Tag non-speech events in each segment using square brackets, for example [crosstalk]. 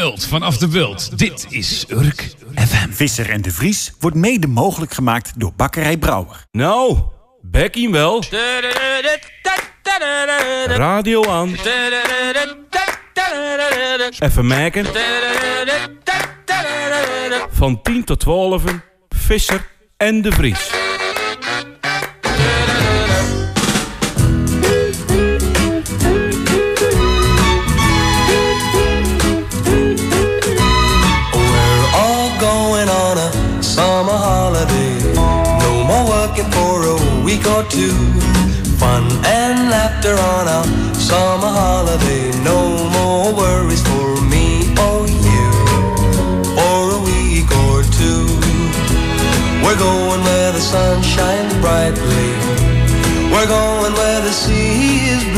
Mult vanaf de Bult. Dit is Urk FM. Visser en de Vries wordt mede mogelijk gemaakt door Bakkerij Brouwer. Nou, Becky wel. Radio aan. Even maken. Van 10 tot 12. Visser en de Vries. Or two. Fun and laughter on a summer holiday. No more worries for me or you. For a week or two. We're going where the sun shines brightly. We're going where the sea is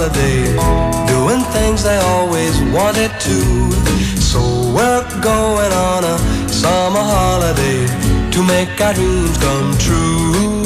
holiday, doing things they always wanted to. So we're going on a summer holiday to make our dreams come true.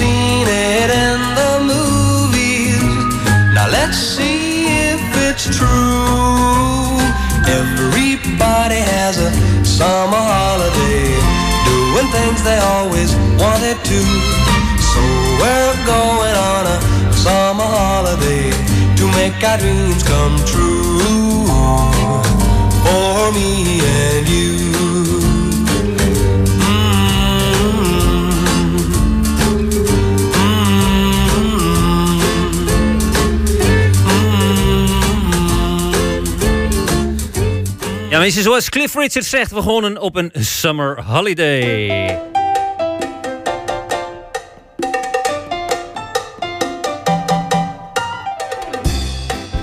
Seen it in the movies. Now let's see if it's true. Everybody has a summer holiday, doing things they always wanted to. So we're going on a summer holiday to make our dreams come true. For me and you. Ja, mensen, zoals Cliff Richard zegt, we gewoon op een summer holiday.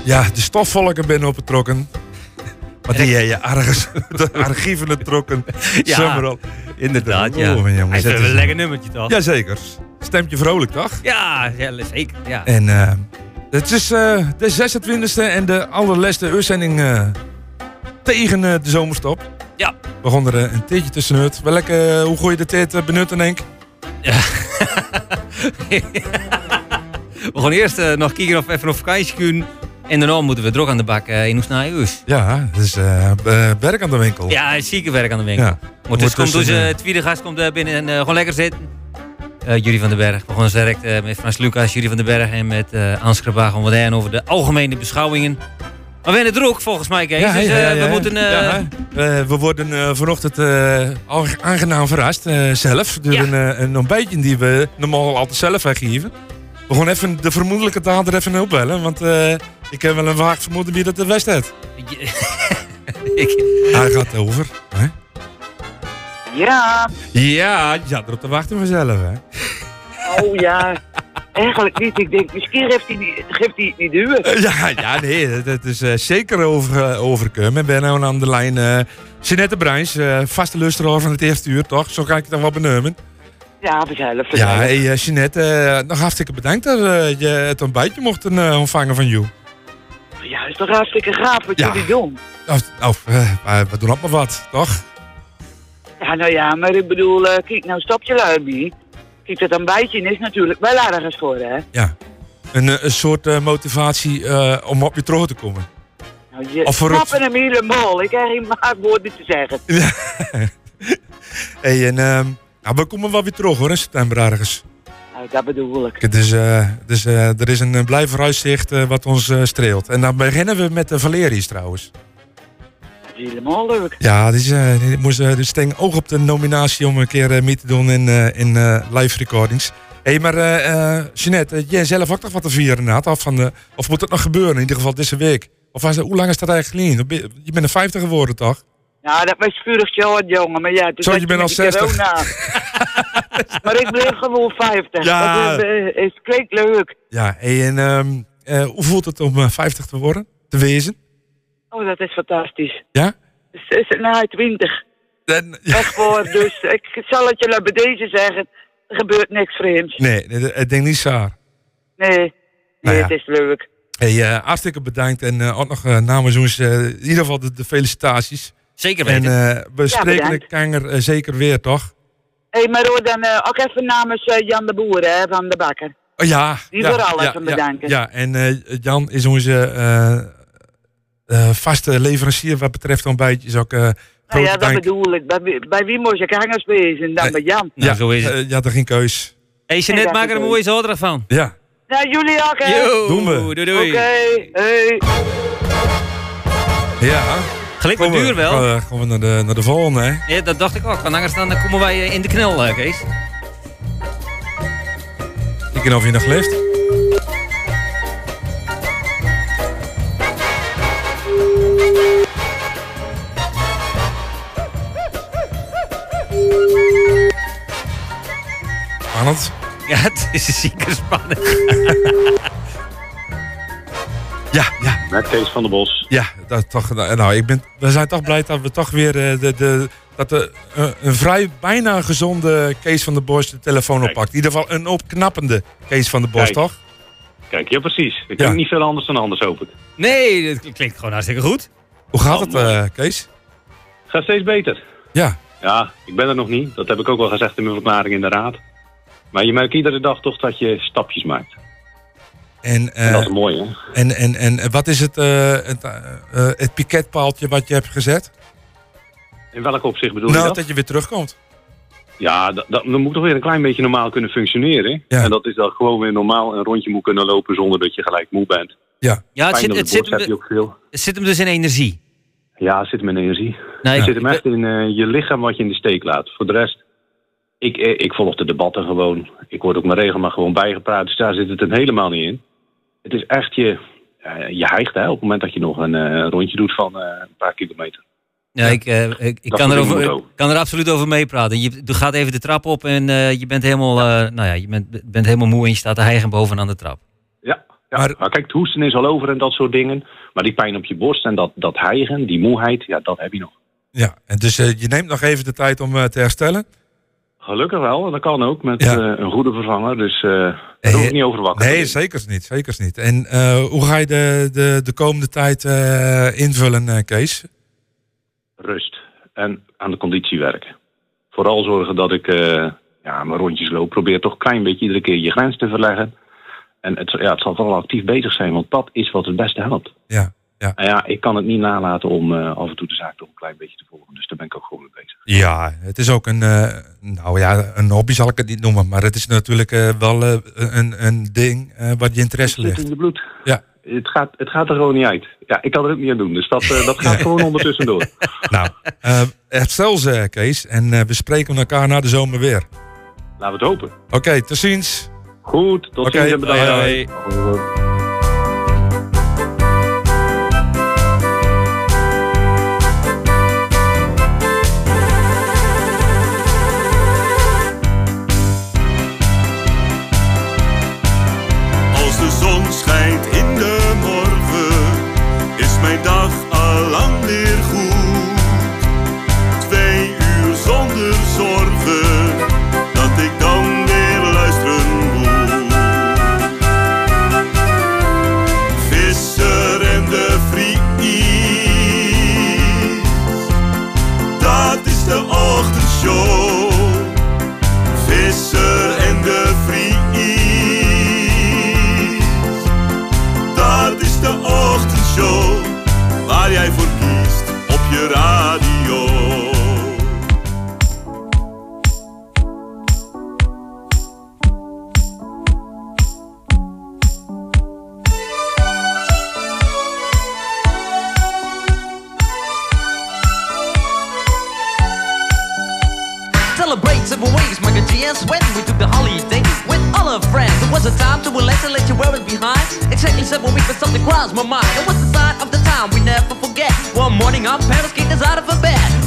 Ja, de stofvolken binnen opgetrokken. Maar die heb je ergens [laughs] de archieven trokken. Ja. Inderdaad, ja. Oh, jongens, Hij is een lekker nummertje, toch? Jazeker. Stemt je vrolijk, toch? Ja, ja zeker. Ja. En eh, het is eh, de 26e en de allerlaatste uitzending eh, tegen eh, de zomerstop. Ja. We begonnen er eh, een theetje tussenuit. Welke, hoe gooi je de tijd uh, benutten, denk ik? [laughs] We gaan eerst eh, nog kijken of even op vakantie kunnen. En daarna moeten we druk aan de bak eh, in huis. Ja, dus eh, eh, werk aan de winkel. Ja, zieke werk aan de winkel. Ja. Maar dus komt onze eh, tweede gast komt eh, binnen en eh, gewoon lekker zitten. Eh Jury van den Berg. We gaan direct eh, met Frans Lucas, Jury van den Berg en met uh, Ans Krabach gaan we daar over de algemene beschouwingen. Maar we het ook volgens mij, Kees. Ja, dus ja, ja, eh, we moeten... eh. Eh, we worden eh, vanochtend eh, al aangenaam verrast eh, zelf. Door Ja. een, een ontbijtje die we normaal altijd zelf weggeven. We gaan even de vermoedelijke dader even opbellen. Want eh, ik heb wel een vaag vermoeden wie dat de West heeft. [laughs] ik, Hij gaat over. Hè? Ja, Ja, ja, erop te wachten vanzelf. Hè? oh ja. Eigenlijk niet. Ik denk, misschien geeft hij niet, geeft hij het niet duur. Eh, Ja, ja, nee, dat- dat is eh, zeker over, eh, overkomen. Ik ben nou aan de lijn uh, Jeanette Bruins, eh, vaste luisteraar van het eerste uur, toch? Zo kan ik het dan wel benoemen. Ja, vanzelf. Ja, hey, eh, Jeanette, eh, nog hartstikke bedankt dat eh, je het ontbijtje mocht eh, ontvangen van jou. Ja, is toch hartstikke gaaf wat Ja. jullie doen. Of, of eh, we doen ook maar wat, toch? Ja, nou ja, maar ik bedoel, eh, kijk, nou stap je luibie. Kijk, dat ontbijtje is natuurlijk wel ergens voor, hè. Ja. Een, eh, een soort eh, motivatie eh, om op je terug te komen. Nou, je Of het- hem helemaal. Ik heb geen [laughs] maakwoorden te zeggen. [laughs] hey, en ehm, ja, we komen wel weer terug hoor, in september ergens. Nou, dat bedoel ik. Dus, dus er is een blij vooruitzicht wat ons streelt. En dan beginnen we met de Valerius trouwens. Dat is helemaal leuk. Ja, is, eh, die moest eh, dus denk oog op de nominatie om een keer eh, mee te doen in, eh, in eh, live recordings. Hé, hey, maar eh eh, Jeanette, eh, jij zelf ook nog wat te vieren inderdaad, af van de, Of moet het nog gebeuren, in ieder geval deze week? Of was hoe lang is dat eigenlijk geleden? Je bent een 50 geworden, toch? Nou, dat was vorig jaar, jongen. Maar ja, toen Zo, je bent al die 60. corona. [laughs] [laughs] maar ik bleef gewoon 50. Ja. Dat is, eh, is klinkt leuk. Ja, hey, en ehm, eh, hoe voelt het om eh, 50 te worden? Te wezen? Oh, dat is fantastisch. Ja? Dus is het na 20. En, ja. [laughs] Echt voor. Dus ik zal het je bij deze zeggen. Er gebeurt niks vreemds. Nee, nee, ik denk niet Saar. Nee. Nee, Nou ja. het is leuk. Hey, eh, hartstikke bedankt en eh, ook nog eh, namens ons in ieder geval de, de felicitaties. Zeker En weten. eh, we spreken de kanger zeker weer, toch? Hé, hey, maar hoor dan eh, ook even namens eh, Jan de Boer, hè, van de Bakker. Oh, ja. Die ja, voor alles ja, te ja, bedanken. Ja, en eh, Jan is onze vaste leverancier wat betreft ontbijtjes. Ook eh Nou ja, dat bedoel ik. Bij, wie- bij wie moest ik hangers wezen? Dan bij Jan. nou, ja, zo is het. eh, je had er geen keus. hey, maak is er een mooie zaterdag van. Ja. Nou, jullie ook, hè? Doen we. Doei, doei. Oké, hey. Ja. Gelijk Kom, duur wel. Gaan we, gaan we naar de, naar de volgende, hè? Ja, dat dacht ik ook. Want anders dan dan komen wij eh, in de knel, eh, Kees. Kijken of je nog leeft. Spannend. Ja, het is zeker spannend. [laughs] Ja, ja, Met Kees van der Bos. ja. Dat toch, nou, ik ben, we zijn toch blij dat we toch weer eh, de, de, dat de, eh, een vrij bijna gezonde Kees van der Bos de telefoon Kijk. oppakt. In ieder geval een opknappende Kees van der Bos, Kijk. toch? Kijk, ja precies. Ik Ja. niet veel anders dan anders, hoop ik. Nee, dat klinkt gewoon hartstikke goed. Hoe gaat Oh, het, eh, Kees? Gaat steeds beter. Ja, Ja, ik ben er nog niet. Dat heb ik ook wel gezegd in mijn verklaring in de raad. Maar je merkt iedere dag toch dat je stapjes maakt. en, En dat eh, is mooi, hè? en, en, en wat is het, eh, het, eh, eh, het piketpaaltje wat je hebt gezet? In welk opzicht bedoel je Nou, dat? dat je weer terugkomt. Ja, dat, dat, dan moet toch weer een klein beetje normaal kunnen functioneren. Ja. En dat is dat gewoon weer normaal een rondje moet kunnen lopen zonder dat je gelijk moe bent. Ja, Ja, het zit, het, zit hem, je ook veel. het zit hem dus in energie. Ja, het zit hem in energie. Nee, Het zit hem echt in eh, je lichaam wat je in de steek laat. Voor de rest, ik, eh, ik volg de debatten gewoon. Ik word ook mijn regel maar gewoon bijgepraat. Dus daar zit het hem helemaal niet in. Het is echt je, eh, je hijgt hè, op het moment dat je nog een eh, rondje doet van eh, een paar kilometer. Ja, ik, eh, ik, kan, er over, kan er absoluut over meepraten. Je, je gaat even de trap op en eh, je bent helemaal, eh, nou ja, je bent, bent helemaal moe en je staat te hijgen bovenaan de trap. Ja, ja. Maar- Maar, kijk, het hoesten is al over en dat soort dingen. Maar die pijn op je borst en dat, dat hijgen, die moeheid, ja, dat heb je nog. ja. En dus je neemt nog even de tijd om eh, te herstellen. Gelukkig wel, dat kan ook met Ja. eh, een goede vervanger. Dus eh daar Eh, hoef ik niet over wakker Nee, zeker niet. Zeker niet. En hoe ga je de, de, de komende tijd invullen, Kees? Rust en aan de conditie werken. Vooral zorgen dat ik ja, mijn rondjes loop. Probeer toch een klein beetje iedere keer je grens te verleggen. En het, ja, het zal vooral actief bezig zijn, want dat is wat het beste helpt. Ja, ja. En ja, ik kan het niet nalaten om eh, af en toe de zaak toch een klein beetje te volgen. Dus daar ben ik ook gewoon mee bezig. Ja, het is ook een, eh, nou ja, een hobby zal ik het niet noemen, maar het is natuurlijk eh, wel een, een ding wat je interesse Het ligt. in je bloed. Ja. Het gaat, het gaat er gewoon niet uit. Ja, ik kan er ook niet aan doen. Dus dat, dat [laughs] gaat gewoon ondertussen door. [laughs] Nou, herstel ze, Kees, en we spreken elkaar na de zomer weer. Laten we het hopen. Oké, tot ziens. Goed, tot ziens en bedankt. hoi, Hoi. Was a time to relax and let you wear it behind. Exactly seven weeks, but something crossed my mind. It was the sign of the time we never forget. One morning, our parents kicked us out of bed.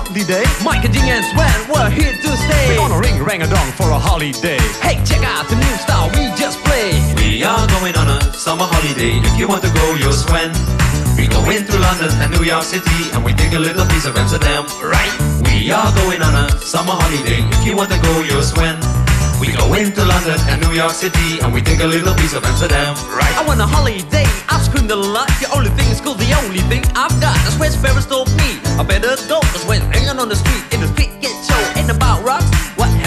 Mike and G and Sweat, we're here to stay. We're gonna ring rang a dong for a holiday Hey, check out the new style we just played. We are going on a summer holiday. If you want to go, you'll swim. We go into London and New York City and we take a little piece of Amsterdam, right? We are going on a summer holiday. If you want to go, you'll swim. We go into London and New York City and we take a little piece of Amsterdam, right? I want a holiday, I've screamed a lot. The only thing is cool, the only thing I've got. That's where Sparrows told me. I better go, cause when hanging on the street, in the street get show. Ain't about rocks,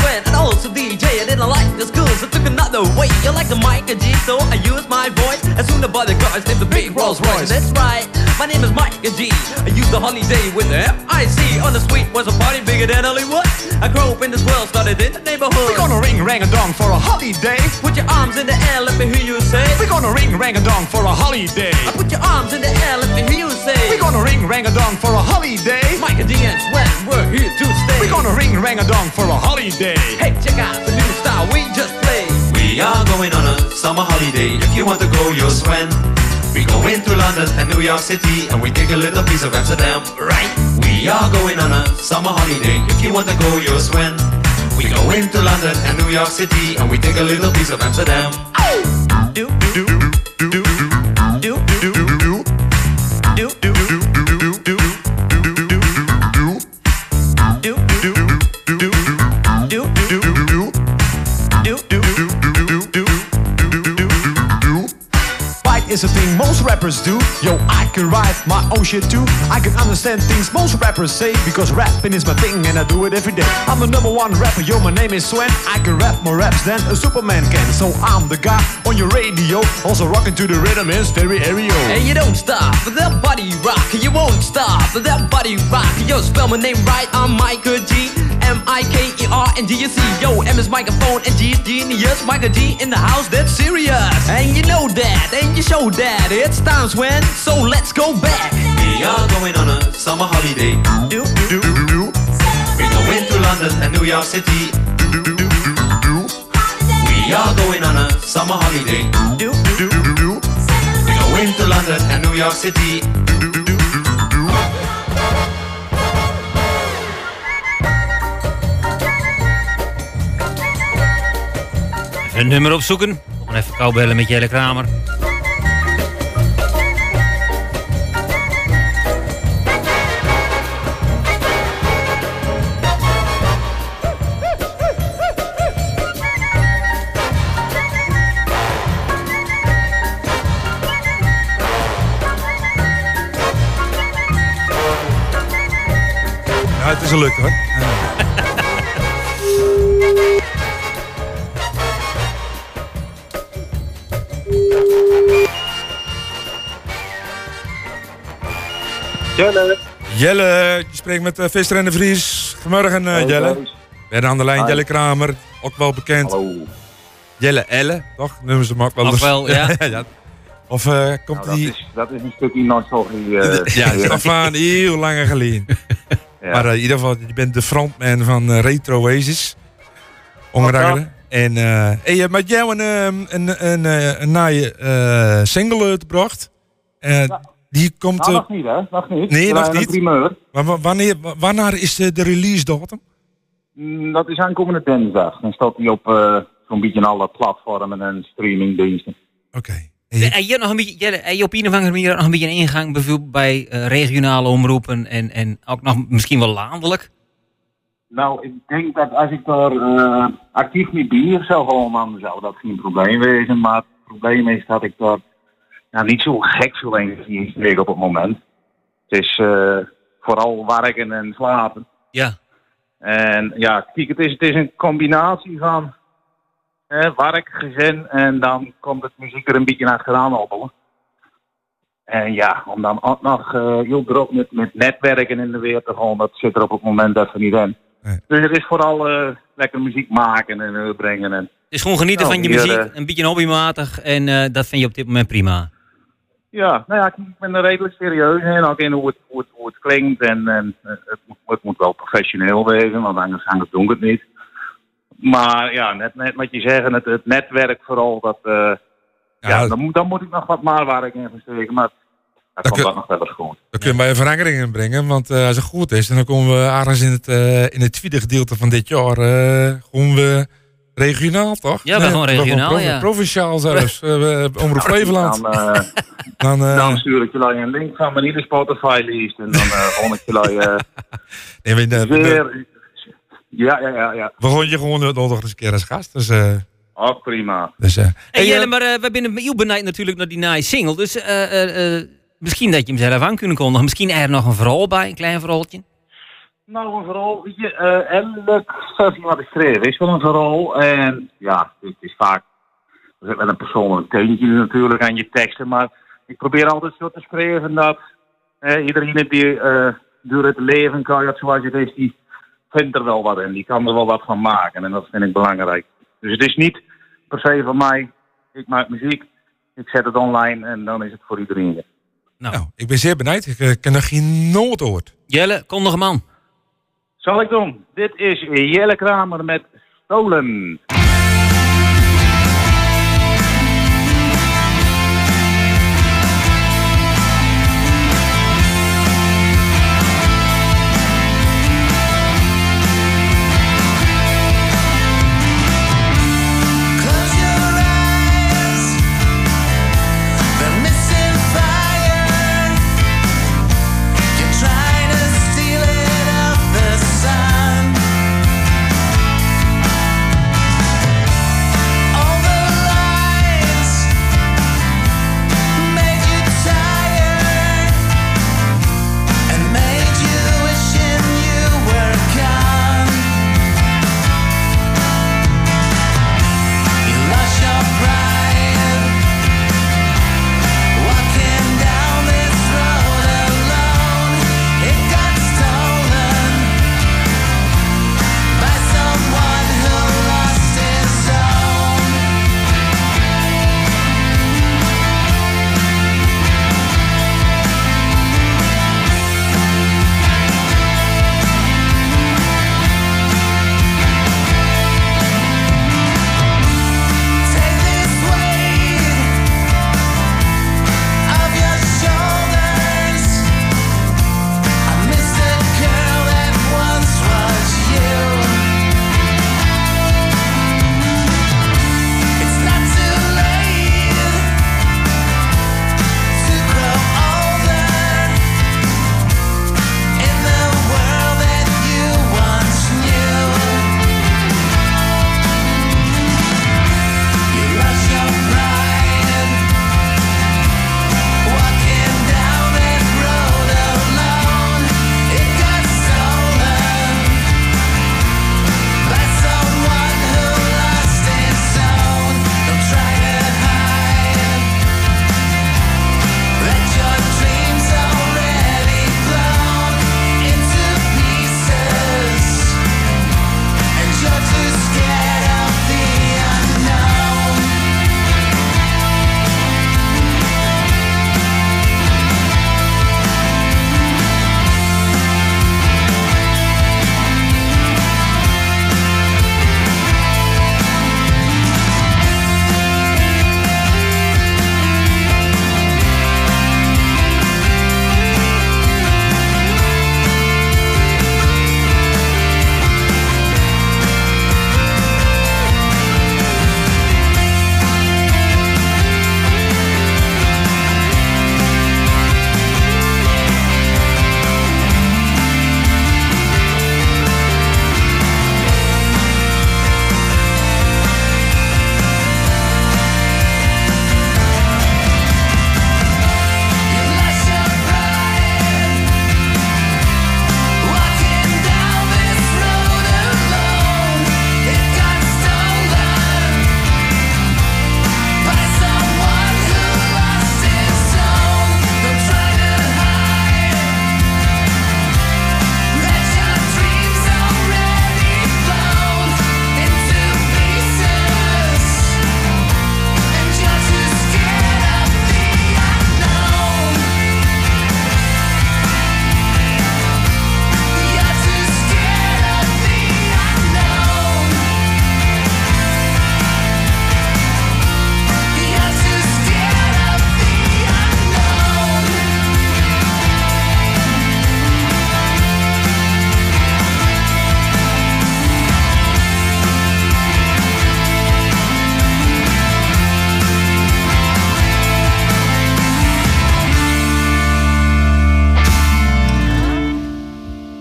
Sweat and also DJ. I didn't like the schools, I took another way. You like the mic and G, so I use my voice. As soon as the cars named the big Rolls Royce. That's right, my name is Mike and G. I use the holiday with the M-I-C. On the street was a party bigger than Hollywood. I grew up in this world, started in the neighborhood. We're gonna ring rang a dong for a holiday. Put your arms in the air, let me hear you say. We're gonna ring rang a dong for a holiday. I put your arms in the air, let me hear you say. We're gonna ring rang a dong for a holiday. Mike and D and Sweat, we're here to stay. We're gonna ring rang a dong for a holiday. Hey, check out the new style we just played. We are going on a summer holiday. If you want to go, you'll swim. We go into London and New York City and we take a little piece of Amsterdam, right? We are going on a summer holiday. If you want to go, you'll swim. We go into London and New York City and we take a little piece of Amsterdam. Do, do, do, do, do, do, is a thing most rappers do. Yo, I can write my own shit too. I can understand things most rappers say because rapping is my thing and I do it every day. I'm the number one rapper, yo, my name is Swen. I can rap more raps than a Superman can. So I'm the guy on your radio, also rocking to the rhythm in stereo. And you don't stop that body rock. You won't stop that body rock. Yo, spell my name right. I'm Michael G. M I K E R and G U C. Yo, M is microphone and G is genius. Michael G in the house, that's serious. And you know that, and you show that. It's times when, so let's go back. We are going on a summer holiday. Do, do, do. We go into London and New York City. We are going on a summer holiday. Do, do, do. We go into London and New York City. Even een nummer opzoeken. Gewoon even kou bellen met Jelle Kramer. Ja, het is een lukt hoor. Jelle. Jelle, je spreekt met uh, Visser en de Vries. Goedemorgen uh, Jelle. Ben aan de lijn, Hi. Jelle Kramer. Ook wel bekend. Jelle Elle, toch? Noemen ze hem ook wel. Nog eens. wel, ja. [laughs] ja. Of eh, komt Nou, dat, die... is, dat is een stukje nostalgie. eh [laughs] ja, [laughs] dat van heel lang geleden. Maar eh, in ieder geval, je bent de frontman van eh, Retro Oasis. Ongeragde. En, eh en je met jou een, een, een, een, een nieuwe eh, single uitgebracht. Eh, Die komt... Nou, eh, nog niet, hè? Nog niet. Nee, We nog niet. primeur. Maar wa- wanneer, wa- wanneer is de, de release datum? Mm, Dat is aankomende dinsdag. Dan staat hij op eh, zo'n beetje alle platformen en streamingdiensten. Heb je nog een beetje, je op een of andere manier nog een beetje een ingang bijvoorbeeld bij eh, regionale omroepen en, en ook nog misschien wel landelijk? Nou, ik denk dat als ik daar eh, actief mee bier zou gaan, dan zou dat geen probleem wezen. Maar het probleem is dat ik daar nou, niet zo gek veel energie steek op het moment. Het is eh, vooral werken en slapen. Ja. En ja, kijk, het is, het is een combinatie van eh, werk, gezin en dan komt het muziek er een beetje achteraan hobbelen. En ja, om dan ook nog eh, heel druk met, met netwerken in de weer te gaan, dat zit er op het moment even niet in. Dus het is vooral eh, lekker muziek maken en uitbrengen. En, Het is gewoon genieten Nou, van je muziek, een beetje hobbymatig en dat vind je op dit moment prima. Ja, nou ja, ik ben er redelijk serieus in. Ook in hoe het, hoe het, hoe het klinkt. En, en eh, het, moet, het moet wel professioneel wezen, want anders, anders doen we het niet. Maar ja, net, net wat je zegt, het, het netwerk vooral, dat, eh, ja, dan, moet- dan moet ik nog wat maar werk in versteken. Maar dat komt kun- dat nog wel eens goed. Dat kun je bij een verandering in brengen. Want eh, als het goed is, dan komen we ergens in het, in het tweede gedeelte van dit jaar. eh gewoon we regionaal, toch? Ja, we gaan gewoon regionaal, provi- ja. Provinciaal zelfs. [laughs] eh, Omroep Flevoland. Dan, eh, [laughs] Dan, eh, dan stuur ik jullie een link van mijn nieuwe Spotify-lijst. En dan uh, ik jullie [laughs] nee, we, weer... Ja, ja, ja, ja. we gooien je gewoon nog eens een keer als gast. Dus, prima. dus, eh, Hey, Jelle, maar we zijn heel benieuwd natuurlijk naar die nieuwe single. Dus misschien dat je hem zelf aan kunnen kondigen. Misschien er nog een verhaal bij, een klein verhaaltje. Nou, een verhaal, weet je, eh, elk stukje wat ik schreef is wel een verhaal. En ja, het is vaak, er zit wel een persoonlijk teentje natuurlijk aan je teksten, maar ik probeer altijd zo te schrijven dat eh, iedereen die eh, door het leven kan, dat zoals het is, die vindt er wel wat in. Die kan er wel wat van maken en dat vind ik belangrijk. Dus het is niet per se van mij, ik maak muziek, ik zet het online en dan is het voor iedereen. Nou, ik ben zeer benieuwd. Ik eh, ken nog geen noot hoort. Jelle, kondig hem aan. Zal ik doen? Dit is Jelle Kramer met Stolen.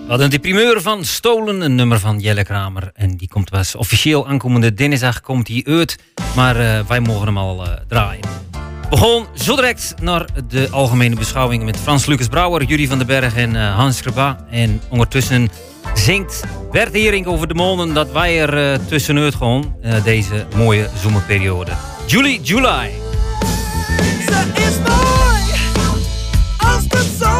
Hadden de primeur van Stolen, een nummer van Jelle Kramer. En die komt was officieel aankomende dinsdag komt die uit. Maar eh, wij mogen hem al eh, draaien. We gaan zo direct naar de algemene beschouwing met Frans Lucas Brouwer, Jury van den Berg en eh, Hans Kreba. En ondertussen zingt Bert Hering over de monden dat wij er tussenuit gaan deze mooie zomerperiode. Julie, July. Ze is mooi als.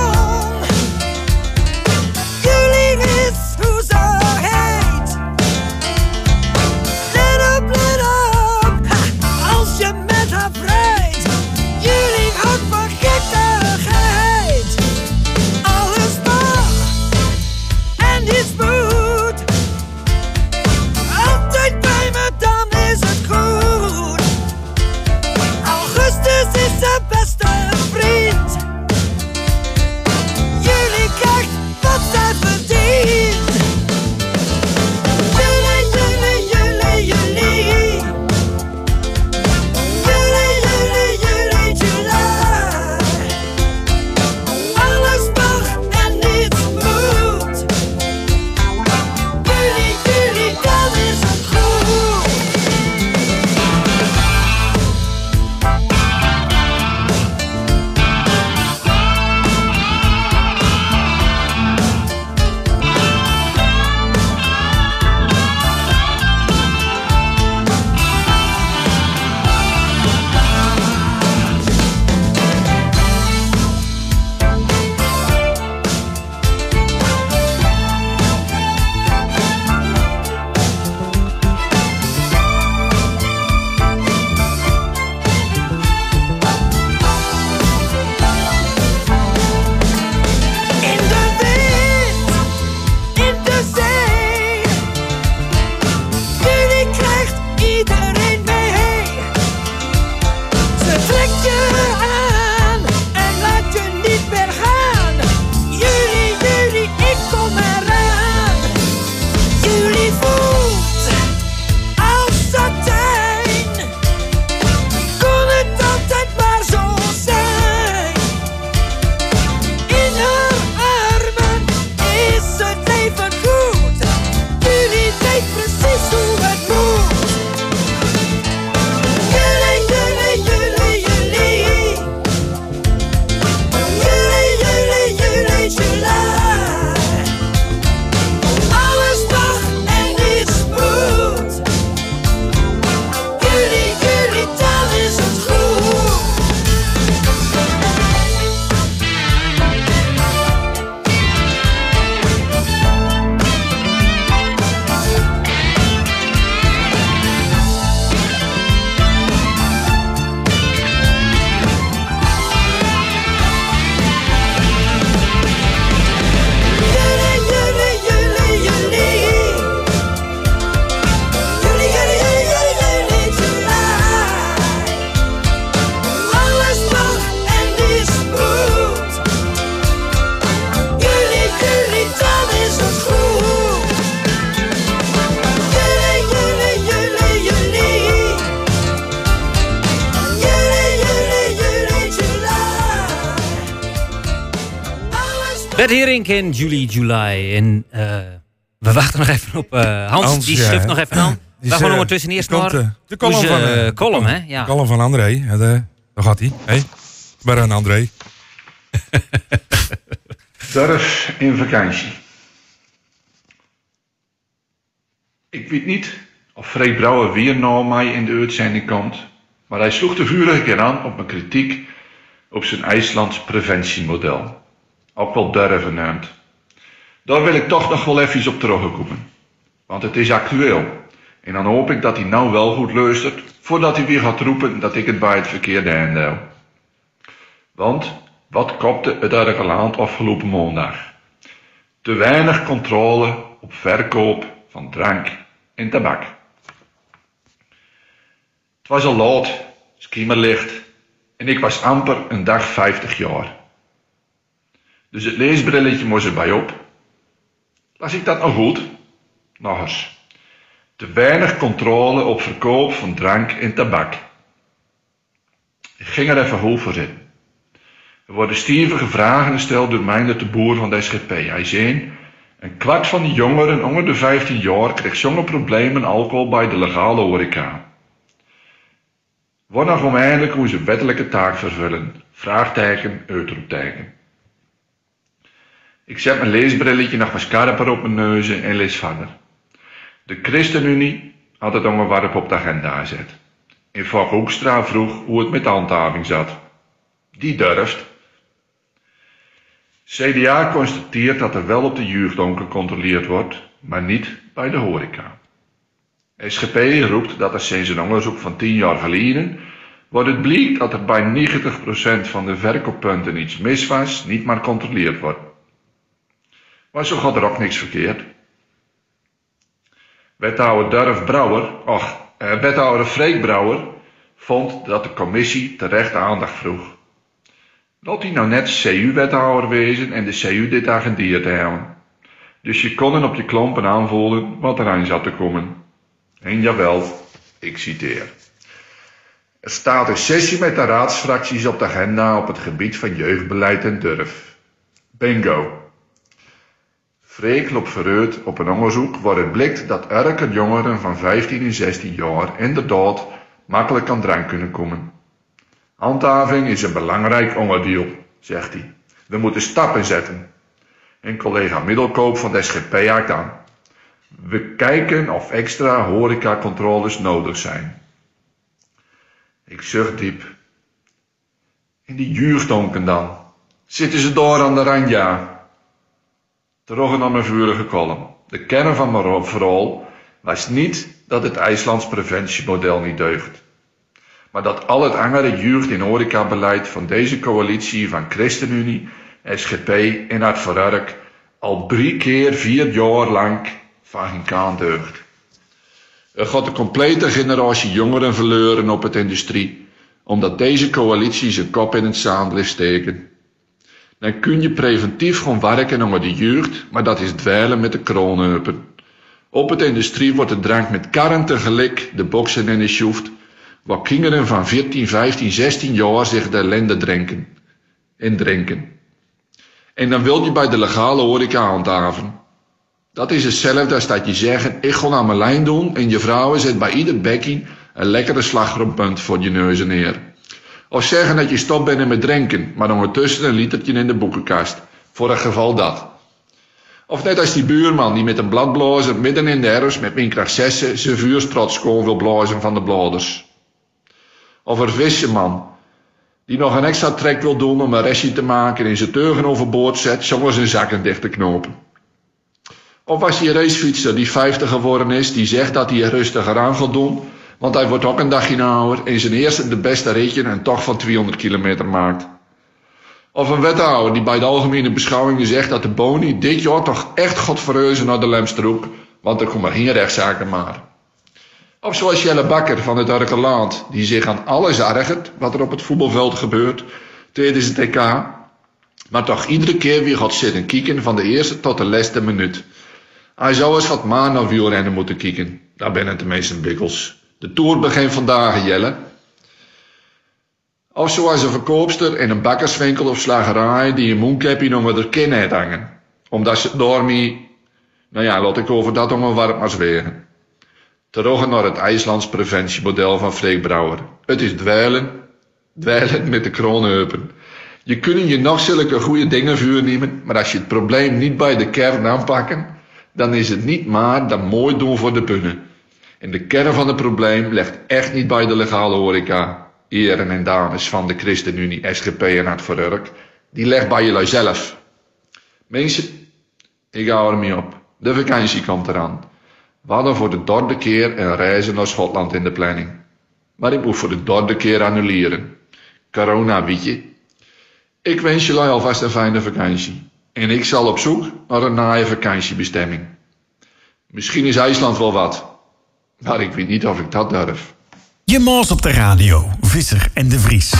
Hering en Julie July. En eh, we wachten nog even op eh, Hans, Hans, die ja. schuift nog even aan. [laughs] We gaan eh, ondertussen eerst naar eh, de column van, eh, eh, column, hè? Ja. Column van André. Ja, de, daar gaat hij. Hey. Maar een André. [laughs] Durf in vakantie. Ik weet niet of Freek Brouwer weer naar mij in de uitzending komt, maar hij sloeg de vorige keer aan op mijn kritiek op zijn IJslands preventiemodel. Ook wel durven neemt. Daar wil ik toch nog wel even op terugkomen. Want het is actueel. En dan hoop ik dat hij nou wel goed luistert, voordat hij weer gaat roepen dat ik het bij het verkeerde einde hou. Want, wat kopte het de land afgelopen maandag? Te weinig controle op verkoop van drank en tabak. Het was al laat, schemerlicht, en ik was amper een dag 50 jaar. Dus het leesbrilletje moest erbij op. Las ik dat nog goed? Nog eens. Te weinig controle op verkoop van drank en tabak. Ik ging er even hoog voor zitten. Er worden stevige vragen gesteld door mij de boer van de SGP. Hij zei, Een kwart van de jongeren onder de 15 jaar krijgt zonder problemen alcohol bij de legale horeca. Wat nog oneindig hoe ze wettelijke taak vervullen? Vraagteken, uitroepteken. Ik zet mijn leesbrilletje nog scherper op mijn neus en lees verder. De ChristenUnie had het onderwerp op de agenda gezet. En Vak Hoekstra vroeg hoe het met de handhaving zat. Die durft. CDA constateert dat er wel op de jeugdhonk gecontroleerd wordt, maar niet bij de horeca. SGP roept dat er sinds een onderzoek van 10 jaar geleden wordt het blijkt dat er bij 90% van de verkooppunten iets mis was, niet maar controleerd wordt. Maar zo gaat er ook niks verkeerd. Wethouder Durf Brouwer, och, eh, wethouder Freek Brouwer, vond dat de commissie terecht aandacht vroeg. Dat hij nou net CU-wethouder wezen en de CU dit agendeerd hebben. Dus je kon op je klompen aanvoelen wat eraan zat te komen. En jawel, ik citeer. Er staat een sessie met de raadsfracties op de agenda op het gebied van jeugdbeleid en durf. Bingo. Freek loopt verreut op een onderzoek waaruit blijkt dat elke jongeren van 15 en 16 jaar inderdaad makkelijk aan drank kunnen komen. Handhaving is een belangrijk onderdeel, zegt hij. We moeten stappen zetten. En collega Middelkoop van de SGP haakt aan. We kijken of extra horecacontroles nodig zijn. Ik zucht diep. En die juurdonken dan? Zitten ze door aan de rand, ja? Terug naar mijn vurige kolom. De kern van mijn verhaal was niet dat het IJslands preventiemodel niet deugt. Maar dat al het andere jeugd- en horecabeleid van deze coalitie van ChristenUnie, SGP en Hart voor al drie keer vier jaar lang van geen kaan deugt. Er gaat een complete generatie jongeren verleuren op het industrie, omdat deze coalitie zijn kop in het zand blijft steken. Dan kun je preventief gewoon werken onder de jeugd, maar dat is dweilen met de kroonheupen. Op het industrie wordt de drank met karren tegelijk de boksen in de sjoeft, waar kinderen van 14, 15, 16 jaar zich de ellende drinken. En drinken. En dan wil je bij de legale horeca handhaven. Dat is hetzelfde als dat je zegt, ik ga naar mijn lijn doen en je vrouwen zet bij ieder bekkie een lekkere slagroompunt voor je neus neer. Of zeggen dat je stopt bent met drinken, maar ondertussen een litertje in de boekenkast. Voor het geval dat. Of net als die buurman die met een bladblazer midden in de herfst met windkracht 6 zijn vuurstrot schoon wil blazen van de bladers. Of een visserman die nog een extra trek wil doen om een restje te maken en zijn teugen overboord zet zonder zijn zakken dicht te knopen. Of was die racefietser die 50 geworden is, die zegt dat hij er rustiger aan gaat doen, want hij wordt ook een dagje ouder en zijn eerste de beste ritje een tocht van 200 kilometer maakt. Of een wethouder die bij de algemene beschouwingen zegt dat de boni dit jaar toch echt gaat verreuzen naar de Lemstroek, want er komen geen rechtszaken maar. Of zoals Jelle Bakker van het Arkeland, die zich aan alles ergert wat er op het voetbalveld gebeurt tijdens het TK, maar toch iedere keer weer gaat zitten kijken van de eerste tot de laatste minuut. Hij zou eens wat maar naar wielrennen moeten kijken. Daar ben het de meeste bikkels. De Tour begint vandaag, Jelle. Of zoals een verkoopster in een bakkerswinkel of slagerij die een moonkapje onder de kin heeft hangen. Omdat ze daarmee, nou ja, laat ik over dat onderwerp maar zweren. Terug naar het IJslands preventiemodel van Freek Brouwer. Het is dweilen, dweilen met de kroonheupen. Je kunt je nog zulke goede dingen vuur nemen, maar als je het probleem niet bij de kern aanpakken, dan is het niet maar dan mooi doen voor de bunnen. En de kern van het probleem ligt echt niet bij de legale horeca, heren en dames van de ChristenUnie, SGP en Hart voor. Die ligt bij jullie zelf. Mensen, ik hou ermee op. De vakantie komt eraan. We hadden voor de derde keer een reizen naar Schotland in de planning. Maar ik moet voor de derde keer annuleren. Corona, weet je. Ik wens jullie alvast een fijne vakantie. En ik zal op zoek naar een naaie vakantiebestemming. Misschien is IJsland wel wat. Maar ik weet niet of ik dat durf. Je maas op de radio, Visser en de Vries. So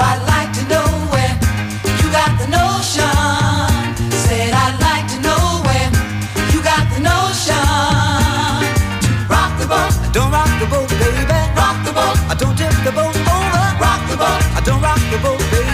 I'd like to know where you got the notion. Said I'd like to know where you got the notion. Rock the boat, don't rock the boat, baby. Rock the boat, I don't tip the boat over. Rock the boat. I don't rock the boat, baby.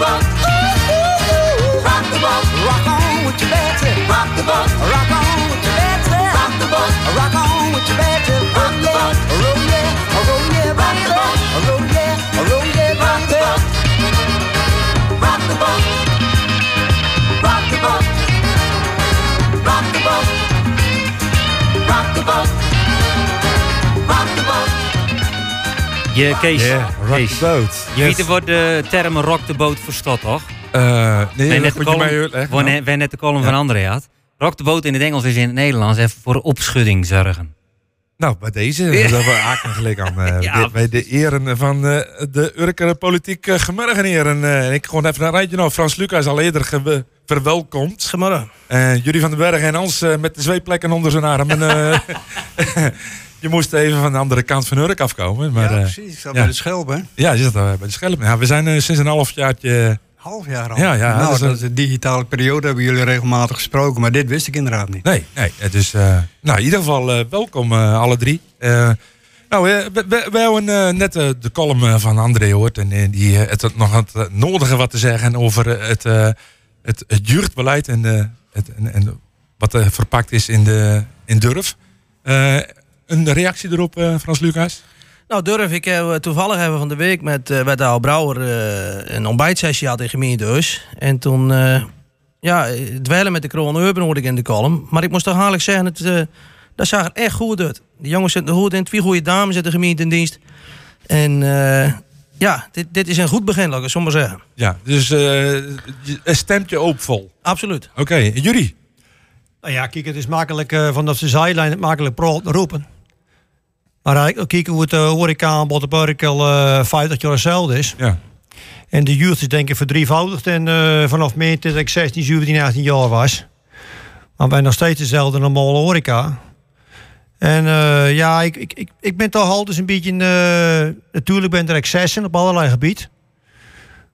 Rock the boat, rock on with your. Rock the boat, rock on with your. Rock the boat, rock on with your. Rock the boat, roll yeah, roll yeah, rock the boat, roll yeah, roll yeah, rock the boat. Rock the boat, rock the boat, rock the boat, rock the boat, Je, Kees. Yeah, rock Kees. the boat. Je Yes. weet wordt de term rock the boat verstaat, toch? Eh, nee, net de column, wij nou. net- wij net de column Ja. van André had. Rock the boat in het Engels is in het Nederlands even voor opschudding zorgen. Nou, bij deze, dat we haken gelijk aan. eh, [laughs] Ja. bij de eren van eh, de Urker politiek uh, eh ik gewoon even een rijtje nou. Frans Lucas al eerder ge- verwelkomd. Gemorgen. En Jury van den Berg en Hans met de zweeplekken onder zijn arm. En, eh, [laughs] [laughs] je moest even van de andere kant van Urk afkomen. Maar, ja, eh, precies. Ik zat ja. bij de Schelp, hè? Ja, je al bij de schelp. Ja, we zijn eh, sinds een half jaartje... Half jaar al. Ja, ja. nou, dat is een digitale periode, hebben jullie regelmatig gesproken. Maar dit wist ik inderdaad niet. Nee, nee. Het is, eh, nou, in ieder geval welkom alle drie. Nou, we, we, we hebben net de column van André gehoord. En die het had nog het nodige wat te zeggen over het, het, het jeugdbeleid. En, het, en, en wat er verpakt is in, de, in Durf. Eh, een reactie erop, eh, Frans Lucas? Nou, durf ik heb, toevallig hebben we van de week met uh, Brouwer uh, een ontbijtsessie had in gemeente Heus. En toen, uh, ja, dweilen met de kroon Urban hoorde ik in de column. Maar ik moest toch eigenlijk zeggen, het, uh, dat zag er echt goed uit. De jongens zitten goed in, twee goede dames in de gemeente in dienst. En uh, ja, dit, dit is een goed begin, laat ik het zo maar zeggen. Ja, dus uh, stemt je hoopvol? Absoluut. Oké, okay. jullie? Nou ja, kijk, het is makkelijk uh, vanaf de zijlijn het makkelijk roepen. Maar kijken hoe het uh, horeca-aanbod op Urk al uh, 50 jaar hetzelfde is. Ja. En de jeugd is denk ik verdrievoudigd. En uh, vanaf mei dat ik 16, 17, 18 jaar was. Maar wij nog steeds dezelfde normale horeca. En uh, ja, ik, ik, ik, ik ben toch altijd een beetje... Uh, natuurlijk ben er excessen op allerlei gebied.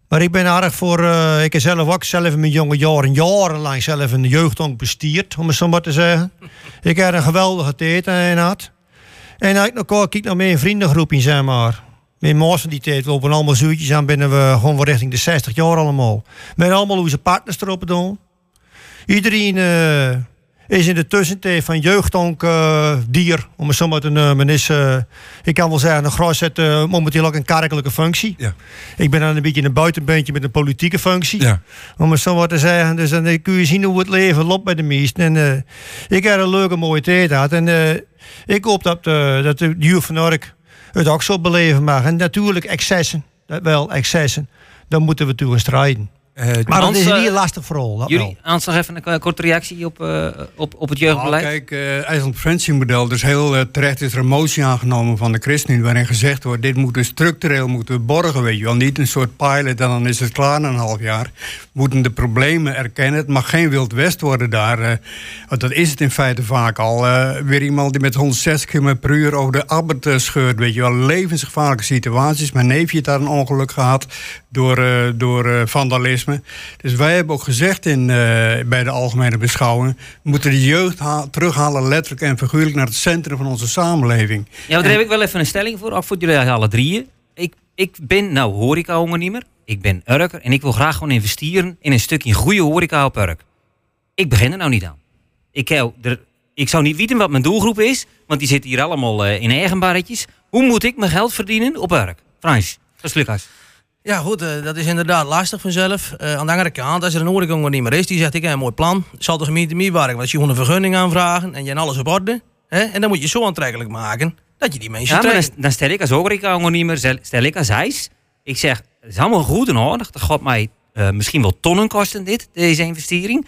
Maar ik ben erg voor... Uh, ik heb zelf ook zelf in mijn jonge jaren... jarenlang zelf een jeugdhonk bestierd, om het zo maar te zeggen. ik heb een geweldige tijd in had. En ik nog kijk naar mijn vriendengroep in, zeg maar. Mijn maas van die tijd, we lopen allemaal zoetjes aan binnen we gewoon wel richting de 60 jaar allemaal. Met allemaal onze partners erop doen. Iedereen uh, is in de tussentijd van jeugdonk uh, dier, om het zo maar te noemen. Is, uh, ik kan wel zeggen, een gras heeft momenteel ook een kerkelijke functie. Ja. Ik ben dan een beetje een buitenbeentje met een politieke functie. Ja. Om het zo maar te zeggen. Dus dan kun je zien hoe het leven loopt bij de meesten. En ik heb een leuke mooie tijd gehad. En ik hoop dat, eh, dat de jeugd van Urk het ook zo beleven mag. En natuurlijk excessen, dat wel excessen, daar moeten we toe strijden. Maar dat is een eh, heel lastig vooral. Dat. Jullie, Hans, nog even een eh, korte reactie op, eh, op, op het jeugdbeleid. Nou, kijk, eh IJsland preventiemodel, dus heel eh, terecht is er een motie aangenomen van de ChristenUnie waarin gezegd wordt, dit moet dus structureel moeten we borgen, weet je wel. Niet een soort pilot en dan is het klaar na een half jaar. We moeten de problemen erkennen. Het mag geen Wild West worden daar. eh, want dat is het in feite vaak al. Eh, weer iemand die met 160 km per uur over de Abbot eh, scheurt, weet je wel. Levensgevaarlijke situaties. Mijn neefje heeft daar een ongeluk gehad door, eh, door eh, Dus wij hebben ook gezegd in, eh, bij de algemene beschouwing... we moeten de jeugd ha- terughalen letterlijk en figuurlijk... naar het centrum van onze samenleving. Ja, maar daar heb ik wel even een stelling voor, ook voor jullie alle drieën. Ik, ik ben nou horeca-ondernemer, ik ben Urker en ik wil graag gewoon investeren in een stukje goede horeca op Urk. Ik begin er nou niet aan. Ik, heb er, ik zou niet weten wat mijn doelgroep is, want die zitten hier allemaal eh, in eigen barretjes. Hoe moet ik mijn geld verdienen op Urk? Frans, dat is Lucas. Ja, goed, eh, dat is inderdaad lastig vanzelf. Eh, aan de andere kant, als er een horecaondernemer is die zegt: Ik heb een mooi plan, zal de gemeente mee werken, want je moet een vergunning aanvragen en je hebt alles op orde. Hè? En dan moet je zo aantrekkelijk maken dat je die mensen Ja, maar dan, trekt. dan stel ik als horeca-ondernemer, stel- stel ik als ijs. Ik zeg, het is allemaal goed en aardig. Dat gaat mij eh, misschien wel tonnen kosten dit, deze investering.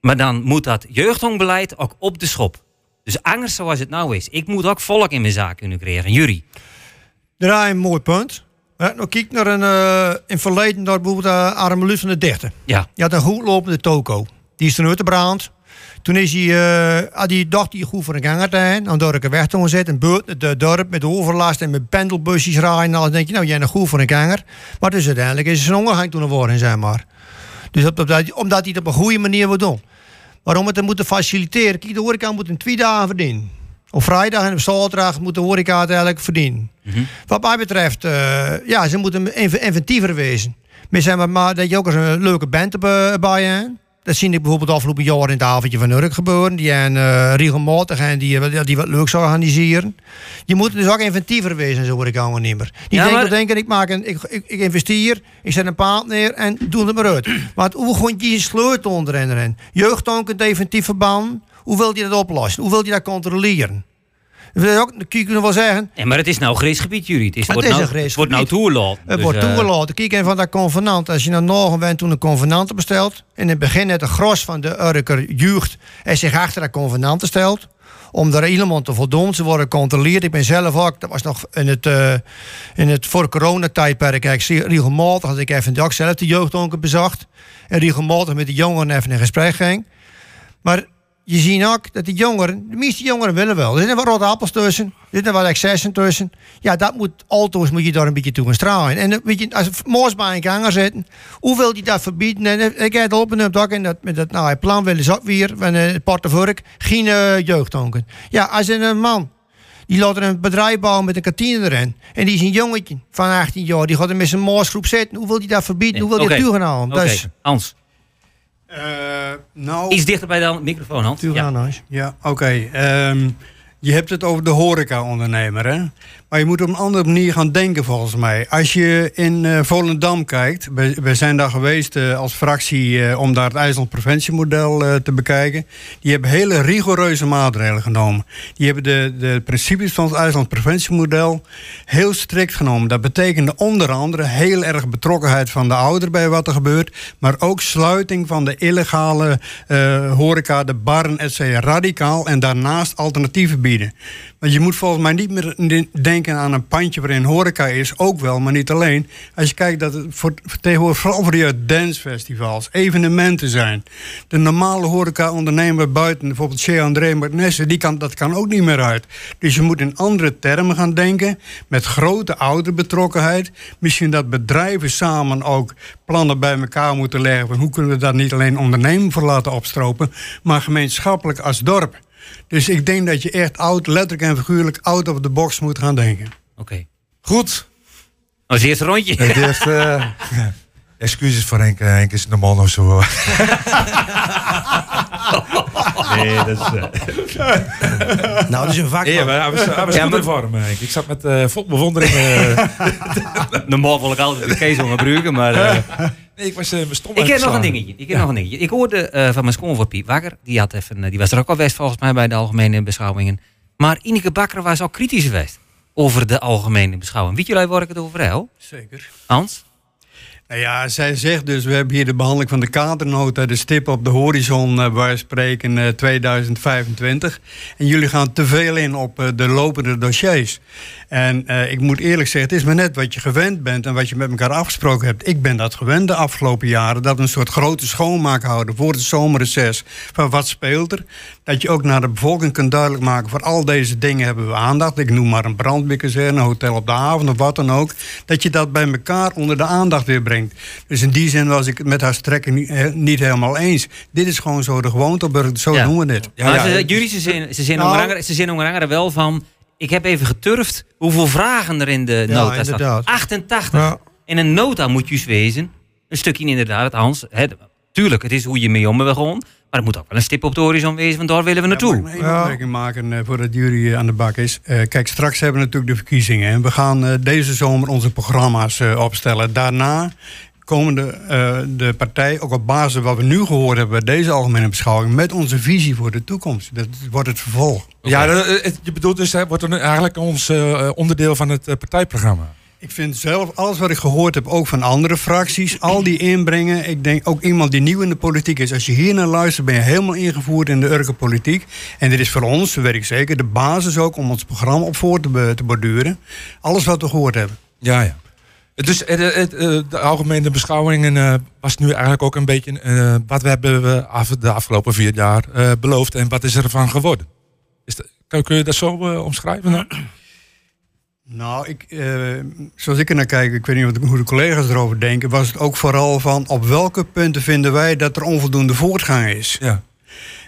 Maar dan moet dat jeugdhongbeleid ook op de schop. Dus anders zoals het nou is. Ik moet ook volk in mijn zaak kunnen krijgen. Jury. Draai een mooi punt. Maar nou kijk naar een, eh, in verleden naar bijvoorbeeld uh, Arme van de Dichter. Ja. Die had een goed lopende toko. Die is ten uitgebrand. Toen is hij, eh, had hij dacht hij goed voor een ganger te hebben. Dan door ik weg te zitten. Een beurt het eh, dorp met overlast en met pendelbusjes rijden. En alles denk je, nou jij nog goed voor een ganger. Maar dus uiteindelijk is zijn ondergang toen geworden, zeg maar. Dus op, op, dat- omdat hij het op een goede manier wil doen. Maar om het te moeten faciliteren, kijk, de horeca moet in twee dagen verdienen. Op vrijdag en op zaterdag moet de horeca het eigenlijk verdienen. Wat mij betreft, eh, ja, ze moeten inv- inventiever wezen. Zeg maar, maar dat je ook eens een leuke band erbij bij hebt. Dat zie ik bijvoorbeeld afgelopen jaar in het avondje van Urk gebeuren. Die zijn eh, regelmatig en die, die, wat leuks organiseren. Je moet dus ook inventiever wezen, zo word ik ondernemer. Die Ja, maar- denken ik, maak een, ik, ik, ik investeer, ik zet een paard neer en doe het maar uit. [clears throat] Maar hoe gewoon je sleutel onderin erin? Jeugdtonk definitief verbannen. Hoe wil je dat oplossen? Hoe wil je dat controleren? Dat je ook, dat kun je wel zeggen. Nee, maar het is nou grijs gebied, Jury. Het, is, Het wordt is nou, een het wordt nou toegelaten. Het Dus, wordt toegelaten. Kijk even van dat convenant. Als je naar Norgen bent toen een convenant bestelt. In het begin het de gros van de Urker jeugd en zich achter dat convenant stelt. Om daar helemaal te voldoen. Ze worden gecontroleerd. Ik ben zelf ook. Dat was nog in het, eh, in het voor coronatijdperk. Ik zie regelmatig als ik even ook zelf de jeugdonker bezocht. En regelmatig met de jongeren even in gesprek ging. Maar je ziet ook dat de jongeren, de meeste jongeren willen wel. Er zitten wat rotte appels tussen, er zitten wat excessen tussen. Ja, dat moet, auto's moet je daar een beetje toe gaan stralen. En weet je, als moors bij een ganger zitten, hoe wil je dat verbieden? En eh, ik heb het opgenomen ook in dat, met dat nou, het plan willen ze ook weer, van eh, het portefeuille, geen uh, jeugdtonken. Ja, als een man die laat er een bedrijf bouwen met een kantine erin. En die is een jongetje van 18 jaar. Die gaat er met zijn moorsgroep zitten. Hoe wil hij dat verbieden? Hoe wil Oké. dat Dus, Hans. Nou, Iets dichter bij de microfoon, Hans. Ja. Ja, oké. Ehm, je hebt het over de horeca-ondernemer, hè? Maar je moet op een andere manier gaan denken, volgens mij. Als je in eh, Volendam kijkt... We, zijn daar geweest eh, als fractie... eh, om daar het IJsland preventiemodel eh, te bekijken. Die hebben hele rigoureuze maatregelen genomen. Die hebben de, de principes van het IJsland preventiemodel... heel strikt genomen. Dat betekende onder andere heel erg betrokkenheid van de ouder... bij wat er gebeurt. Maar ook sluiting van de illegale horeca, de barren, et cetera, radicaal. En daarnaast alternatieven bieden. Want je moet volgens mij niet meer de- denken aan een pandje waarin horeca is. Ook wel, maar niet alleen. Als je kijkt dat het voor, tegenwoordig vooral voor die dancefestivals, evenementen zijn. De normale horeca-ondernemer buiten, bijvoorbeeld Chez André die kan, dat kan ook niet meer uit. Dus je moet in andere termen gaan denken. Met grote ouderbetrokkenheid. Misschien dat bedrijven samen ook plannen bij elkaar moeten leggen. Van hoe kunnen we dat niet alleen ondernemen voor laten opstropen, maar gemeenschappelijk als dorp. Dus ik denk dat je echt oud, letterlijk en figuurlijk out of the box moet gaan denken. Oké. Goed. Dat is het eerste rondje. Het eerste, [laughs] eh, excuses voor Henk. Henk is normaal nog zo. [laughs] nee, dat is... [laughs] Nou, dat is een vak. Ja, maar hij was, hij was Ja, goed maar- in vorm, Henk. Ik zat met eh vol bewondering... eh, Normaal wil ik altijd de kees gebruiken, maar... nee, ik was eh, stom Ik heb nog een dingetje. Ik heb nog een dingetje. Ik hoorde eh, van mijn schoonvoor Piet Wakker. Die, had even, eh, die was er ook al best volgens mij bij de algemene beschouwingen. Maar Ineke Bakker was ook kritisch geweest over de algemene beschouwing. Weet jullie waar ik het over heb? Zeker. Hans? Nou ja, zij zegt dus, we hebben hier de behandeling van de kadernota, de stip op de horizon, eh, waar we spreken eh, 2025. En jullie gaan te veel in op eh, de lopende dossiers. En eh, ik moet eerlijk zeggen, het is maar net wat je gewend bent en wat je met elkaar afgesproken hebt. Ik ben dat gewend de afgelopen jaren, dat we een soort grote schoonmaak houden voor het zomerreces. Van wat speelt er? Dat je ook naar de bevolking kunt duidelijk maken, voor al deze dingen hebben we aandacht. Ik noem maar een brandweerkazerne, een hotel op de haven of wat dan ook. Dat je dat bij elkaar onder de aandacht weer brengt. Dus in die zin was ik het met haar strekken niet, eh, niet helemaal eens. Dit is gewoon zo de gewoonte, zo doen we dit. maar ze, jullie, ze zijn, ze zijn, Nou, ze zijn andere wel van... Ik heb even geturfd hoeveel vragen er in de Ja, nota staan. inderdaad. 88. Ja. In een nota moet je wezen. Een stukje inderdaad, Hans. Hè, tuurlijk, het is hoe je mee om bent gewoon. Maar het moet ook wel een stip op de horizon wezen, want daar willen we naartoe. Mag ik nog één opmerking maken eh, voordat jullie eh, aan de bak is? Eh, kijk, straks hebben we natuurlijk de verkiezingen. En we gaan deze zomer onze programma's opstellen. Daarna komen de, eh, de partij, ook op basis van wat we nu gehoord hebben... bij deze algemene beschouwing... met onze visie voor de toekomst. Dat wordt het vervolg. Ja, dat- eh, het- je bedoelt dus, hè, wordt eigenlijk ons eh, onderdeel van het partijprogramma. Ik vind zelf, alles wat ik gehoord heb, ook van andere fracties, al die inbrengen. Ik denk ook iemand die nieuw in de politiek is. Als je hier naar luistert, ben je helemaal ingevoerd in de Urke politiek. En dit is voor ons, weet ik zeker, de basis ook om ons programma op voor te, te borduren. Alles wat we gehoord hebben. Ja, ja. Dus eh, de, het, eh, de algemene beschouwingen eh, was nu eigenlijk ook een beetje eh, wat we hebben we af, de afgelopen vier jaar eh, beloofd en wat is ervan geworden. Is dat, kun, je dat zo eh, omschrijven? Dan? Nou, ik, eh, zoals ik er naar kijk, ik weet niet wat, hoe de collega's erover denken, was het ook vooral van op welke punten vinden wij dat er onvoldoende voortgang is. Ja.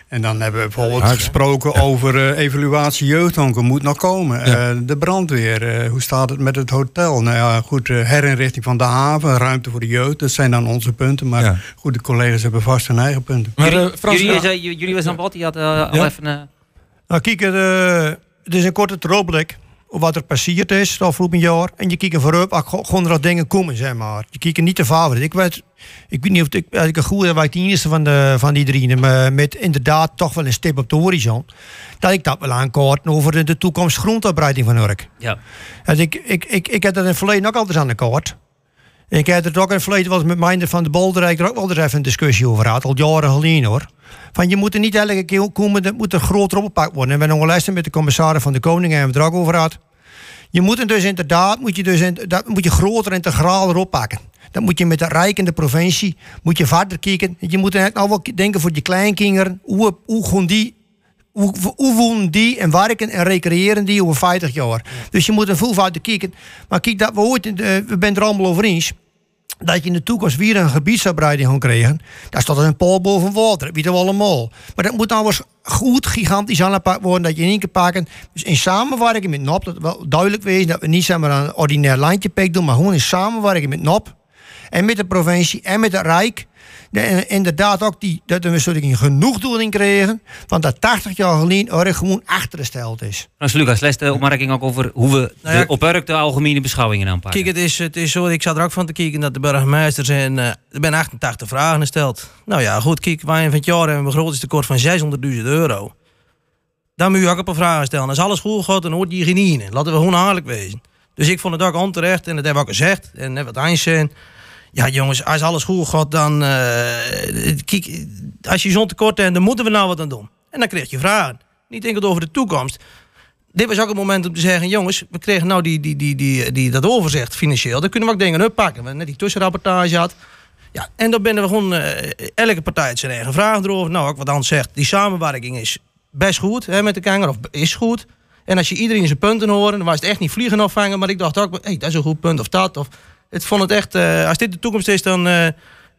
En dan hebben we bijvoorbeeld Ja, gesproken over eh, evaluatie jeugdhonken, moet nog komen. Eh, de brandweer, eh, hoe staat het met het hotel? Nou ja, goed, eh, herinrichting van de haven, ruimte voor de jeugd, dat zijn dan onze punten. Maar goed, de collega's hebben vast hun eigen punten. jullie, jullie, zei- j- jullie was aan bod, die had eh, al even... Nou, kijk, eh, het is een korte terugblik wat er passeerd is het afgelopen jaar. En je kijkt vooruit, gewoon er dingen komen, zeg maar. Je kijkt niet te favoriet. Ik weet, ik weet niet of ik, als ik het goed heb, was ik de eerste van, de, van die drieën. Maar met inderdaad toch wel een stip op de horizon. Dat ik dat wel aankaart over de, de toekomst gronduitbreiding van Urk. Ja. Dus ik, ik, ik, ik heb dat in het verleden ook altijd aan de kaart. Ik heb het ook in het eens met Minder van de Bolderijk er ook wel eens even een discussie over gehad. Al jaren geleden hoor. Van je moet er niet elke keer komen, dat moet er groter opgepakt worden. En we hebben nog met de commissaris van de Koning hebben we er ook over gehad. Je moet het dus inderdaad, moet je dus in, dat moet je groter integraal erop pakken. Dat moet je met de Rijk en de provincie, moet je verder kijken. Je moet eigenlijk nou wel denken voor je kleinkinderen, hoe, hoe gaan die hoe, wonen die en werken en recreëren die over 50 jaar? Dus je moet er veel verder kijken. Maar kijk, dat we ooit, in de- we zijn er allemaal over eens. Dat je in de toekomst weer een gebiedsuitbreiding gaan krijgen. Dat staat een paal boven water, dat weten we allemaal. Maar dat moet nou eens goed gigantisch aangepakt worden. Dat je in één keer pakken. Dus in samenwerking met NOP, dat wel duidelijk wees dat we niet zeg maar, een ordinair landje doen, maar gewoon in samenwerking met NOP. En met de provincie en met het Rijk. En inderdaad ook die, dat we een genoegdoening kregen. Want dat 80 jaar geleden Urk gewoon achtergesteld is. Frans Lucas, les de opmerking ook over hoe we Nou ja, de, op Urk de algemene beschouwingen aanpakken. Kijk, het is, het is zo, ik zat er ook van te kijken dat de burgemeester zijn, eh, er zijn 88 vragen gesteld. Nou ja, goed, kijk, wij van het jaar hebben we een begrotingstekort van 600.000 euro. Dan moet je ook een paar vragen stellen. Als alles goed gaat, dan hoort je geen in. Laten we gewoon eerlijk wezen. Dus ik vond het ook onterecht, en dat hebben we ook gezegd, en net wat Heinz zei. Ja, jongens, als alles goed gaat, dan. eh, kijk, als je zo'n tekort hebt, dan moeten we nou wat aan doen. En dan krijg je vragen. Niet enkel over de toekomst. Dit was ook het moment om te zeggen: jongens, we kregen nou die, die, die, die, die, dat overzicht financieel. Dan kunnen we ook dingen oppakken. We net die tussenrapportage had. Ja, en dan binnen we gewoon. eh, elke partij heeft zijn eigen vragen erover. Nou, ook wat Hans zegt, die samenwerking is best goed hè, met de Kanger, of is goed. En als je iedereen zijn punten horen, dan was het echt niet vliegen afvangen. Maar ik dacht ook, hey, dat is een goed punt of dat. Of, het vond het echt, eh, als dit de toekomst is, dan, eh,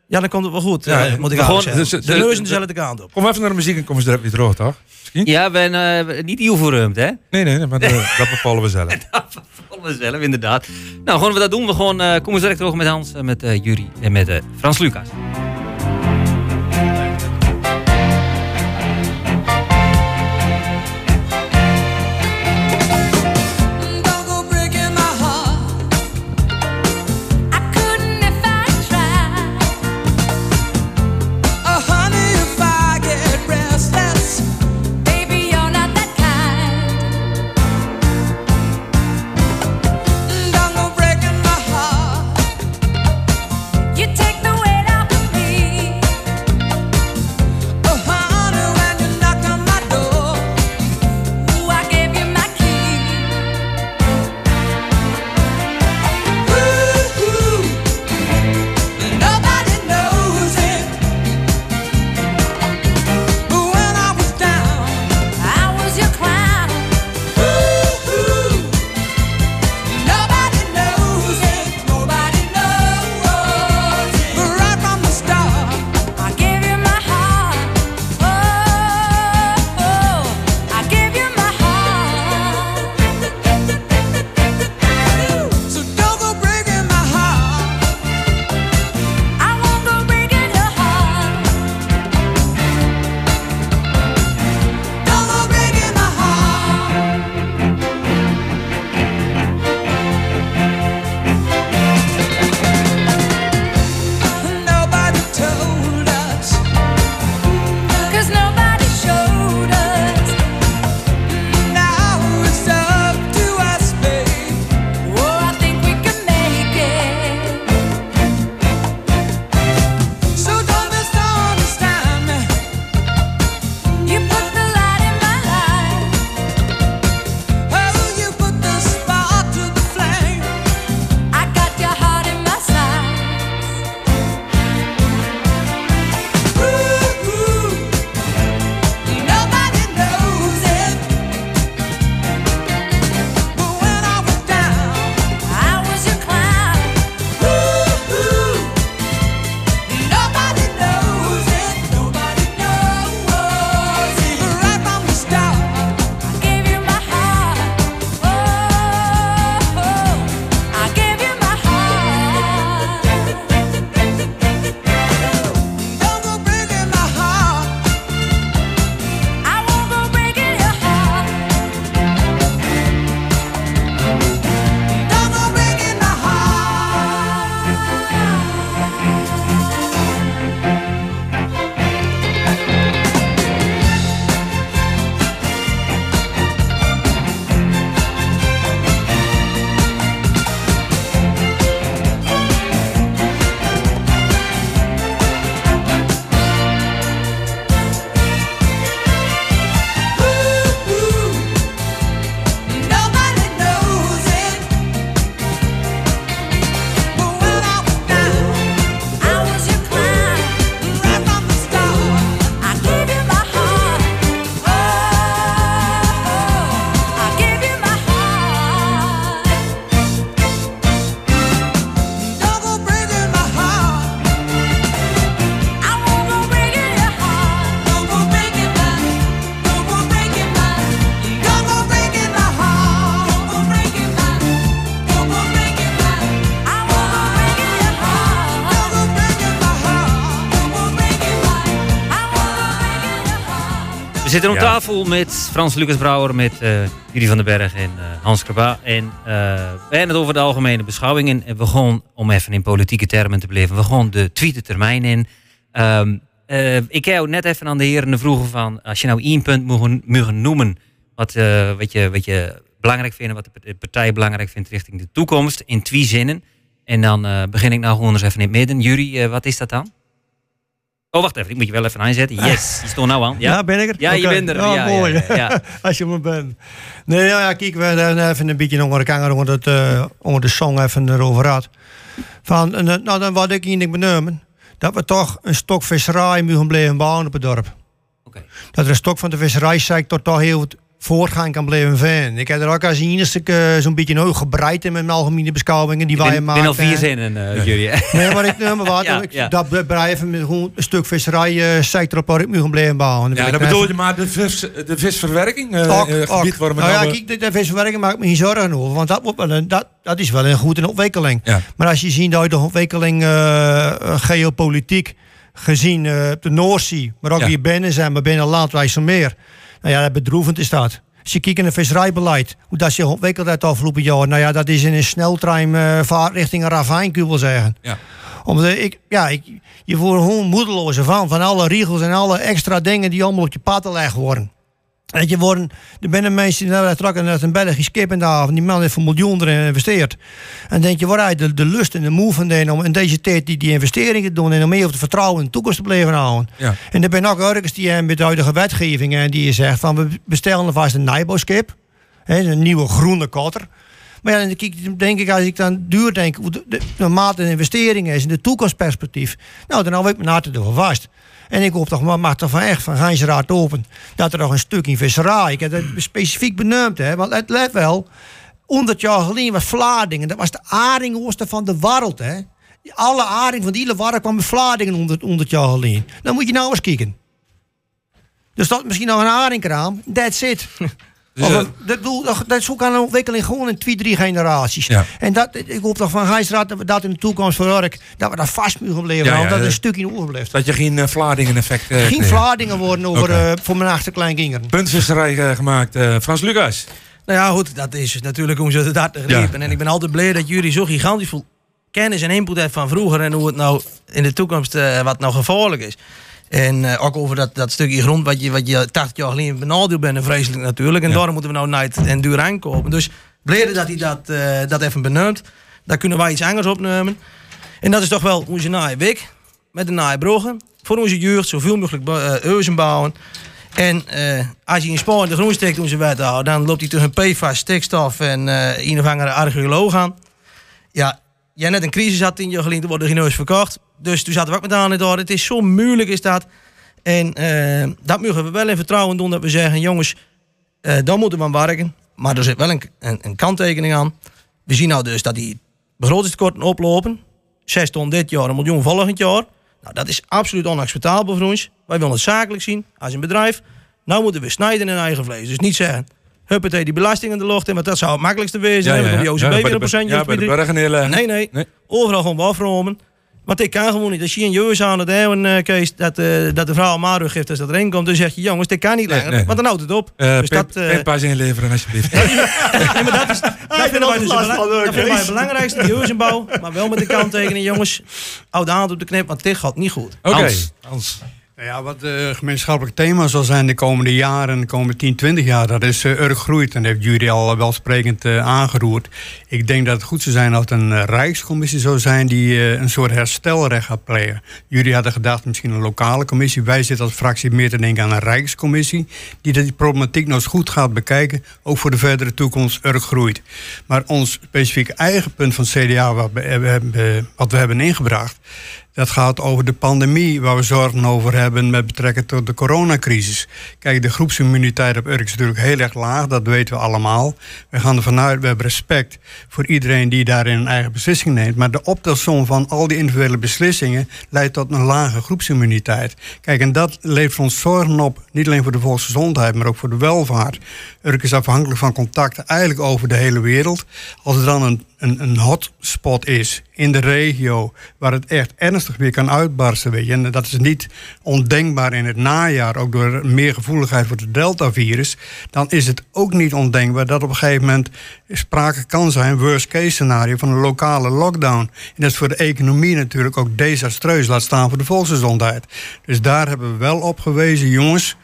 ja, dan komt het wel goed. Ja, eh, moet ik gewoon- dus- de de- neus de- dezelfde kant op. Kom even naar de muziek en kom eens er weer terug, toch? Ja, we zijn eh, niet heel verruimd, hè? Nee, nee, maar eh, [laughs] dat bepalen we zelf. [laughs] Volgens zelf, inderdaad. Nou, gewoon we dat doen. We gewoon, eh komen we direct terug met Hans, en met eh Jury en met eh, Frans Lucas. Zitten om Ja. tafel met Frans Lucas Brouwer, met eh Jury van den Berg en eh, Hans Kraba. En eh, we hebben het over de algemene beschouwingen. En we gaan, om even in politieke termen te blijven, we gaan de tweede termijn in. Ehm, eh, ik heb net even aan de heren vroegen van, als je nou één punt mogen, mogen noemen, wat, wat, je, wat je belangrijk vindt, wat de partij belangrijk vindt richting de toekomst, in twee zinnen. En dan begin ik nou gewoon eens even in het midden. Jury, wat is dat dan? Oh, wacht even. Ik moet je wel even aanzetten. Yes, [laughs] die stond nou aan. Ja, Ja, ben ik er? Ja, je bent er. Ja, Ja, mooi. ja. [laughs] Als je me bent. Nee, ja, ja, kijk, we hebben even een beetje onder de kanger onder, het, eh, onder de song even erover had. Van, eh, nou, dan wat ik hier benoemen, dat we toch een stok visserij moeten blijven bouwen op het dorp. Dat er een stok van de visserijsector toch heel voortgang kan blijven vinden. Ik heb er ook als enige eh, zo'n beetje nou gebreid in mijn algemene beschouwingen die Ik wij ben, maken. ben al vier zinnen, eh Jury. Nee, maar ik neem maar wat. [laughs] Ja, ik, ja. Dat bedrijven met gewoon een stuk visserijsector op waar ik moet blijven bouwen. Dan Ja, dat ik bedoel even- je maar de, vis, de visverwerking eh, ook, eh, gebied waar we nou ja, nou, eh, kijk, de, de visverwerking maakt me geen zorgen over. Want dat, wordt wel een, dat, dat is wel een goede ontwikkeling. Ja. Maar als je ziet dat de ontwikkeling eh, eh, geopolitiek gezien eh, op de Noordzee, maar ook Ja. hier binnen zijn, maar binnen Landwijsselmeer. Nou ja, bedroevend is dat. Als je kijkt naar het visserijbeleid, hoe dat zich ontwikkeld heeft de afgelopen jaar. Nou ja, dat is in een sneltrein eh, vaart richting een ravijn, kun je wel zeggen. Ja. Omdat ik, ja, ik, je wordt er gewoon moedeloos van. Van alle regels en alle extra dingen die allemaal op je pad gelegd worden. Je, worden, er zijn mensen die naar trekken uit een Belgisch kip in de avond. Die man heeft voor miljoenen erin geïnvesteerd. En denk je, waar de, de lust en de moe van deen om in deze tijd die, die investeringen te doen. En om meer op het vertrouwen in de toekomst te blijven houden. Ja. En er zijn ook ergens die hebben met de huidige wetgeving. En die zegt van we bestellen alvast een nijbouwskip. Hè, een nieuwe groene kotter. Maar ja, dan denk ik, als ik dan duur denk, hoe de, de, de mate de investeringen is en de toekomstperspectief. Nou, dan hou ik mijn hart ervoor vast. En ik hoop toch, maar mag toch van echt van Gijnsraad open. Dat er nog een stuk in visserij. Ik heb dat specifiek benoemd, hè. Want let, let wel, 100 jaar geleden was Vlaardingen, dat was de aardingooster van de wereld, hè. Alle aarding van die hele kwam bij Vlaardingen 100, 100 jaar geleden. Dan moet je nou eens kijken. Er staat misschien nog een aardingkraam. That's it. [laughs] Of een- dat, bedoel, dat, dat is ook aan een ontwikkeling gewoon in twee, drie generaties. Ja. En dat, ik hoop toch van Gijsraad dat we dat in de toekomst voor Urk, dat we daar vast moeten blijven Ja, ja, dat er een stukje overblijft. dat je geen uh, Vlaardingen-effect eh, Geen. Vlaardingen worden over, eh, voor mijn achterkleinkinderen. Puntvisserij eh, gemaakt. eh, Frans Lucas. Nou ja, goed, dat is natuurlijk hoe ze het hart liepen. En ik ben altijd blij dat jullie zo gigantisch veel kennis en input hebben van vroeger en hoe het nou in de toekomst eh, wat nou gevaarlijk is. En eh, ook over dat, dat stukje grond wat je, wat je 80 jaar geleden benadeeld bent, en vreselijk natuurlijk. En daarom moeten we nou night en duur aankopen. Dus blij dat hij dat, eh, dat even benoemt. Daar kunnen wij iets anders opnemen. En dat is toch wel onze naaiwik. Met de naaibruggen. Voor onze jeugd zoveel mogelijk huizen bouwen. En als je in Spanje de groen steekt onze wet houden, dan loopt hij tegen PFAS, stikstof en eh een of andere archeoloog aan. Ja, jij net een crisis had tien jaar geleden, toen worden geen huis verkocht. Dus toen zaten we ook met aan door. Het is zo moeilijk is dat. En eh, dat mogen we wel in vertrouwen doen dat we zeggen, jongens, eh dan moeten we aan werken. Maar er zit wel een, een, een kanttekening aan. We zien nou dus dat die begrotingstekorten oplopen. 6 ton dit jaar, een miljoen volgend jaar. Nou, dat is absoluut onacceptabel voor ons. Wij willen het zakelijk zien als een bedrijf. Nou moeten we snijden in eigen vlees. Dus niet zeggen, huppatee, die belasting in de lucht in, want dat zou het makkelijkste wezen. Ja, ja, we ja. op OCB weer een procentje. ja, bij de neerleggen. Nee, nee, Overal gewoon wel afromen. Want ik kan gewoon niet. Als je een jeus aan het hebben, eh, Kees, dat, eh, dat de vrouw een maarug geeft als dat erin komt, dan zeg je, jongens, dit kan niet langer. nee. Want dan houdt het op. Eh dus dat, eh, pinpas inleveren alsjeblieft. [laughs] Nee, maar dat, is, dat vinden wij dus hoor, dat vinden wij Kees. het belangrijkste, huizenbouw. Maar wel met de kanttekening, jongens. Houd de hand op de knip, want dit gaat niet goed. Oké, Hans. Hans. Nou ja, wat het gemeenschappelijk thema zal zijn de komende jaren, de komende 10, 20 jaar, dat is uh, Urk groeit. En dat heeft jullie al welsprekend eh, aangeroerd. Ik denk dat het goed zou zijn als het een eh, rijkscommissie zou zijn die eh, een soort herstelrecht gaat plegen. Jullie hadden gedacht misschien een lokale commissie. Wij zitten als fractie meer te denken aan een rijkscommissie die die problematiek nog eens goed gaat bekijken, ook voor de verdere toekomst Urk groeit. Maar ons specifieke eigen punt van CDA wat we, wat we hebben ingebracht, dat gaat over de pandemie waar we zorgen over hebben met betrekking tot de coronacrisis. Kijk, de groepsimmuniteit op Urk is natuurlijk heel erg laag, dat weten we allemaal. We gaan ervan uit, we hebben respect voor iedereen die daarin een eigen beslissing neemt. Maar de optelsom van al die individuele beslissingen leidt tot een lage groepsimmuniteit. Kijk, en dat levert ons zorgen op, niet alleen voor de volksgezondheid, maar ook voor de welvaart. Urk is afhankelijk van contacten eigenlijk over de hele wereld. Als er dan een, een, hotspot is in de regio waar het echt ernstig weer kan uitbarsten. En dat is niet ondenkbaar in het najaar, ook door meer gevoeligheid voor het Delta-virus. Dan is het ook niet ondenkbaar dat op een gegeven moment sprake kan zijn, worst case scenario, van een lokale lockdown. En dat is voor de economie natuurlijk ook desastreus, laat staan voor de volksgezondheid. Dus daar hebben we wel op gewezen, jongens.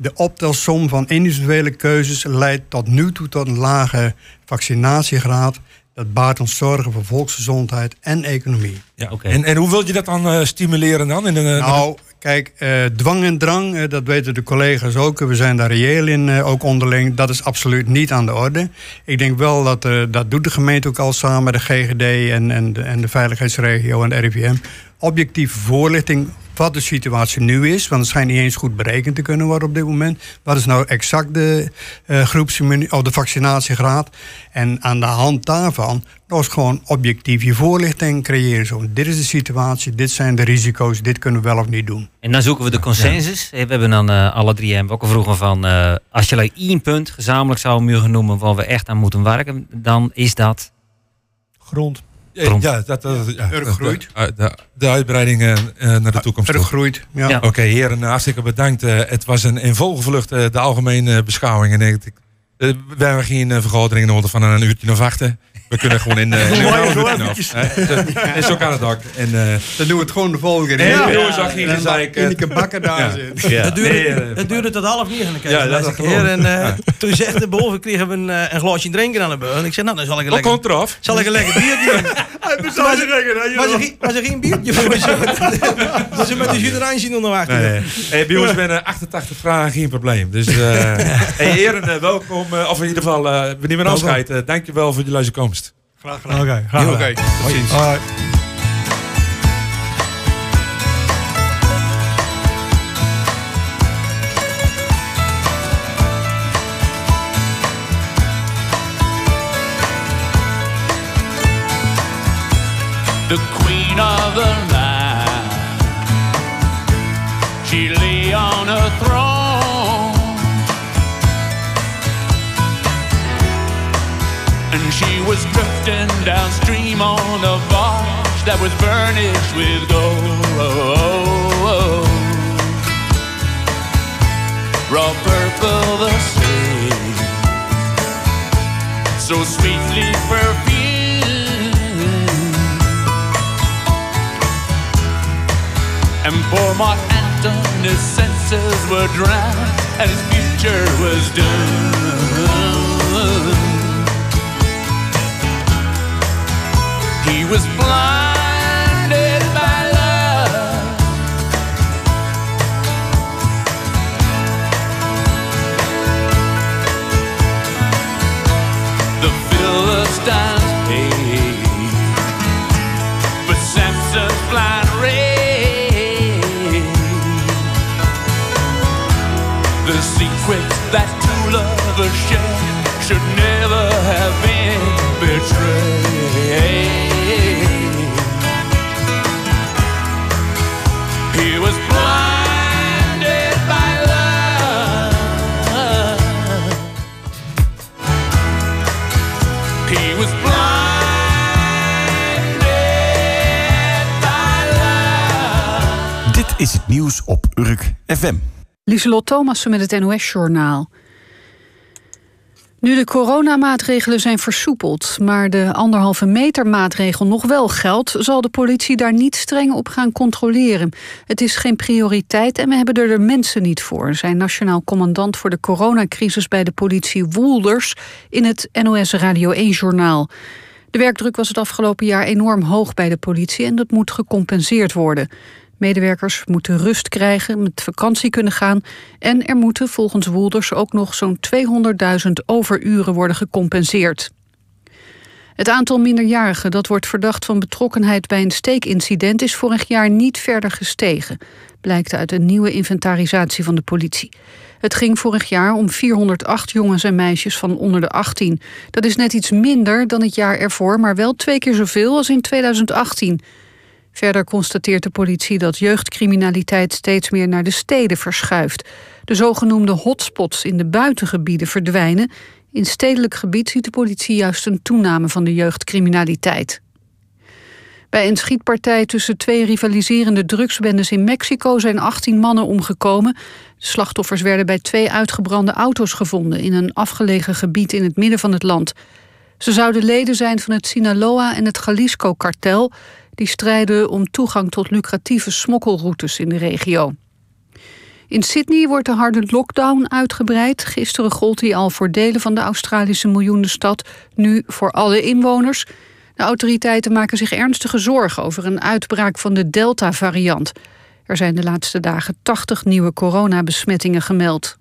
De optelsom van individuele keuzes leidt tot nu toe tot een lage vaccinatiegraad. Dat baart ons zorgen voor volksgezondheid en economie. Ja, en, en hoe wil je dat dan eh, stimuleren dan? In een, Nou, kijk, eh, dwang en drang, eh, dat weten de collega's ook. We zijn daar reëel in, eh, ook onderling. Dat is absoluut niet aan de orde. Ik denk wel dat, eh, dat doet de gemeente ook al samen met de GGD en, en, de, en de veiligheidsregio en de RIVM. Objectieve voorlichting wat de situatie nu is. Want het schijnt niet eens goed berekend te kunnen worden op dit moment. Wat is nou exact de, eh groepsimmu- of de vaccinatiegraad? En aan de hand daarvan nog eens gewoon objectief je voorlichting creëren. Zo, dit is de situatie, dit zijn de risico's, dit kunnen we wel of niet doen. En dan zoeken we de consensus. We hebben dan eh, alle drie hebben ook al vroegen van... eh, als je like één punt gezamenlijk zou mogen noemen... waar we echt aan moeten werken, dan is dat... Grond. Ja, ja, dat, dat, ja, Urk groeit. De, de, de uitbreiding eh, eh, naar de toekomst. Urk toe. groeit, ja. Oké, Ja. heren, hartstikke bedankt. Eh, het was een in volgevlucht eh, de algemene beschouwing. En ik, eh, we hebben geen eh, vergadering nodig van een uurtje of achten. We kunnen gewoon in, eh [laughs] af, hè. En zo kan het ook. En, eh, Dan doen we het gewoon de volgende keer. jongens, zag geen En dan eh. Ineke Bakker daar Ja. zit. Ja. Het, duurde, Nee, eh, het duurde tot half negen. Ja, Ja, dat dat geloof keer. ik. En, eh, Ja. Toen zegt boven kregen we een, eh, een glaasje drinken aan de beurt. En ik zei, nou, dan zal ik een Wat lekker... komt eraf? Zal ik een lekker biertje doen? [laughs] Was er- was er geen- Was er geen biertje voor ze? [laughs] Was er met de jus d'orange nog nee. Hey, bij ons binnen 88 vragen geen probleem. Dus eh hey, heren, eh, welkom. eh, of in ieder geval, eh we nemen afscheid. Eh, dankjewel voor jullie komst. Graag gedaan. Oké, graag Heel gedaan. oké, tot ziens. Hoi. the queen of the night. She lay on her throne, was drifting downstream on a barge that was burnished with gold. Raw purple the sea, so sweetly perfumed. And poor Mark Anton, his senses were drowned, and his future was done. He was blinded by love. The Philistines paid for Samson's blind. The secret that two lovers share should never have been nieuws op Urk FM. Lieselot Thomassen met het NOS-journaal. Nu de coronamaatregelen zijn versoepeld, maar de anderhalve meter maatregel nog wel geldt, zal de politie daar niet streng op gaan controleren. Het is geen prioriteit en we hebben er de mensen niet voor, zei nationaal commandant voor de coronacrisis bij de politie Woelders in het NOS Radio 1-journaal. De werkdruk was het afgelopen jaar enorm hoog bij de politie en dat moet gecompenseerd worden. Medewerkers moeten rust krijgen, met vakantie kunnen gaan... en er moeten volgens Woelders ook nog zo'n 200.000 overuren worden gecompenseerd. Het aantal minderjarigen dat wordt verdacht van betrokkenheid bij een steekincident... is vorig jaar niet verder gestegen, blijkt uit een nieuwe inventarisatie van de politie. Het ging vorig jaar om 408 jongens en meisjes van onder de 18. Dat is net iets minder dan het jaar ervoor, maar wel twee keer zoveel als in 2018... Verder constateert de politie dat jeugdcriminaliteit steeds meer naar de steden verschuift. De zogenoemde hotspots in de buitengebieden verdwijnen. In stedelijk gebied ziet de politie juist een toename van de jeugdcriminaliteit. Bij een schietpartij tussen twee rivaliserende drugsbendes in Mexico zijn 18 mannen omgekomen. De slachtoffers werden bij twee uitgebrande auto's gevonden in een afgelegen gebied in het midden van het land. Ze zouden leden zijn van het Sinaloa en het Jalisco-kartel, die strijden om toegang tot lucratieve smokkelroutes in de regio. In Sydney wordt de harde lockdown uitgebreid. Gisteren gold die al voor delen van de Australische miljoenenstad, nu voor alle inwoners. De autoriteiten maken zich ernstige zorgen over een uitbraak van de Delta-variant. Er zijn de laatste dagen 80 nieuwe coronabesmettingen gemeld.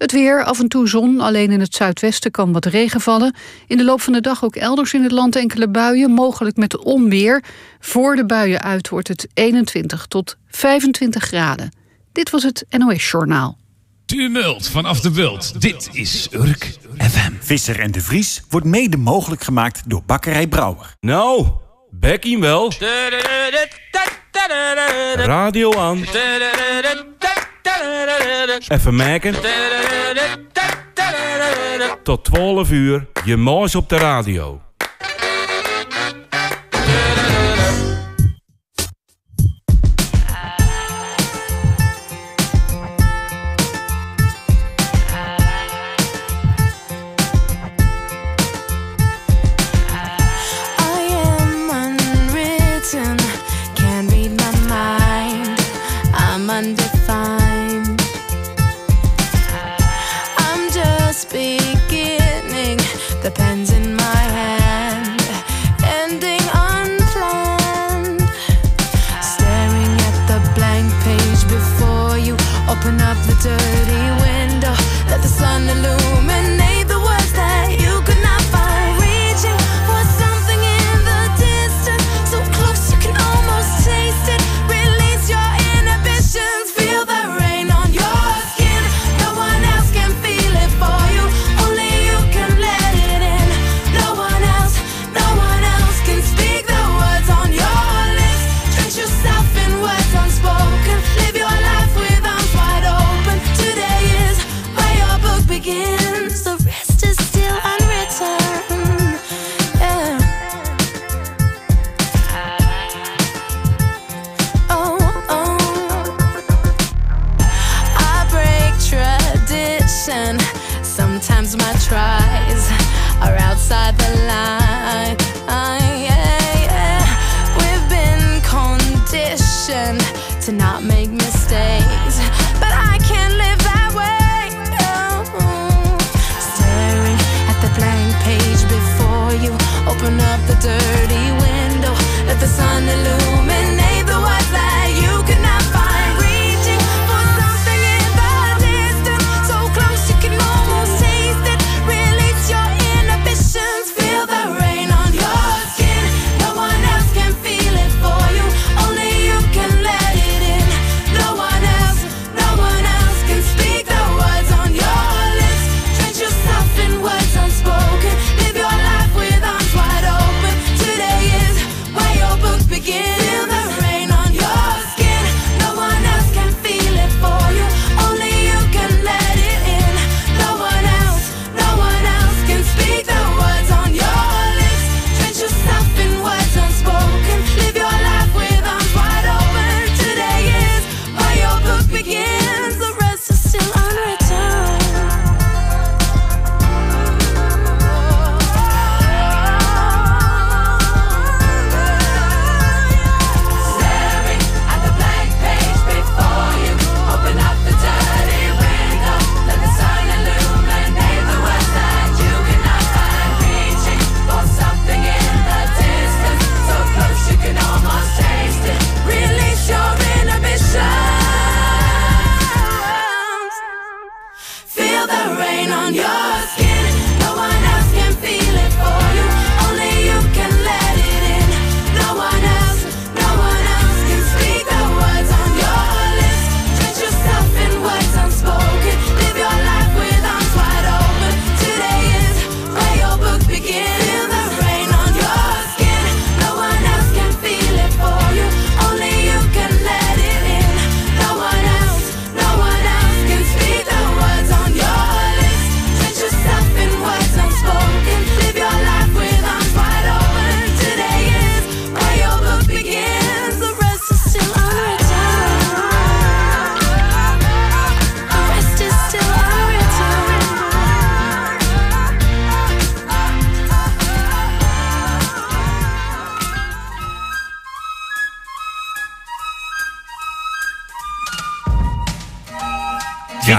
Het weer, af en toe zon, alleen in het zuidwesten kan wat regen vallen. In de loop van de dag ook elders in het land enkele buien, mogelijk met onweer. Voor de buien uit wordt het 21 tot 25 graden. Dit was het NOS Journaal. Tumult vanaf de bult. Dit is Urk FM. Visser en de Vries wordt mede mogelijk gemaakt door Bakkerij Brouwer. Nou, Becky wel. Radio aan. Even maken. Tot 12 uur, je moos op de radio.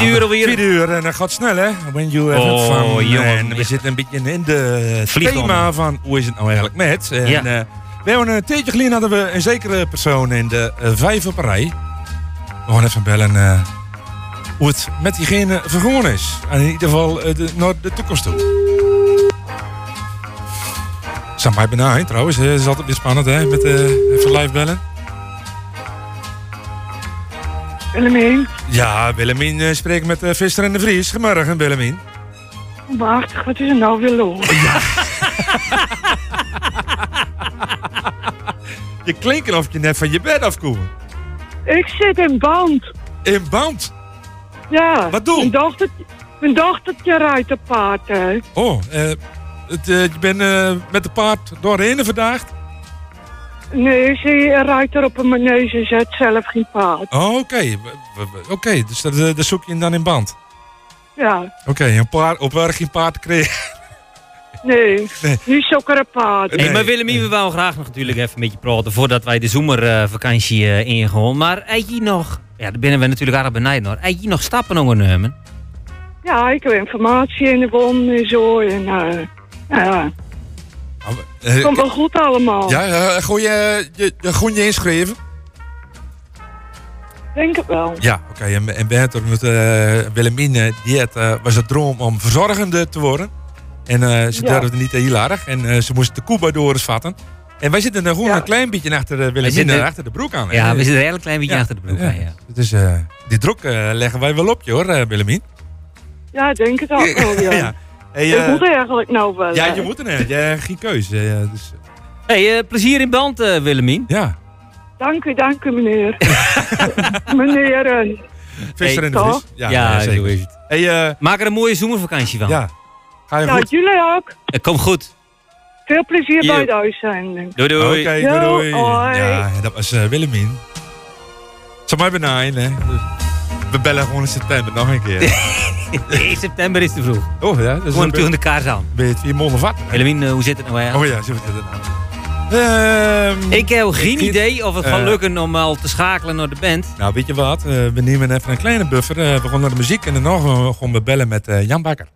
Vierde uur alweer. Vierde uur en dat gaat snel hè. When you have Oh, fun. jongen. En we zitten een beetje in de Vliegt thema om. van hoe is het nou eigenlijk met. En, Ja. eh, we hebben een tijdje geleden hadden we een zekere persoon in de uh, vijf op een rij. We gaan even bellen eh, hoe het met diegene vergoon is. En in ieder geval de, naar de toekomst toe. Sam mij benaaien trouwens. Het is altijd weer spannend hè. Met even live bellen. Willemien, Ja, Willemien uh, spreekt met uh, Visser en de Vries. Goedemorgen, Willemien. waarachtig, wat is er nou weer los? Je klinkt of je net van je bed afkomt. Ik zit in band. In band? Ja. Wat doe? Mijn dochter, mijn dochtertje rijdt een paard, hè. Oh, eh, het, eh, je bent eh, met de paard doorheen vandaag? Nee, ze rijdt er op een manege en zet zelf geen paard. Oh, oké. Oké, dus dat, eh, dat zoek je hem dan in band. Ja, Oké, een paard, op waar geen paard krijgen. [laughs] nee, Nee. niet zo'n paard. Nee, maar Willemien, we wouden graag nog natuurlijk even met je praten voordat wij de zomervakantie eh ingaan. Maar heb je nog, ja, daar binnen we natuurlijk aardig benijd naar, heb je nog stappen ondernemen? Ja, ik heb informatie in de won en zo. En, eh, ja, Eh, komt wel goed allemaal. Ja, gooi je, je, je, gooi je inschreven? Denk het wel. Ja, oké. En, en bij het met uh, Willemine, die had, eh, was het droom om verzorgende te worden. En eh, ze Ja. durfde niet heel erg. En eh, ze moest de koe bij Doris vatten. En wij zitten er gewoon een klein beetje achter de Willemine, zitten- achter de broek aan. hè. Ja, we zitten een heel klein beetje achter de broek aan, ja. Dus eh, die druk leggen wij wel op je hoor, uh, Willemien. Ja, ik denk het ook wel, [laughs] ja. Ja. Hey, ik eh, moet eigenlijk nou wel. Ja, hè. je moet er net. Je hebt geen keuze. eh, dus, hey, eh, plezier in band, eh Willemien. Ja. Dank u, dank u, meneer. [laughs] meneer... eh, Visser in de vis. Ja, Ja, zo zeker. is het. Hey, eh, Maak er een mooie zomervakantie van. Ja. Ga je Ja, goed? jullie ook. Het komt goed. Veel plezier bij de uitzending. Doei doei. Oké, doei doei. hoi. Ja, dat was uh, Willemien. Zal mij benaaien, hè. Dus we bellen gewoon in september nog een keer. [laughs] Nee, september is te vroeg. Oh ja, dat is Gewoon tegen de kaars aan. Ben je het vat? Willemien, eh, hoe zit het nou eigenlijk? Oh ja, zo zit het nou. Ehm, Ik heb geen idee of het gaat eh, lukken om al te schakelen naar de band. Nou, weet je wat? Eh, we nemen even een kleine buffer. We gaan naar de muziek en daarna gaan we gewoon bellen met Jan Bakker.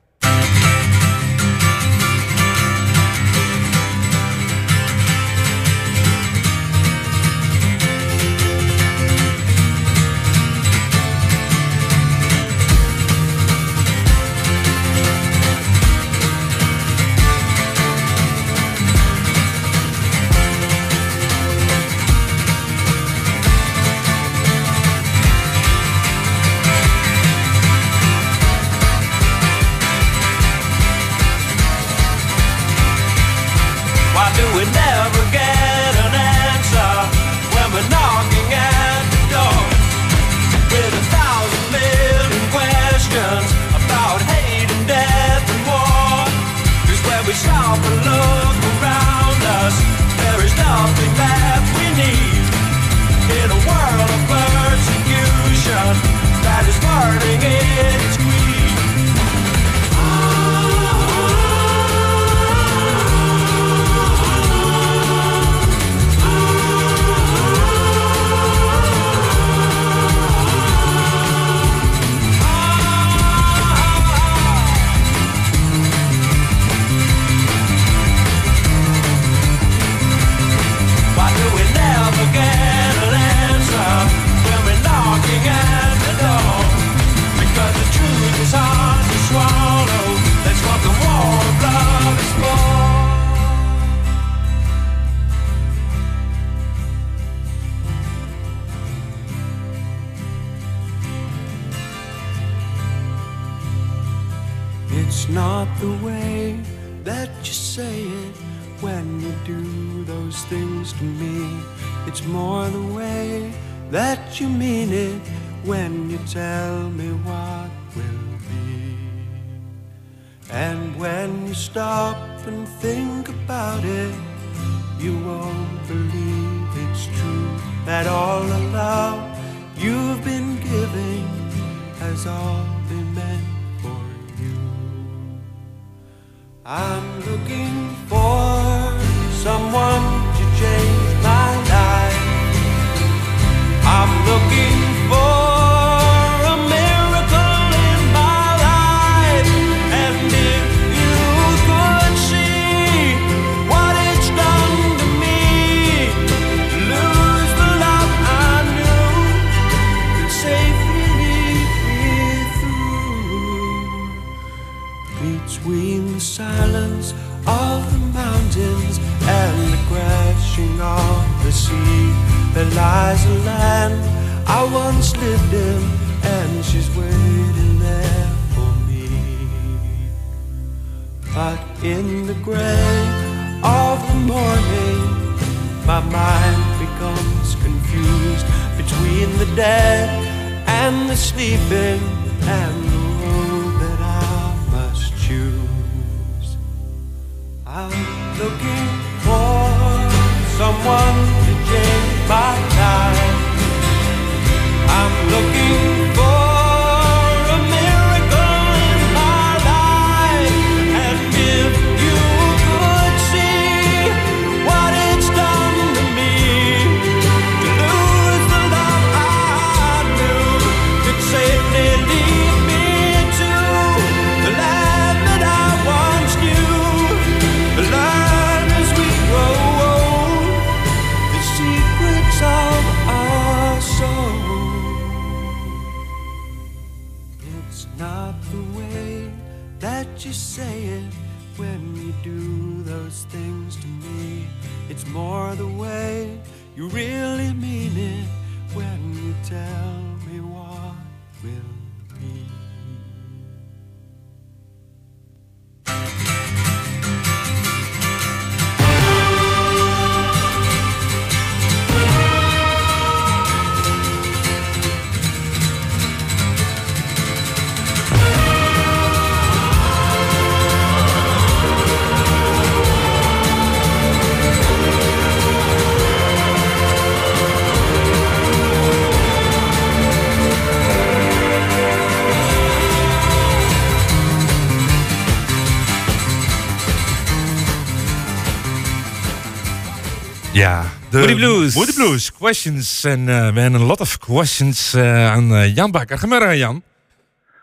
Ja, de Moody Blues. Moody Blues. Questions. En eh, we hebben een lot of questions eh, aan eh, Jan Bakker. Goedemorgen, Jan.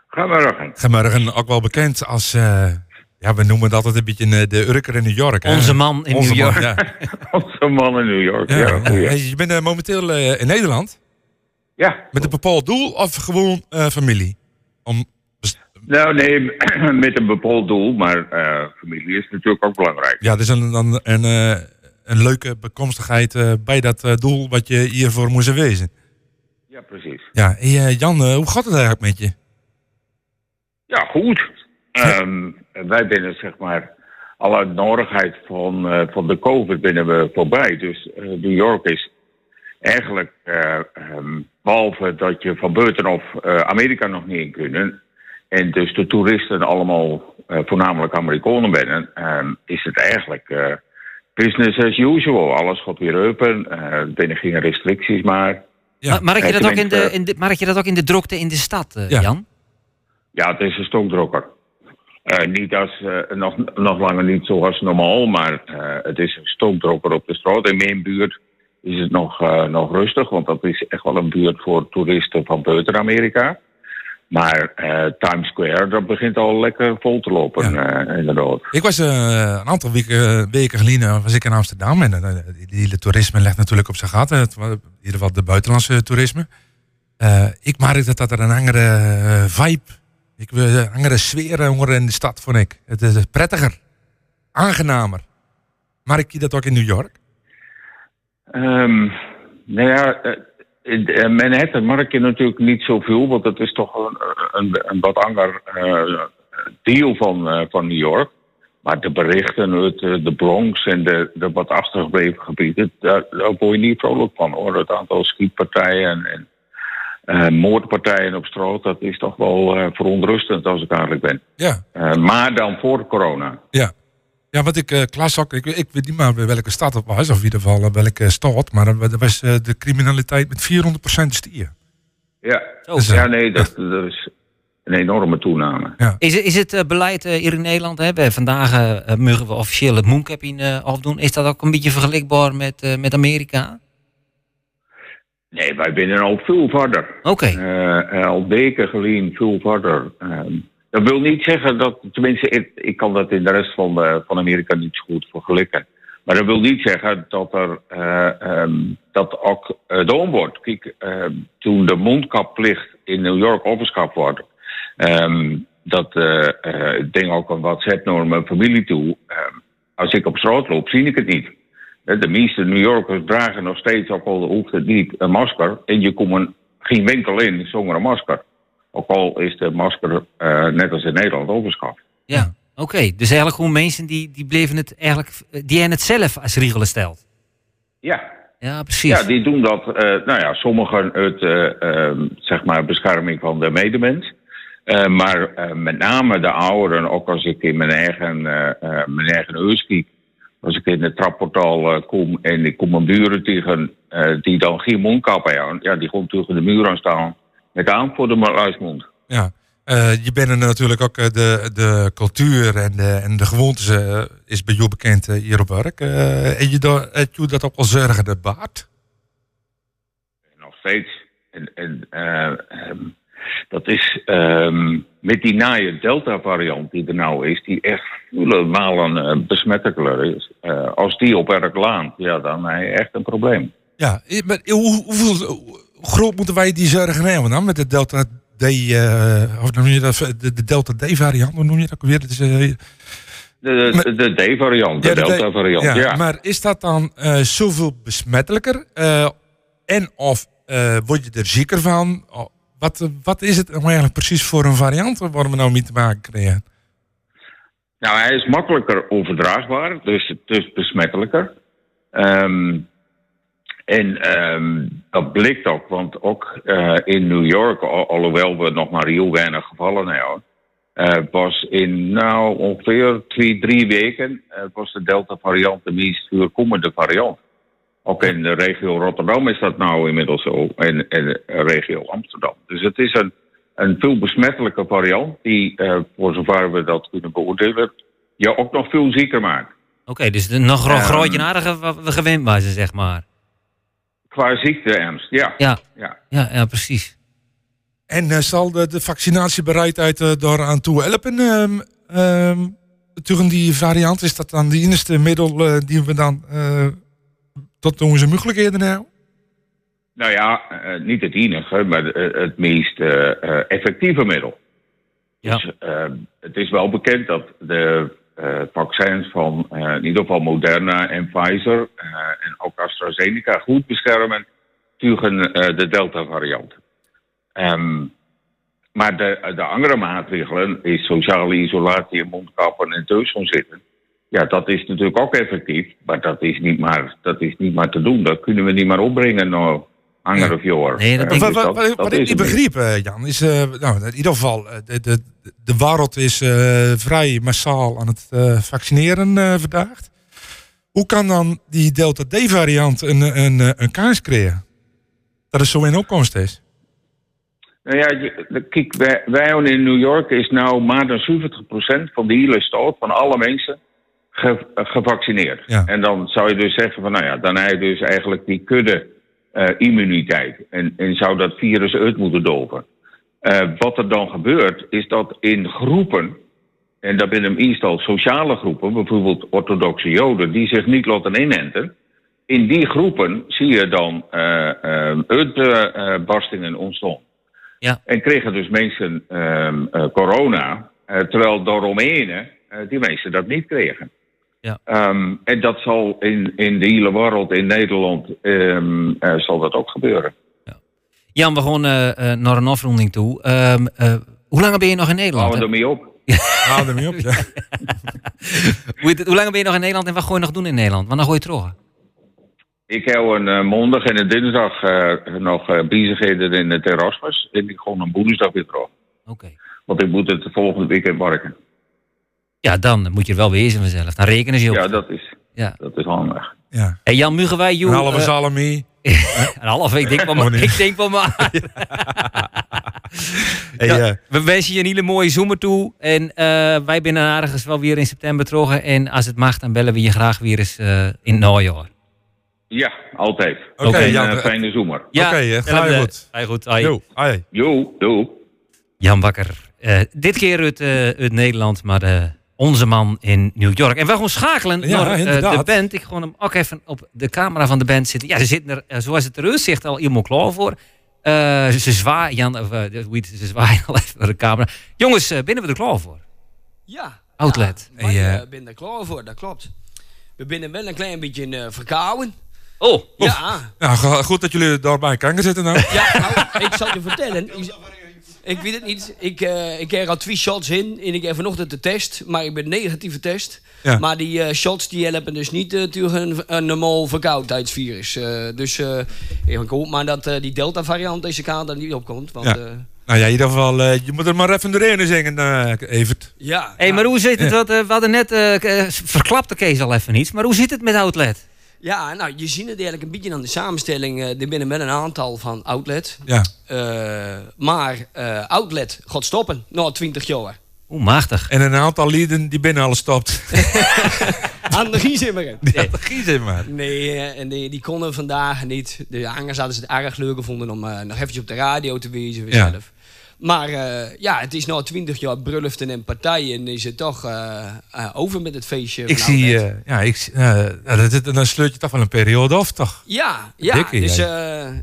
Goedemorgen. Goedemorgen, ook wel bekend als... eh, ja, we noemen het altijd een beetje de Urker in New York. hè? Onze man in Onze New man, York. ja. [laughs] Onze man in New York. Ja, je bent momenteel eh, in Nederland. Ja. Met een bepaald doel of gewoon eh, familie? Om, Nou, nee, [clears throat] met een bepaald doel, maar eh, familie is natuurlijk ook belangrijk. ja, dus een, een, een, eh, een leuke bekomstigheid eh, bij dat eh, doel wat je hiervoor moest wezen. Ja, precies. Ja, hey, eh, Jan, hoe gaat het eigenlijk met je? Ja, goed. [laughs] Ehm, wij binnen, zeg maar, alle nodigheid van, eh, van de COVID binnen we voorbij. Dus New York is eigenlijk, eh, ehm, behalve dat je van buitenaf Amerika nog niet in kunnen... en dus de toeristen allemaal voornamelijk Amerikanen binnen... ehm, is het eigenlijk business as usual. Alles gaat weer open, eh binnen geen restricties maar... Ma- Merk je, Eh, dat ook in de, in de, merk je dat ook in de drukte in de stad, eh, Ja. Jan? Ja, het is een stokdrokker. Eh, niet als, eh, nog, nog langer niet zoals normaal, maar eh, het is een stokdrokker op de straat. In mijn buurt is het nog, eh, nog rustig, want dat is echt wel een buurt voor toeristen van buiten Amerika. Maar eh, Times Square, dat begint al lekker vol te lopen, eh, inderdaad. Ik was eh, een aantal weken, weken geleden was ik in Amsterdam. En die, hele toerisme legt natuurlijk op zijn gat. Het, in ieder geval de buitenlandse toerisme. Ik merk dat er een andere vibe, ik, wil een andere sfeer hoor in de stad, vond ik. Het is prettiger, aangenamer. Merk je dat ook in New York? Ehm, nou ja, Manhattan merk je natuurlijk niet zoveel, want het is toch een, een, een wat ander eh, deel van, eh, van New York. Maar de berichten uit eh, de Bronx en de, de wat achtergebleven gebieden, daar, daar word je niet vrolijk van hoor. Het aantal schietpartijen en, en moordpartijen op straat, dat is toch wel verontrustend als ik eigenlijk ben. Ja. Maar dan voor corona. Ja. Ja, wat ik uh, ook, ik, ik weet niet maar bij welke stad het was, of in ieder geval eh, welke stad, maar er was eh, de criminaliteit met 400% stier. Ja, Dus, ja nee, dat, dat is een enorme toename. Is, het- is het beleid eh, hier in Nederland, hè, vandaag mogen we officieel het mooncaping afdoen, is dat ook een beetje vergelijkbaar met, eh, met Amerika? Nee, wij zijn al veel verder. Oké. Eh, eh, al weken geleden veel verder. Dat wil niet zeggen dat, tenminste, ik, kan dat in de rest van, eh, van Amerika niet zo goed vergelijken. Maar dat wil niet zeggen dat er eh, ehm, dat ook uh, gedaan wordt. Kijk, ehm, toen de mondkapplicht in New York afgeschaft wordt, ehm, dat eh, eh, ik denk ook een WhatsApp naar mijn familie toe. als ik op straat loop, zie ik het niet. Eh, De meeste New Yorkers dragen nog steeds, ook al hoeft niet, een masker. En je komt een- geen winkel in zonder een masker. Ook al is de masker, eh, net als in Nederland, overschat. Ja, oké. Dus eigenlijk gewoon mensen die, die bleven het eigenlijk, die hebben het zelf als regelen stelt. Ja. Ja, precies. Ja, die doen dat, eh, nou ja, sommigen uit, eh, ehm, zeg maar, bescherming van de medemens. Eh, maar eh, met name de ouderen, ook als ik in mijn eigen, eh, eh, mijn eigen huis kijk. Als ik in het trapportaal eh, kom en ik kom mijn buren tegen eh, die dan geen mondkap hebben. Ja, die gewoon tegen de muur aan staan. Met aan voor de luismond. Ja. Eh, je bent er natuurlijk ook eh, de, de cultuur en de, en de gewoontes eh, is bij jou bekend hier op werk. En je, je dat ook al zorgen de baard? nog steeds. En, en eh, ehm, dat is ehm, met die naaie Delta-variant die er nou is, die echt vele malen besmettelijker is. Als die op werk laat, ja, dan heb je echt een probleem. Ja, maar hoe, hoeveel, hoe groot moeten wij die zorgen hebben dan met de Delta D, eh, of noem je dat, de, de Delta D variant, hoe noem je dat weer? Dat is, eh, De, de, de D-variant, de, Ja, de Delta-variant, ja. ja, Maar is dat dan eh, zoveel besmettelijker? En of word je er zieker van? Oh, Wat, wat is het nou eigenlijk precies voor een variant waar we nou mee te maken krijgen? Nou, hij is makkelijker overdraagbaar, dus het is besmettelijker. Ehm, en ehm, dat blijkt ook, want ook eh, in New York, al- alhoewel we nog maar heel weinig gevallen hebben, eh, was in nou ongeveer twee, drie weken eh, was de Delta-variant de meest voorkomende variant. Ook in de regio Rotterdam is dat nou inmiddels zo, en, en de regio Amsterdam. Dus het is een, een veel besmettelijke variant die, voor zover we dat kunnen beoordelen, je ook nog veel zieker maakt. Oké, dus nog een Ehm. grootje we gewend waren, zeg maar. Qua ziekte-ernst, ja. Ja. ja. Ja, ja precies. En eh, zal de, de vaccinatiebereidheid eh, daaraan toe helpen? ehm, ehm, tegen die variant, is dat dan de enige middel eh, die we dan eh, tot onze mogelijkheden hebben? Nou ja, eh, niet het enige, maar het meest effectieve middel. Dus eh, het is wel bekend dat de vaccins van eh, in ieder geval Moderna en Pfizer eh, en ook AstraZeneca goed beschermen tegen eh, de Delta-variant. Ehm, maar de, de andere maatregelen is sociale isolatie en mondkappen en thuis zitten. Ja, dat is natuurlijk ook effectief, maar dat is niet maar, dat is niet maar te doen. Dat kunnen we niet maar opbrengen nou, ander of jaar. Nee, wat, dus wat, dat- wat- dat wat is ik niet begreep, eh, Jan, is eh, nou, in ieder geval, eh, de, de, de wereld is eh, vrij massaal aan het eh, vaccineren vandaag. Hoe kan dan die Delta D-variant een, een, een, een kaars krijgen? Dat het zo in opkomst is. Nou ja, kijk, wij, wij wonen in New York is nou maar dan 70% van de hele stad, van alle mensen, ge- gevaccineerd. En dan zou je dus zeggen van, nou ja, dan heb je dus eigenlijk die kudde eh, immuniteit. En, en zou dat virus uit moeten doven. Eh, wat er dan gebeurt, is dat in groepen, en dat binnen meestal sociale groepen, bijvoorbeeld orthodoxe joden, die zich niet laten inenten, in die groepen zie je dan eh uitbarstingen ontstaan. Ja. En kregen dus mensen ehm, eh, corona, terwijl daaromheen eh, die mensen dat niet kregen. Ja. Ehm, en dat zal in, in de hele wereld, in Nederland, ehm, eh, zal dat ook gebeuren. Jan, we gaan eh, eh, naar een afronding toe. Ehm, eh, hoe lang ben je nog in Nederland? Houden we hè? ermee op. [laughs] Hou ermee op, ja. [laughs] hoe, lang ben je nog in Nederland en wat ga je nog doen in Nederland? Wanneer ga je terug? Ik heb een maandag en een dinsdag eh, nog eh, bezigheden in het Erasmus. En ik gewoon een woensdag weer terug. Oké. Want ik moet het volgende weekend werken. Ja, dan moet je er wel wezen vanzelf. Dan rekenen ze je op. Ja, dat is, Ja. dat is handig. Ja. Hey Jan, mogen wij jou... Een halve eh, salami. [laughs] een halve, ik denk wel [laughs] maar. Ik denk wel maar. [laughs] Hey, Ja, eh, we wensen je een hele mooie zomer toe. En eh, wij binnen aardig wel weer in september terug. En als het mag, dan bellen we je graag weer eens eh, in het najaar. Ja, altijd. Oké, En, Jan, eh, fijne zomer. Ja, Oké, eh, ga je goed. Ga je goed. Hoi. Jo, hoi. Jo. Jan Bakker. Eh, dit keer uit, eh, uit Nederland, maar eh, onze man in New York. En we gaan schakelen Ja, naar eh, de band. Ik ga hem ook even op de camera van de band zitten. Ja, ze zitten er, eh, zoals het eruit ziet, al helemaal klaar voor. Eh, ze zwaaien, Jan, of, hoe heet het? ze zwaaien [laughs] al even naar de camera. Jongens, binnen we er klaar voor? Ja. Outlet. Eh, eh, ben er klaar voor, dat klopt. we binnen wel een klein beetje uh, verkouden. Oh, ja. Nou, go- goed dat jullie daarbij kan zitten nou. Ja, nou, ik zal je vertellen. Ik, weet het niet. Ik, eh, ik heb al twee shots in en ik heb vanochtend de test, maar ik ben negatieve test. Ja. Maar die eh, shots die helpen dus niet eh, tegen een, een normaal verkoudheidsvirus. Eh, dus eh, ik hoop maar dat eh, die Delta-variant deze kant er niet opkomt. Want, Ja. eh, Nou ja, in ieder geval, eh, je moet er maar even doorheen zingen, eh Evert. ja. Hé, maar hoe zit het? Ja. Wat, we hadden net, verklapte Kees al even iets, maar hoe zit het met Outlet? Ja, nou, je ziet het eigenlijk een beetje aan de samenstelling. eh er binnen met een aantal van outlet. Ja. Eh, maar eh, outlet gaat stoppen na 20 jaar. Oeh, machtig. En een aantal lieden die binnen alles stopt. [laughs] Aan de Giezimmer. Ja, de. Nee, en die, die konden vandaag niet. De angers hadden ze het erg leuk gevonden om eh, nog eventjes op de radio te wezen Ja. zelf. Maar eh, ja, het is nu 20 jaar bruluften en partijen. is het toch eh, eh, over met het feestje. Ik zie, ja, ik, zie- ja, dat, dat- dan sleurt je toch wel een periode af, toch? Ja, ja. Dikke, dus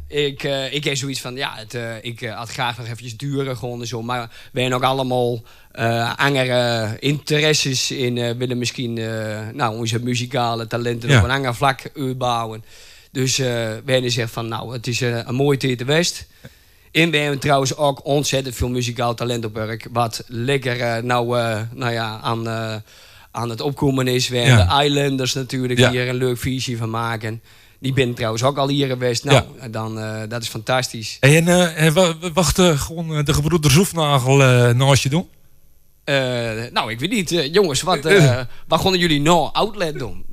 ik, ik heb zoiets van, ja, het, ik had graag nog eventjes duren gewoon en zo. Maar wij hebben ook allemaal andere interesses in, willen misschien nou, onze muzikale talenten Ja. op een ander vlak uitbouwen. Dus eh wij hebben gezegd van, nou, het is een mooie tijd de West. We hebben trouwens ook ontzettend veel muzikaal talent op werk. Wat lekker eh, nou, eh, nou ja, aan, eh, aan het opkomen is. We hebben Ja. de Islanders natuurlijk Ja. hier een leuk visie van maken. Die ben trouwens ook al hier geweest. Nou, dan, eh, dat is fantastisch. En eh, en wa- wa- wacht eh, gewoon de gebroeder Zoefnagel naast je doen? Eh, nou, ik weet niet. jongens, wat, eh, [laughs] wat gaan jullie nou outlet doen?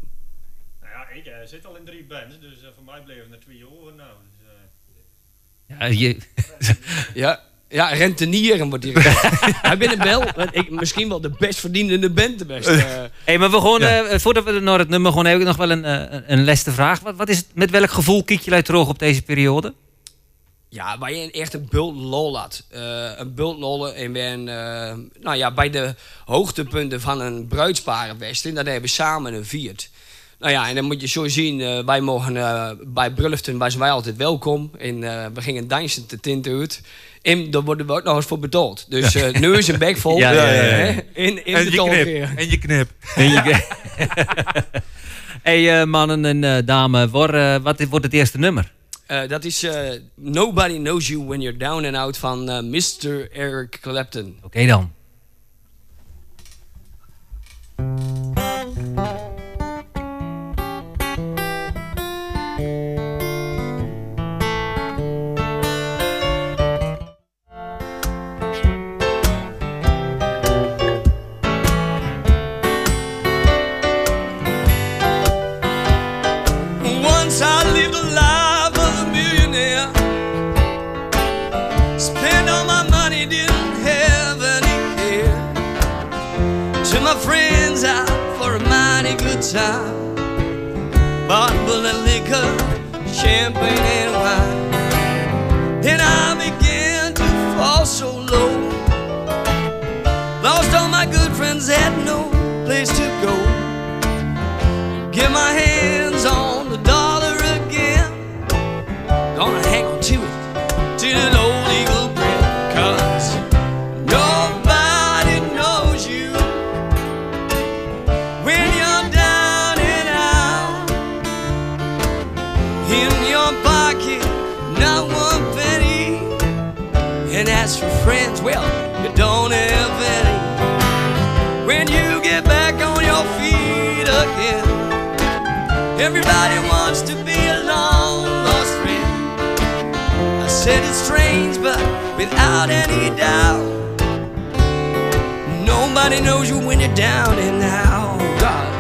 Nou ja, ik zit al in drie bands, dus voor mij bleven er twee over nou. Ja, je... [laughs] Ja, ja rentenieren wordt hier. [laughs] Hij bent ik, misschien wel de best verdienende band de best. eh. Hey, maar we gewoon, Ja. eh, voordat we naar het nummer gaan, heb ik nog wel een, eh, een laatste vraag. Wat, wat is het, met welk gevoel kijk je terug op deze periode? Ja, waar je echt een bult lol had. Eh, een bult lollen en ben, eh, nou ja, bij de hoogtepunten van een bruidsparenwest. En dat hebben we samen een viert. Nou ja, en dan moet je zo zien, eh, wij mogen eh, bij Brulften zijn wij altijd welkom. En eh, we gingen dansen te tint uit. En daar worden we ook nog eens voor betaald. Dus eh, nu is een bek vol. [laughs] Ja, ja, ja, In, in En de je knip. En je knip. [laughs] En je- [laughs] hey, eh, mannen en eh dames, waar, wat wordt het eerste nummer? Eh, dat is eh, Nobody Knows You When You're Down and Out van Mr. Eric Clapton. Oké dan. Time. Bottle of liquor, champagne and wine. Then I began to fall so low. Lost all my good friends, had no place to go. Get my hands without any doubt, nobody knows you when you're down and out. God.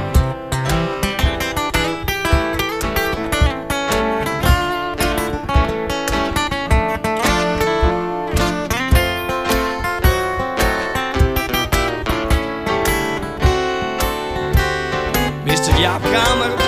Mr. Jaap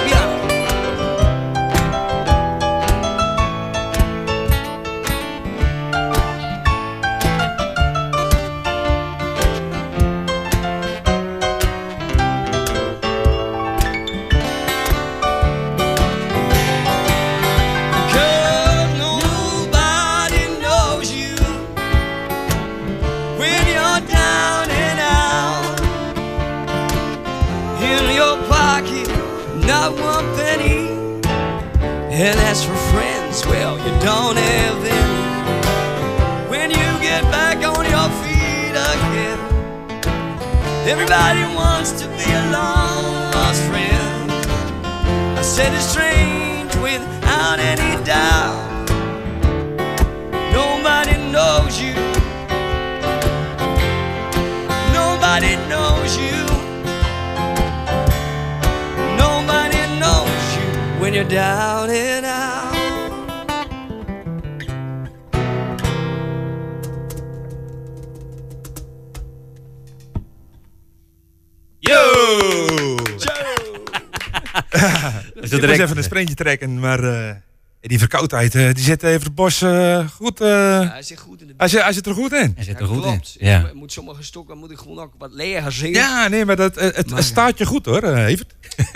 eh, die zit even het bos eh, goed. eh, hij zit goed in de hij, zit, hij zit er goed in. Hij zit Ja, klopt. Ik moet sommige stokken moet ik gewoon ook wat leger zingen. Ja, nee, maar dat, het, het staat je goed hoor, Evert. [laughs]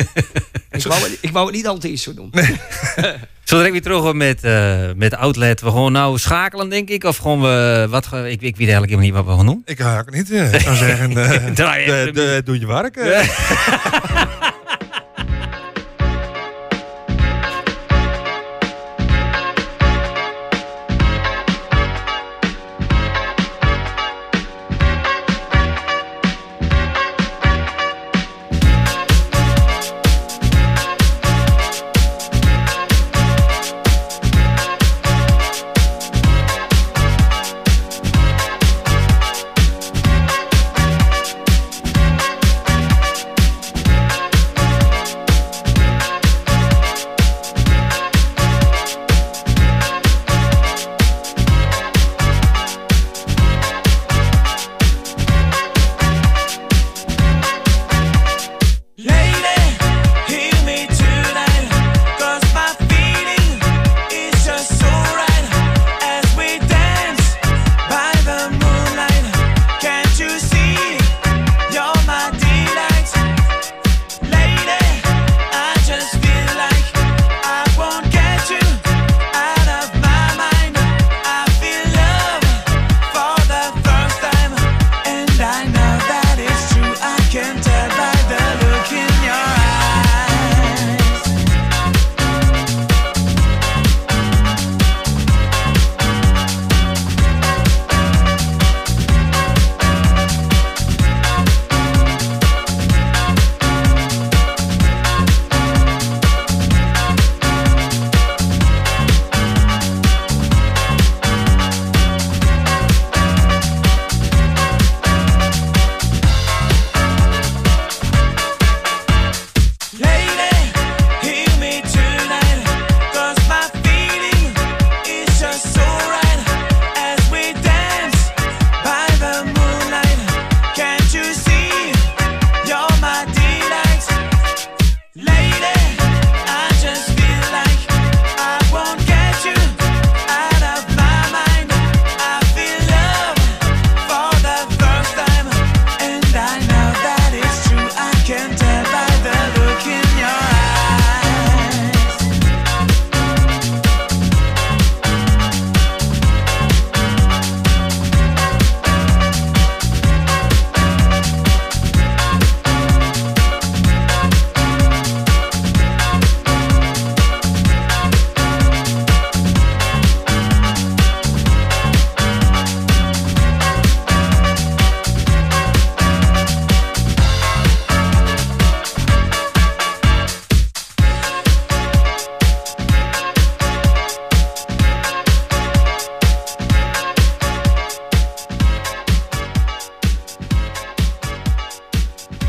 Ik wou, het, ik wou het niet altijd zo doen. [laughs] Zo direct weer terug met, eh met Outlet. We gewoon nou schakelen, denk ik. Of gewoon we. Wat, ik, ik weet eigenlijk helemaal niet wat we gaan doen. Ik ga ook niet. ik zou zeggen, [laughs] Draai de- de- doe je werk.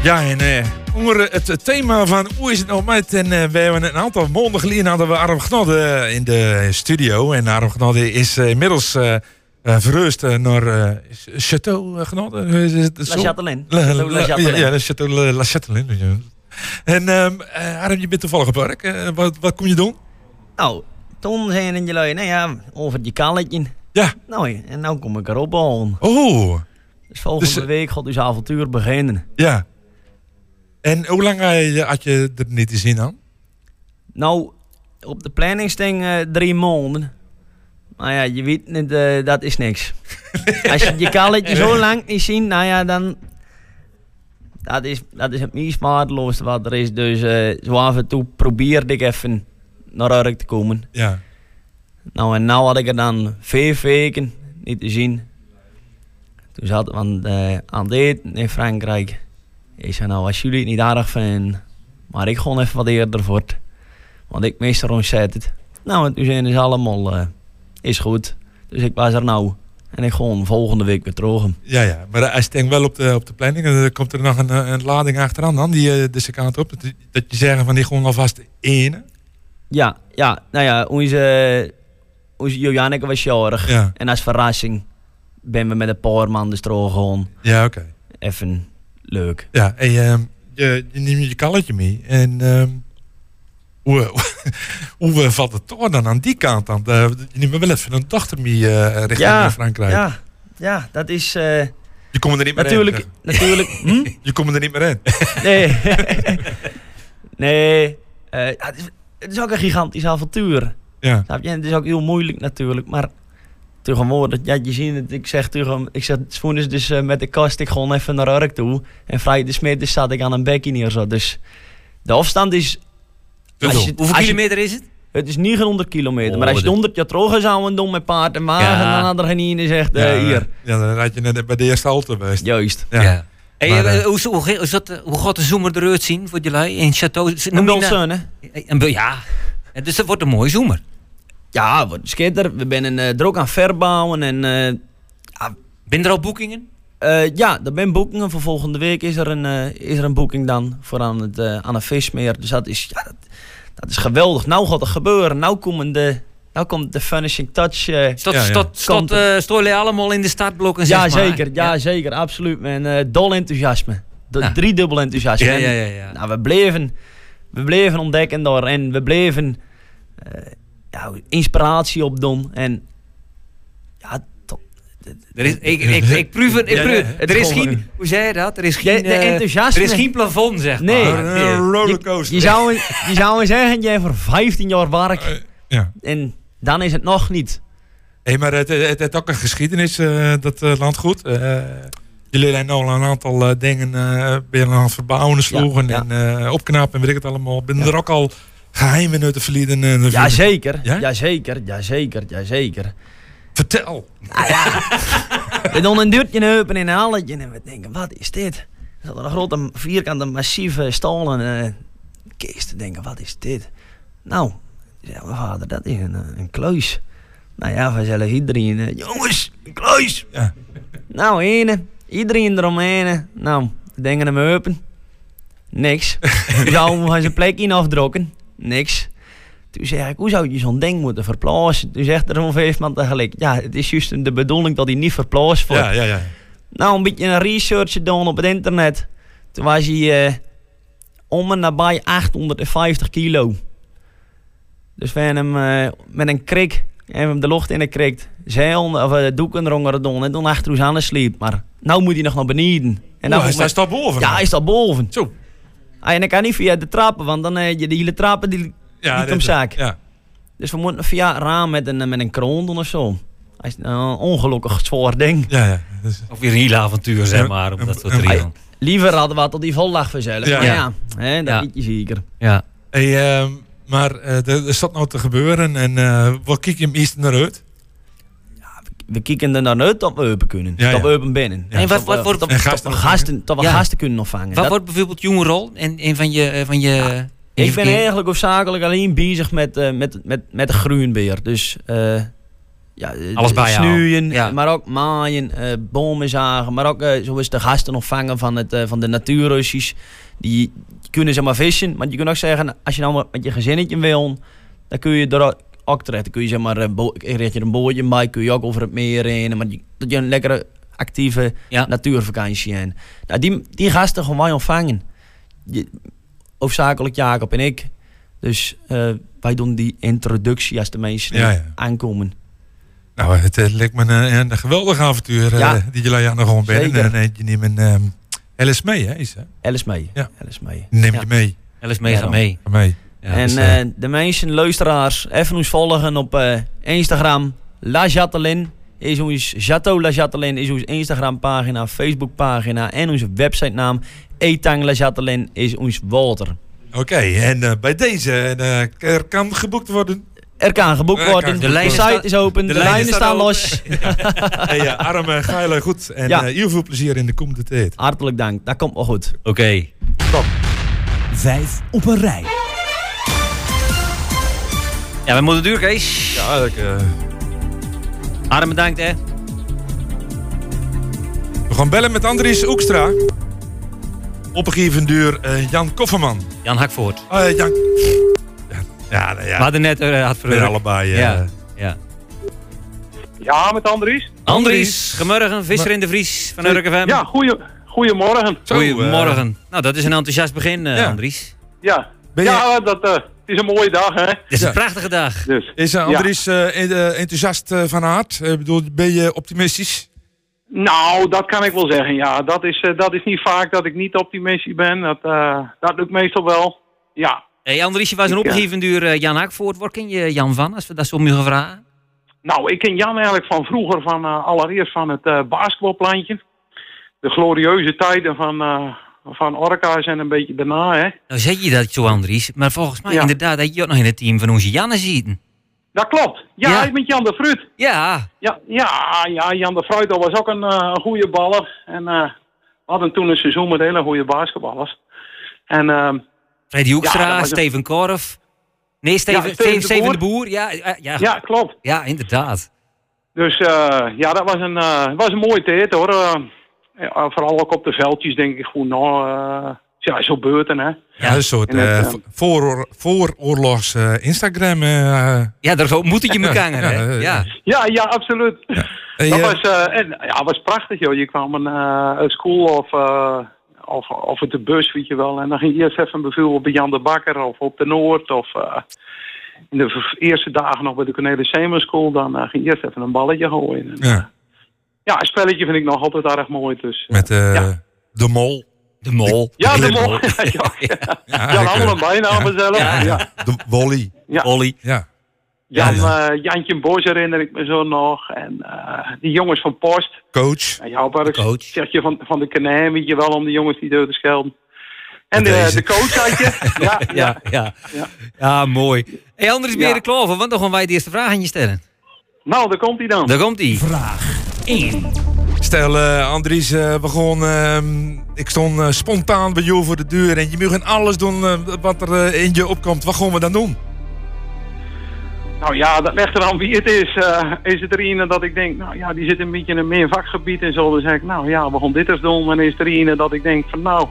Ja, en eh, onder het, thema van hoe is het nou met... En eh, we hebben een aantal maanden geleden hadden we Arm Gnodde eh, in de studio. En Arm Gnodde is inmiddels verhuisd eh, naar Chateau Gnodde. La zo? Chatelaine. La-. Ja, ja, Chateau La, ja. En ehm eh, Arm, je bent toevallig op werk. Wat, wat kom je doen? Nou, toen zeiden jullie, nou ja, over die kalletje. Ja. Nou, en nou kom ik erop al. Oh. Dus volgende Dus, week gaat dus avontuur beginnen. Ja. En hoe lang had je, er niet te zien aan? Nou, op de planningsding eh drie maanden. Maar ja, je weet niet, eh, dat is niks. [laughs] Als je je kalletje zo lang niet ziet, nou ja, dan... dat is, dat is het meest waardeloosste wat er is. Dus eh, zo af en toe probeerde ik even naar Urk te komen. Ja. Nou, en nou had ik er dan vijf weken niet te zien. Toen zat ik aan, de, aan het eten in Frankrijk. Ik zei, nou, als jullie het niet aardig vinden, maar ik gewoon even wat eerder voort. Want ik meestal ontzet het. Nou, en toen zijn ze allemaal, eh, is goed. Dus ik was er nou. En ik gewoon volgende week weer terug. Ja, ja, maar als je denkt wel op de, op de planning, dan komt er nog een, eh, een lading achteraan dan, die eh, deze kant op. Dat, dat je zeggen van die gewoon alvast ene. Ja, ja, nou ja, onze, onze Joanneke was jarig. Ja. En als verrassing ben we met een paar man de stroom gewoon. Ja, oké. Even leuk. Ja, en ehm, je, je neemt je kalletje mee. En ehm, hoe, [laughs] hoe valt het toch dan aan die kant dan? Eh, je neemt wel even een dochter mee eh, richting ja, eh, Frankrijk. Ja, ja, dat is... eh, Je komt er niet meer natuurlijk, in. Natuurlijk, [laughs] hm? Je komt er niet meer in. Nee. [laughs] nee. eh, het, is, het is ook een gigantisch avontuur. Ja. Je? Het is ook heel moeilijk natuurlijk, maar tegenwoordig, ja, je ziet het, ik zeg tegen ik zeg, is dus eh, met de kast, ik gewoon even naar Urk toe. En vrij de smiddags zat ik aan een bekje neer zo. Dus de afstand is... Je- Hoeveel je- kilometer is het? Het is 900 kilometer, Oh, maar als je dat- 100 jaar terug zou doen met paard en wagen, Ja. dan had er geen zegt, Ja, eh, hier. Ja, dan rijd je net bij de eerste halte geweest. Juist. Ja. Ja. Hey, Maar, eh, eh, hoe, hoe, hoe, dat, eh, hoe gaat de zoemer eruit zien voor jullie in Chateau? Een Bulsun, hè? Een bul- ja. Ja, Dus dat wordt een mooie zomer. Ja, wordt schitter. We zijn eh, er ook aan verbouwen en... eh, ja, ben er al boekingen? ja, er zijn boekingen. Voor volgende week is er een, eh, is er een boeking dan voor aan het, eh, aan het vismeer. Dus dat is, ja, dat, dat is geweldig. Nou gaat er gebeuren. Nou, komen de, nou komt de finishing touch. eh, Stond, eh, allemaal in de startblokken? ja, zeg maar? zeker. Ja, zeker. Absoluut. En eh, dol enthousiasme. D- Ja. Driedubbel enthousiasme. Ja, ja, ja, ja. Nou, we bleven, we bleven ontdekken daar. En we bleven eh, ja, inspiratie opdoen. En ja. Er is, ik, ik, ik [laughs] proef het. Ik proef- ja, er is geen, hoe zei je dat? Er is geen, De, de eh, enthousiasme. er is geen plafond, zeg nee. maar. Nee. Je, je, zou, je zou zeggen, jij voor 15 jaar werk. ja. En dan is het nog niet. Hé, maar het, het, ook een geschiedenis, eh, dat eh, landgoed. Eh, jullie zijn al een aantal eh, dingen eh je aan het verbouwen, sloegen ja. en eh, opknappen en weet ik het allemaal. Ben er ook al geheimen uit te verliezen? en Ja, zeker. Ja? Ja, zeker. Ja, zeker. Ja, zeker. Vertel. We doen een deurtje open in een halletje en we denken, wat is dit? Er zat een grote vierkante massieve stalen eh kist denken, wat is dit? Nou, zei mijn vader, dat is een, eh, een kluis. Nou ja, vanzelf iedereen, eh, jongens, een kluis! Nou, ene, iedereen eromheen. Nou, de dingen hem open. Niks. Toen [laughs] zou hem van zijn plekje afdrukken. Niks. Toen zei ik, hoe zou je zo'n ding moeten verplaatsen? Toen zegt er zo'n vijf man tegelijk, ja, het is juist de bedoeling dat hij niet verplaatst wordt. Ja, ja, ja. Nou, een beetje een research gedaan op het internet. Toen was hij eh, om en nabij 850 kilo. Dus we hebben hem eh, met een krik, we hem de lucht in gekrikt. Zeil, of uh, doeken eronder gedaan en toen achter ons aan sliep. Maar nou moet hij nog naar beneden. En dan hij staat boven. Ja, hij staat boven. Zo. Ah, en ik kan niet via de trappen, want dan eh, je de hele trappen die, Ja, die dat- komt zaak. ja. Dus we moeten via raam met een, met een kroon doen of zo. Hij is een ongelukkig zwaar ding. Ja, ja. Of weer een heel avontuur, zeg maar. Om dat soort regelen. Liever hadden we tot die vol lag vanzelf. Ja. Maar Ja. hè, dat Ja. weet je zeker. Ja. Hey, ehm, maar eh, er er staat nou te gebeuren en eh wat kijk je hem eerst naar uit? We kijken er naar uit dat we open kunnen. Ja, dat we open binnen. En wat- wat wordt- dat En we- gasten dat we opvangen? gasten, dat we Ja. gasten kunnen opvangen. Wat Dat- wordt bijvoorbeeld jonge rol in, in van je... eh, Van je je ik ben eigenlijk hoofdzakelijk alleen bezig met, eh, met, met, met de groenbeer. Dus eh ja, eh, Alles snoeien, Ja. maar ook maaien, eh, bomen zagen. Maar ook eh, zoals de gasten opvangen van, het, eh, van de natuurrussies. Die kunnen zeg maar vissen. Maar je kunt ook zeggen, als je nou met je gezinnetje wil, dan kun je er terecht. Dan kun je zeg maar, een bo- richt je een bootje bij, kun je ook over het meer heen. Maar je, dat je een lekkere actieve natuurvakantie hebt. Nou, die, die gasten gewoon wij ontvangen. Je, hoofdzakelijk Jacob en ik. Dus eh, wij doen die introductie als de mensen Ja, ja. aankomen. Nou, het eh, lijkt me een, een geweldig avontuur eh, Ja. die jullie aan de grond bent. Zeker. En eh, je neemt een ehm Alice mee, hè? Is, hè? Alice mee. Ja. Alice mee. Neem Ja. je mee. Alice mee, ga mee. Ga mee. Ja, en dus, eh, eh, de mensen, luisteraars, even ons volgen op eh, Instagram. La Jatelin. is ons Chateau La Chatelaine, is onze Instagram pagina, Facebook pagina en onze website naam. Etang La Chatelaine is ons Walter. Oké, en bij deze, er kan geboekt worden. Er kan geboekt Er kan worden, de, worden. site is open, de, lijnen staan los. [laughs] hey, ja, arme, geile, goed. En Ja. heel veel plezier in de komende tijd. Hartelijk dank, dat komt wel goed. Oké. Vijf op een rij. Ja, we moeten duur, Kees. Ja, ik, eh, Harm bedankt, hè. we gaan bellen met Andries Oekstra. Opgegeven door eh, Jan Kofferman. Jan Hakvoort. Eh, Jan... Ja, nou ja. We hadden net uh, had Weer allebei. eh, Ja, ja. Ja, met Andries. Andries, goedemorgen, Visser in de Vries van Urk FM. Ja, goeie, goedemorgen. Goedemorgen. nou, dat is een enthousiast begin, eh, Andries. Ja, Ben je- ja dat eh, het is een mooie dag, hè? Het is een prachtige dag. Dus, Is eh. Andries eh, eh, enthousiast van aard? Ik bedoel, ben je optimistisch? Nou, dat kan ik wel zeggen, ja. Dat is, eh, dat is niet vaak dat ik niet optimistisch ben. Dat, eh, dat lukt meestal wel. Ja. Hey, Andries, je was een eh, opgegeven door eh, Jan Hakvoort. Waar ken je Jan van, als we dat zo mogen vragen? Nou, ik ken Jan eigenlijk van vroeger, van eh, allereerst van het eh basketbalplantje. De glorieuze tijden van, eh van Orca zijn een beetje daarna, hè. Nou zeg je dat zo, Andries. Maar volgens mij Ja. inderdaad dat je ook nog in het team van onze Janne zitten. Dat klopt. Ja, Ja. ik ben Jan de Fruit. Ja. Ja, ja, ja Jan de Fruit dat was ook een, een goede baller. En eh, we hadden toen een seizoen met hele goede basketballers. En, ehm, Freddy Hoekstra, Steven Korf. Nee, Steven, Ja, Steven, Steven de Boer. Ja, ja, ja. klopt. Ja, inderdaad. Dus eh, ja, dat was een, was een mooie tijd hoor. Ja, vooral ook op de veldjes denk ik gewoon, nou, eh, ja, zo beurten hè. Ja, een soort het, eh, eh, vo- vooroor- vooroorlogs eh, Instagram. eh, Ja, daar moeten je [laughs] elkaar, Ja, hè? ja, Ja. Ja, ja, absoluut. Dat was, eh, en, ja, was prachtig joh. Je kwam een, eh, school of, eh, of, of uit de bus, weet je wel. En dan ging je eerst even bijvoorbeeld bij Jan de Bakker of op de Noord. Of eh, in de eerste dagen nog bij de Cornelis Seaman School. Dan ging je eerst even een balletje gooien. En, ja, ja, een spelletje vind ik nog altijd erg mooi. Dus, eh, met eh, de mol. De mol. ja, de mol. [laughs] ja, ja. Ja, Jan een bijnaam zelf. Ja. Ja. De Wolly. Ja. Ja. Jan, Ja, eh, Jantje Bos herinner ik me zo nog. En eh, die jongens van Post. Coach. Ja, jouw park coach. zeg je van, van de kanijn, weet je wel, om de jongens niet door te schelden. En de, de coach had je. [laughs] Ja, ja. Ja, ja. Ja. Ja, mooi. Hey, Andries, ben je Ja. er klaar voor? Want dan gaan wij de eerste vraag aan je stellen. Nou, daar komt hij dan. Daar komt hij. Vraag 1. Stel, eh, Andries, eh, we gewoon, ehm, ik stond eh, spontaan bij jou voor de deur en je mag alles doen eh, wat er eh, in je opkomt. Wat gaan we dan doen? Nou ja, dat ligt er aan wie het is. Eh, is het er een dat ik denk, nou ja, die zit een beetje in een meer vakgebied en zo. Dan zeg ik, nou ja, we gaan dit eens doen. En is er een dat ik denk van, nou,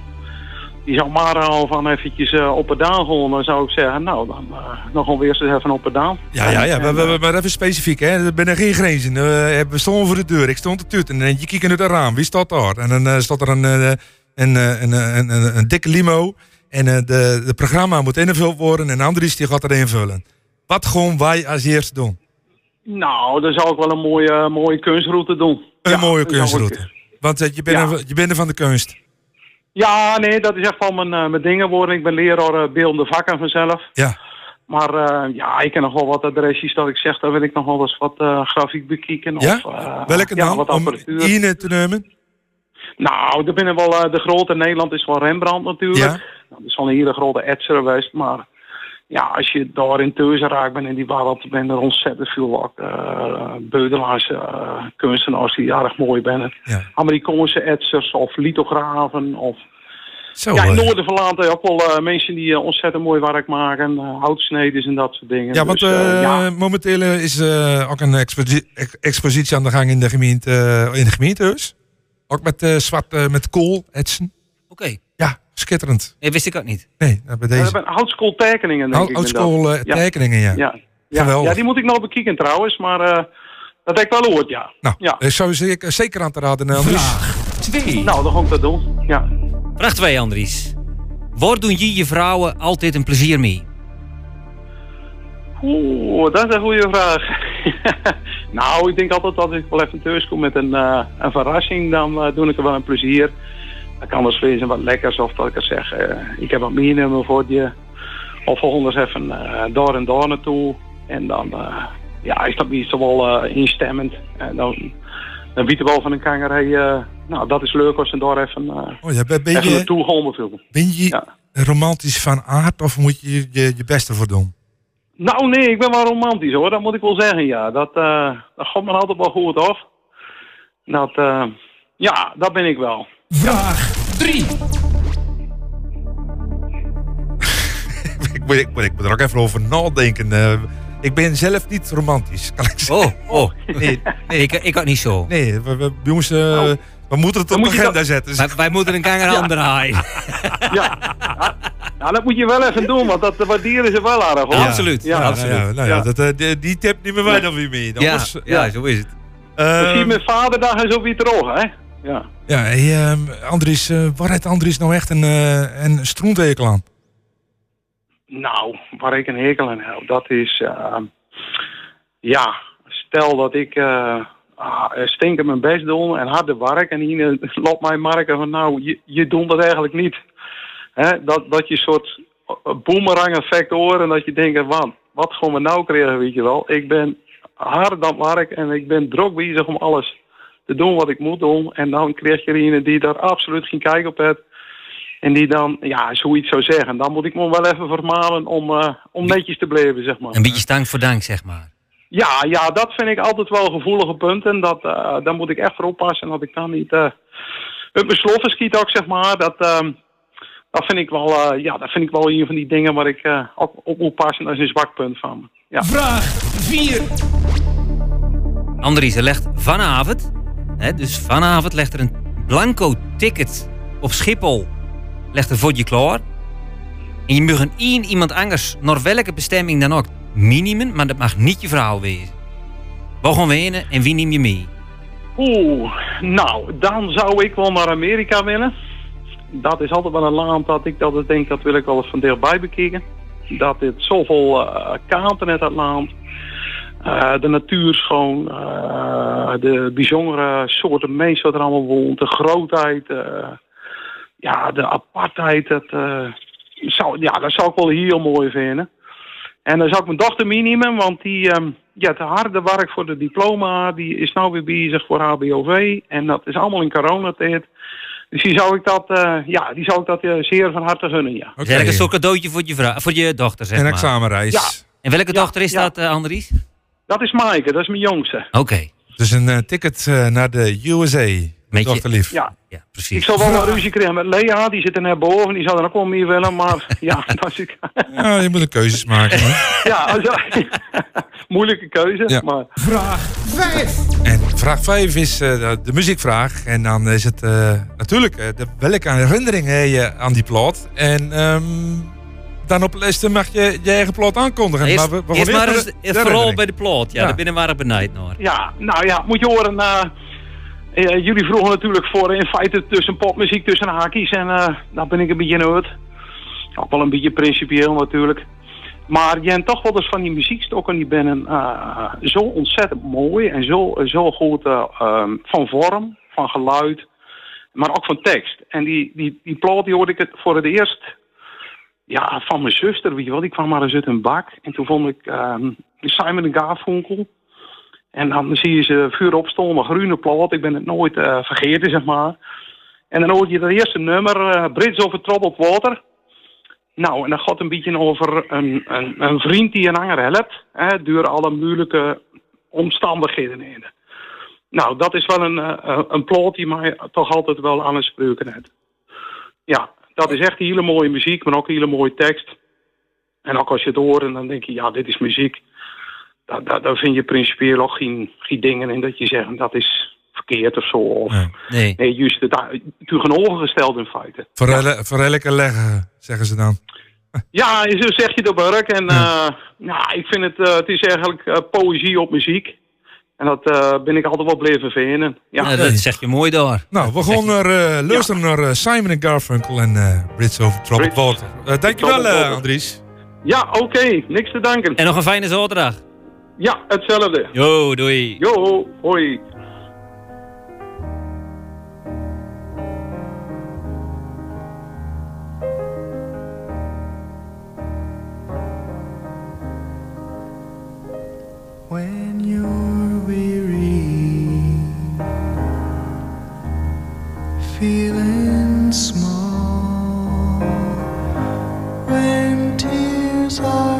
die zou maar al van eventjes eh, op en down gaan. Dan zou ik zeggen, nou, dan, eh, dan gaan we eerst eens even op en down. Ja, ja, ja, we, we, we- maar even specifiek, hè. Er zijn geen grenzen. Eh, we stonden voor de deur, ik stond te tutten en je kijkt uit het raam. Wie staat daar? En dan staat er een, een, een, een, een, een, een dikke limo en de, de programma moet ingevuld worden en Andries die gaat er invullen. Wat gaan wij als eerste doen? Nou, dan zou ik wel een mooie, mooie kunstroute doen. Een Ja, mooie ik- kunstroute. Want je, bent Ja. je bent er van de kunst. Ja, nee, dat is echt van mijn, eh, mijn dingen worden. Ik ben leraar eh, beeldende vakken vanzelf. Ja. Maar eh, ja, ik ken nog wel wat adresjes dat ik zeg, daar wil ik nog wel eens wat grafiek bekijken. Ja? Of, Welke ja, dan? wat Om. Ine te nemen? Nou, er binnen wel de grote in Nederland is wel Rembrandt natuurlijk. Ja. Nou, dat is wel een hele grote etser geweest, maar ja, als je daar in Teuzen raakt bent in die wereld, ben er ontzettend veel ook, eh Beudelaarse eh, kunstenaars die erg mooi zijn. Ja. Amerikaanse etsers of lithografen of Zo, ja, in eh. Noorderverland heb je ook wel eh, mensen die ontzettend mooi werk maken, eh houtsneders en dat soort dingen. Ja, want Dus, ja. momenteel is eh, ook een exposi- ex- expositie aan de gang in de gemeente, in de gemeentehuis. Ook met eh, zwart, met kool, etsen. Oké. Schitterend. Nee, wist ik ook niet. Nee, nou, bij Ja, deze. dat zijn houtskooltekeningen, denk ik. eh, tekeningen, ja. Ja. Ja. Geweldig. ja, die moet ik nog bekijken trouwens, maar eh, dat heb ik wel gehoord, ja. Nou, ja. ik zou zeker, zeker aan te raden, eh, Andries. Twee. Nou, dan ga ik dat doen. Ja. Vraag 2, Andries. Waar doen je je vrouwen altijd een plezier mee? Oeh, dat is een goede vraag. [laughs] nou, ik denk altijd dat ik wel even thuis kom met een, eh, een verrassing, dan eh, doe ik er wel een plezier. Dan kan er wezen wat lekkers of dat ik zeg, eh, ik heb wat meer nummer voor je. Of eens even eh, daar en daar naartoe. En dan, eh, ja, is dat meestal wel instemmend. En dan, dan weet je wel van een kangerij, nou, dat is leuk als ze daar even, Oh ja, ben, even je, naartoe gaan ben je romantisch van aard of moet je je, je beste voor doen? Nou nee, ik ben wel romantisch hoor, dat moet ik wel zeggen, ja. Dat, dat gaat me altijd wel goed af. Dat, ja, dat ben ik wel. Vraag 3. [laughs] ik, moet, ik, moet, ik moet er ook even over nadenken. eh. ik ben zelf niet romantisch, kan ik zeggen. Oh, oh. Nee, nee ik, ik had niet zo. Nee, we, we, jongens, eh, we moeten het op de agenda zetten. Wij, wij moeten een kanger aan draaien. Ja, [laughs] dat moet je wel even doen, want dat waarderen ze wel aardig hoor. Ja, Ja, Nou ja, nou ja, Dat, eh, die, die tip nemen wij dan weer mee. Ja, Anders, ja, zo is het. Dan zie je met vaderdag en zo weer terug, hè? Ja. Ja, hey, ehm, Andries, eh, waar heeft Andries nou echt een, uh, een stroentekel aan? Nou, waar ik een hekel aan heb, dat is... eh, ja, stel dat ik uh, stinken mijn best doe en harde werk... en hier loopt mij marken van, nou, je, je doet dat eigenlijk niet. Hè? Dat, dat je een soort boomerang effect hoort en dat je denkt, wat, wat gaan we nou krijgen, weet je wel. Ik ben hard aan het werk en ik ben druk bezig om alles te doen wat ik moet doen. En dan krijg je er een die daar absoluut geen kijk op heeft. En die dan, ja, zoiets zou zeggen. Dan moet ik me wel even vermalen om, eh, om netjes te blijven, zeg maar. Een beetje stank voor dank, zeg maar. Ja, ja, dat vind ik altijd wel gevoelige punten. Dat, eh, daar moet ik echt voor oppassen dat ik dan niet uh, uit mijn sloffen schiet ook, zeg maar. Dat, ehm, dat, vind ik wel, eh, ja, dat vind ik wel een van die dingen waar ik eh, op, op moet passen. Dat is een zwak punt van me. Ja. Vraag 4. Andries, er legt vanavond, dus vanavond legt er een blanco ticket op Schiphol. Legt er voor je klaar. En je mag een iemand anders, naar welke bestemming dan ook, minimum, maar dat mag niet je vrouw wezen. Waar gaan we heen en wie neem je mee? Oeh, nou, dan zou ik wel naar Amerika willen. Dat is altijd wel een land dat ik dat denk, dat wil ik wel eens van dichtbij bekijken. Dat dit zoveel uh, kanten in dat land. Uh, de natuur schoon, uh, de bijzondere soorten mensen wat er allemaal woont, de grootheid, uh, ja, de apartheid. Dat, zou, ja, dat zou ik wel heel mooi vinden. En dan zou ik mijn dochter meenemen, want die, um, ja, het harde werk voor de diploma, die is nou weer bezig voor HBOV. En dat is allemaal in coronatijd. Dus die zou ik dat, uh, ja, die zou ik dat uh, zeer van harte gunnen, ja. Okay. Een soort cadeautje voor je, voor je dochter, zeg een maar? Een examenreis. Ja. En welke ja, dochter is ja. dat, uh, Andries? Dat is Maaike, dat is mijn jongste. Oké. Okay. Dus een ticket naar de USA. Met dochter lief. Ja. ja, precies. Ik zal wel een ruzie krijgen met Lea, die zit er net boven, die zou er ook wel meer willen, maar [laughs] ja, dat is ik. [laughs] ja, je moet een keuzes maken. Hè? [laughs] ja, also, moeilijke keuze. Ja. Maar... Vraag 5. En vraag 5 is uh, de muziekvraag. En dan is het uh, natuurlijk uh, de, welke herinnering heb je aan die plot. En um, dan op lijst mag je je eigen plot aankondigen. Eerst, maar, we, eerst maar eens, de, de vooral bij de plot. Ja, ja. daar binnen waren benijd naar. Ja, nou ja, moet je horen. Uh, jullie vroegen natuurlijk voor in feite tussen popmuziek, tussen haakjes. En uh, daar ben ik een beetje uit. Ook wel een beetje principieel natuurlijk. Maar je hebt toch wel eens van die muziekstokken die binnen uh, zo ontzettend mooi en zo, zo goed um, van vorm, van geluid, maar ook van tekst. En die, die, die plaat die hoorde ik het voor het eerst ja, van mijn zuster, weet je wel. Die kwam maar eens uit een bak. En toen vond ik um, Simon Garfunkel. En dan zie je ze vuur opstonden, een groene plaat. Ik ben het nooit uh, vergeten, zeg maar. En dan hoor je dat eerste nummer, uh, Brits over Troubled Water. Nou, en dat gaat een beetje over een, een, een vriend die een ander helpt. Hè, door alle moeilijke omstandigheden heen. Nou, dat is wel een, uh, een plot die mij toch altijd wel aan het spreuken heeft. Ja, dat is echt hele mooie muziek, maar ook hele mooie tekst. En ook als je het hoort, dan denk je, ja, dit is muziek daar, daar, daar, vind je principieel ook geen, geen dingen in dat je zegt dat is verkeerd of zo. Of, nee. nee. nee juist het tegenovergesteld in feite. Verrelken leggen, zeggen ze dan. [laughs] Ja, zo zeg je het op werk. En ja. Uh, nou, ik vind het, uh, het is eigenlijk uh, poëzie op muziek. En dat uh, ben ik altijd wel blijven vinden. Ja, ja dat zeg je mooi daar. Nou, we gaan naar, uh, luisteren ja. naar Simon Garfunkel en uh, Brits over Troubled Water. Uh, dankjewel, uh, Andries. Ja, oké. Okay. Niks te danken. En nog een fijne zaterdag. Ja, hetzelfde. Jo, doei. Jo, hoi. feeling small. When tears are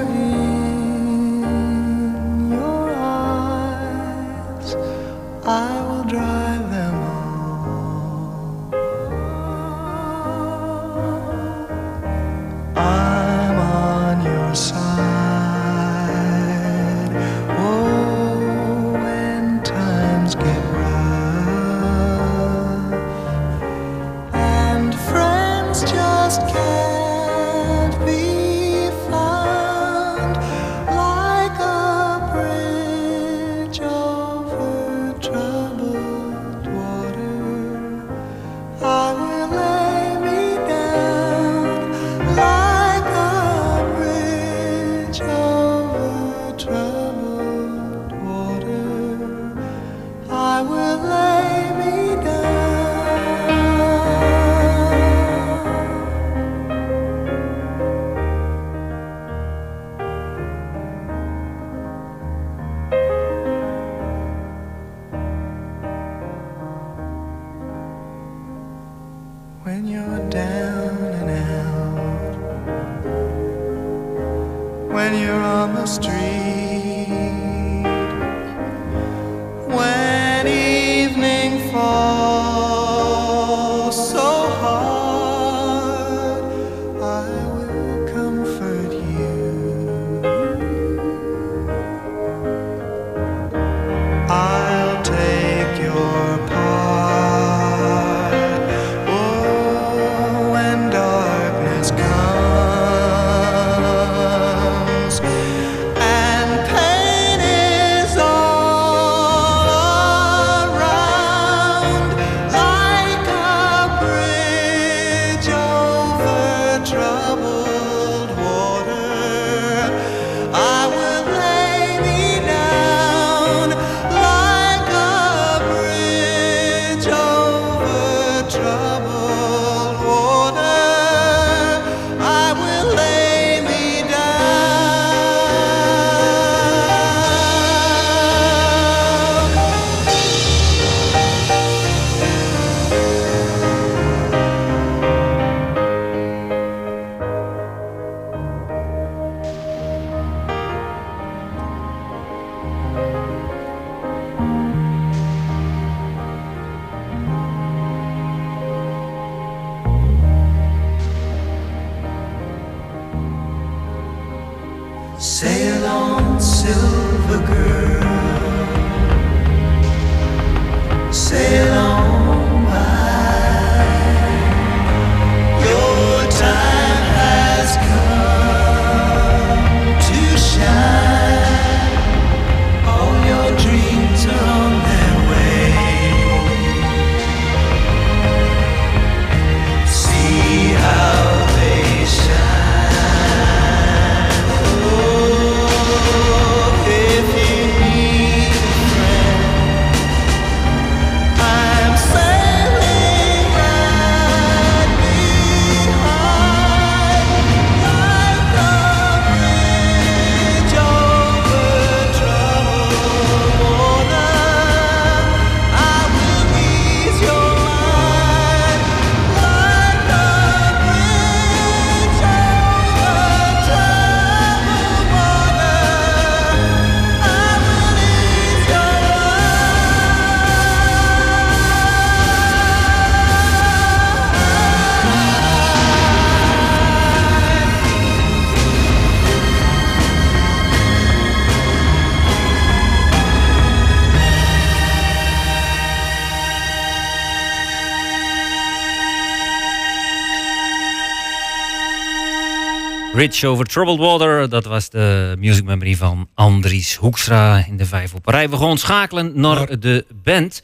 Bridge over Troubled Water. Dat was de music memory van Andries Hoekstra in de Vijf op Rij. We gaan schakelen naar de band.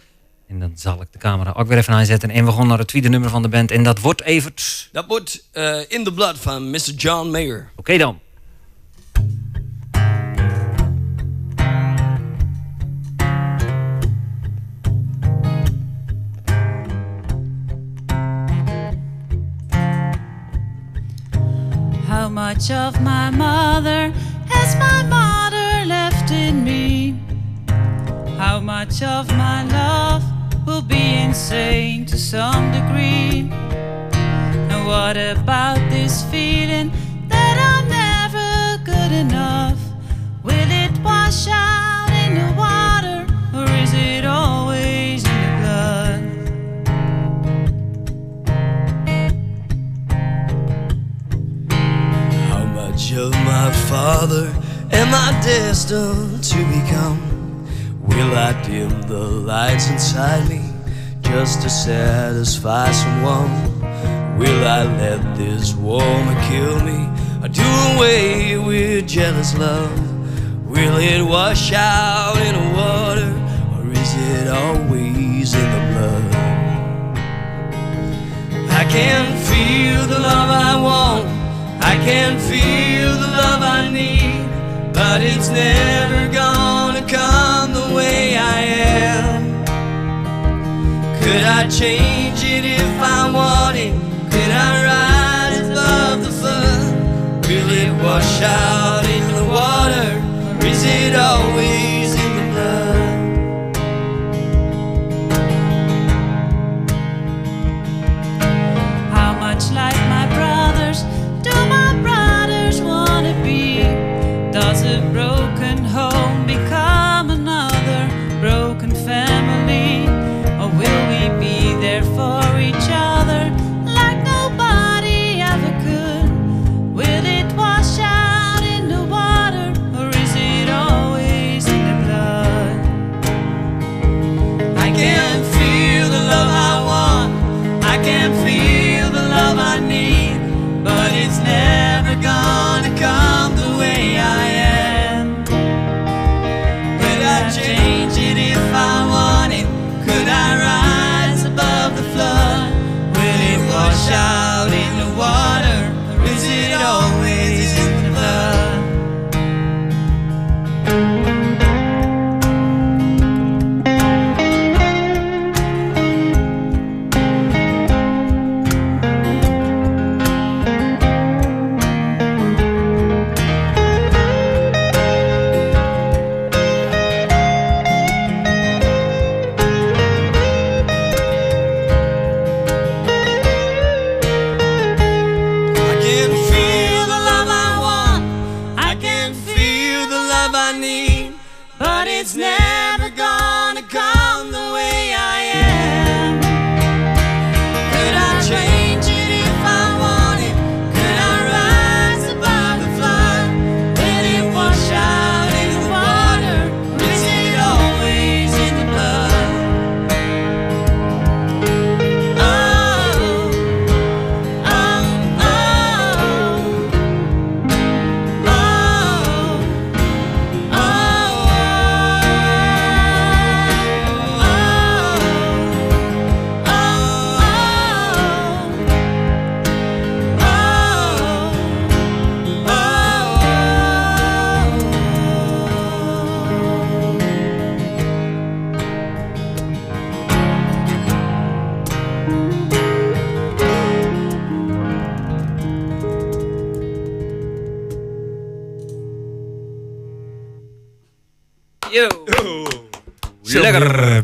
En dan zal ik de camera ook weer even aanzetten. En we gaan naar het tweede nummer van de band. En dat wordt Evert. Dat wordt eh, In the Blood van Mr. John Mayer. Oké dan. Insane to some degree. And what about this feeling that I'm never good enough? Will it wash out in the water or is it always in the blood? How much of my father am I destined to become? Will I dim the lights inside me just to satisfy someone? Will I let this woman kill me or do away with jealous love? Will it wash out in the water or is it always in the blood? I can feel the love I want. I can feel the love I need. But it's never gonna come the way I am. Could I change it if I wanted? Could I rise above the flood? Will it wash out in the water? Or is it always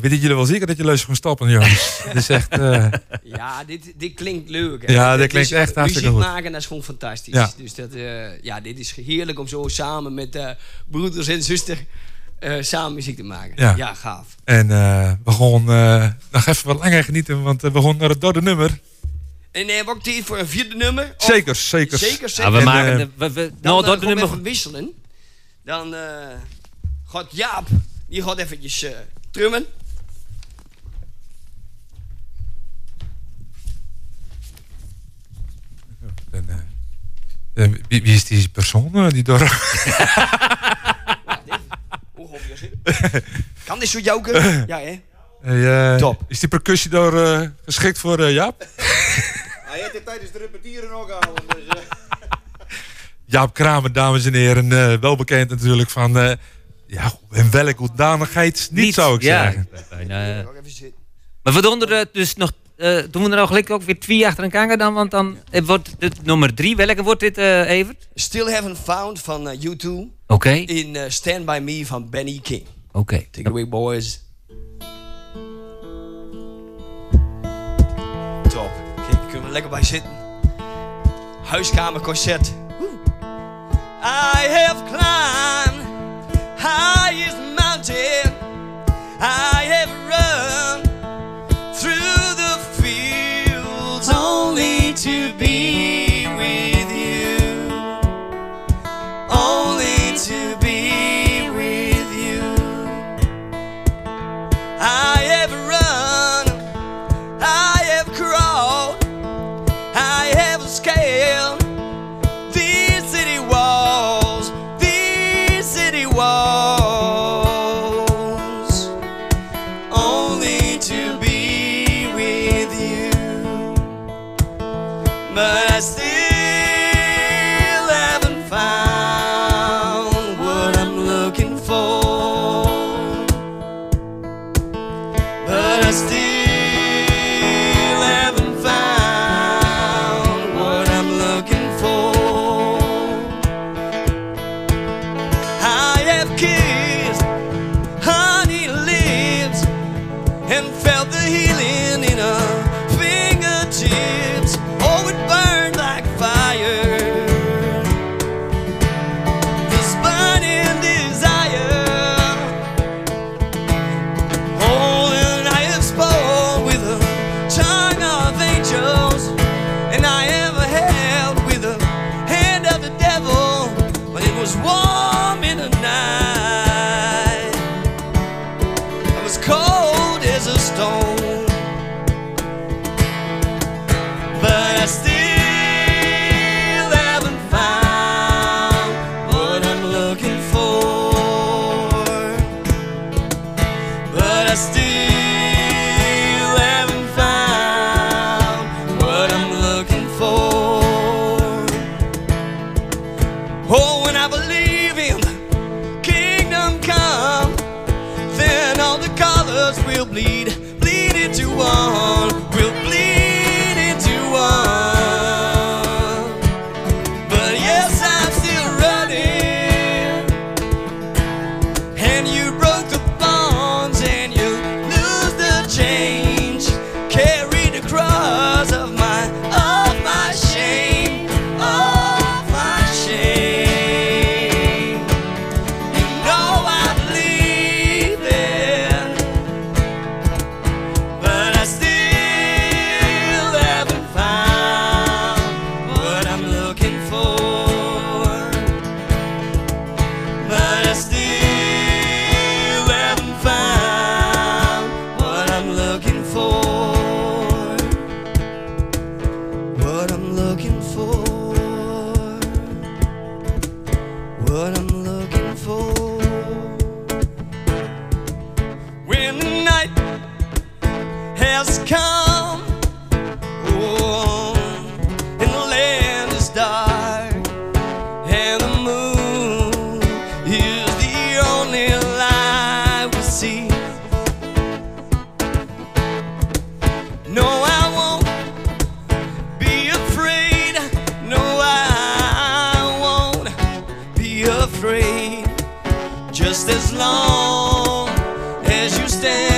Weet jullie wel zeker dat je luistert gaan stoppen, jongens? Het [laughs] is echt... eh, Ja, dit, dit klinkt leuk. hè. Ja, dit klinkt is, echt hartstikke muziek goed. maken, dat is gewoon fantastisch. Ja. Dus dat, eh, ja, dit is heerlijk om zo samen met eh, broeders en zusters eh, samen muziek te maken. Ja. Ja, gaaf. En eh, we gaan eh, nog even wat langer genieten, want we gaan naar het derde nummer. En eh, wat tijd voor een vierde nummer? Of- Zeker, zeker. Zeker, zeker. Ja, we En, maken de, we, we, nou, eh, dat nummer. even wisselen. Dan eh, gaat Jaap, die gaat eventjes trummen. En, eh, eh, wie, wie is die persoon eh, die door... [laughs] Hoe? Kan dit zo joken? Ja, hè? Hey, eh, Top. Is die percussie door eh, geschikt voor eh, Jaap? [laughs] Hij heeft dit tijdens de repetieren ook gehouden. Dus, eh. [laughs] Jaap Kramer, dames en heren. eh, wel bekend natuurlijk van... eh, ja, in welke hoedanigheid niet, zou ik ja, zeggen. bijna, eh. Maar we doen er eh, dus nog. Eh, doen we er al gelijk ook weer twee achter elkaar dan? Want dan eh, wordt het nummer drie. Welke wordt dit, eh, Evert? Still Haven't Found van U2. Oké. In Stand By Me van Benny King. Oké. Take it away, boys. Top. Kijk, kunnen we lekker bij zitten. Huiskamerconcert. I have climbed highest mountain. I Just as long as you stand,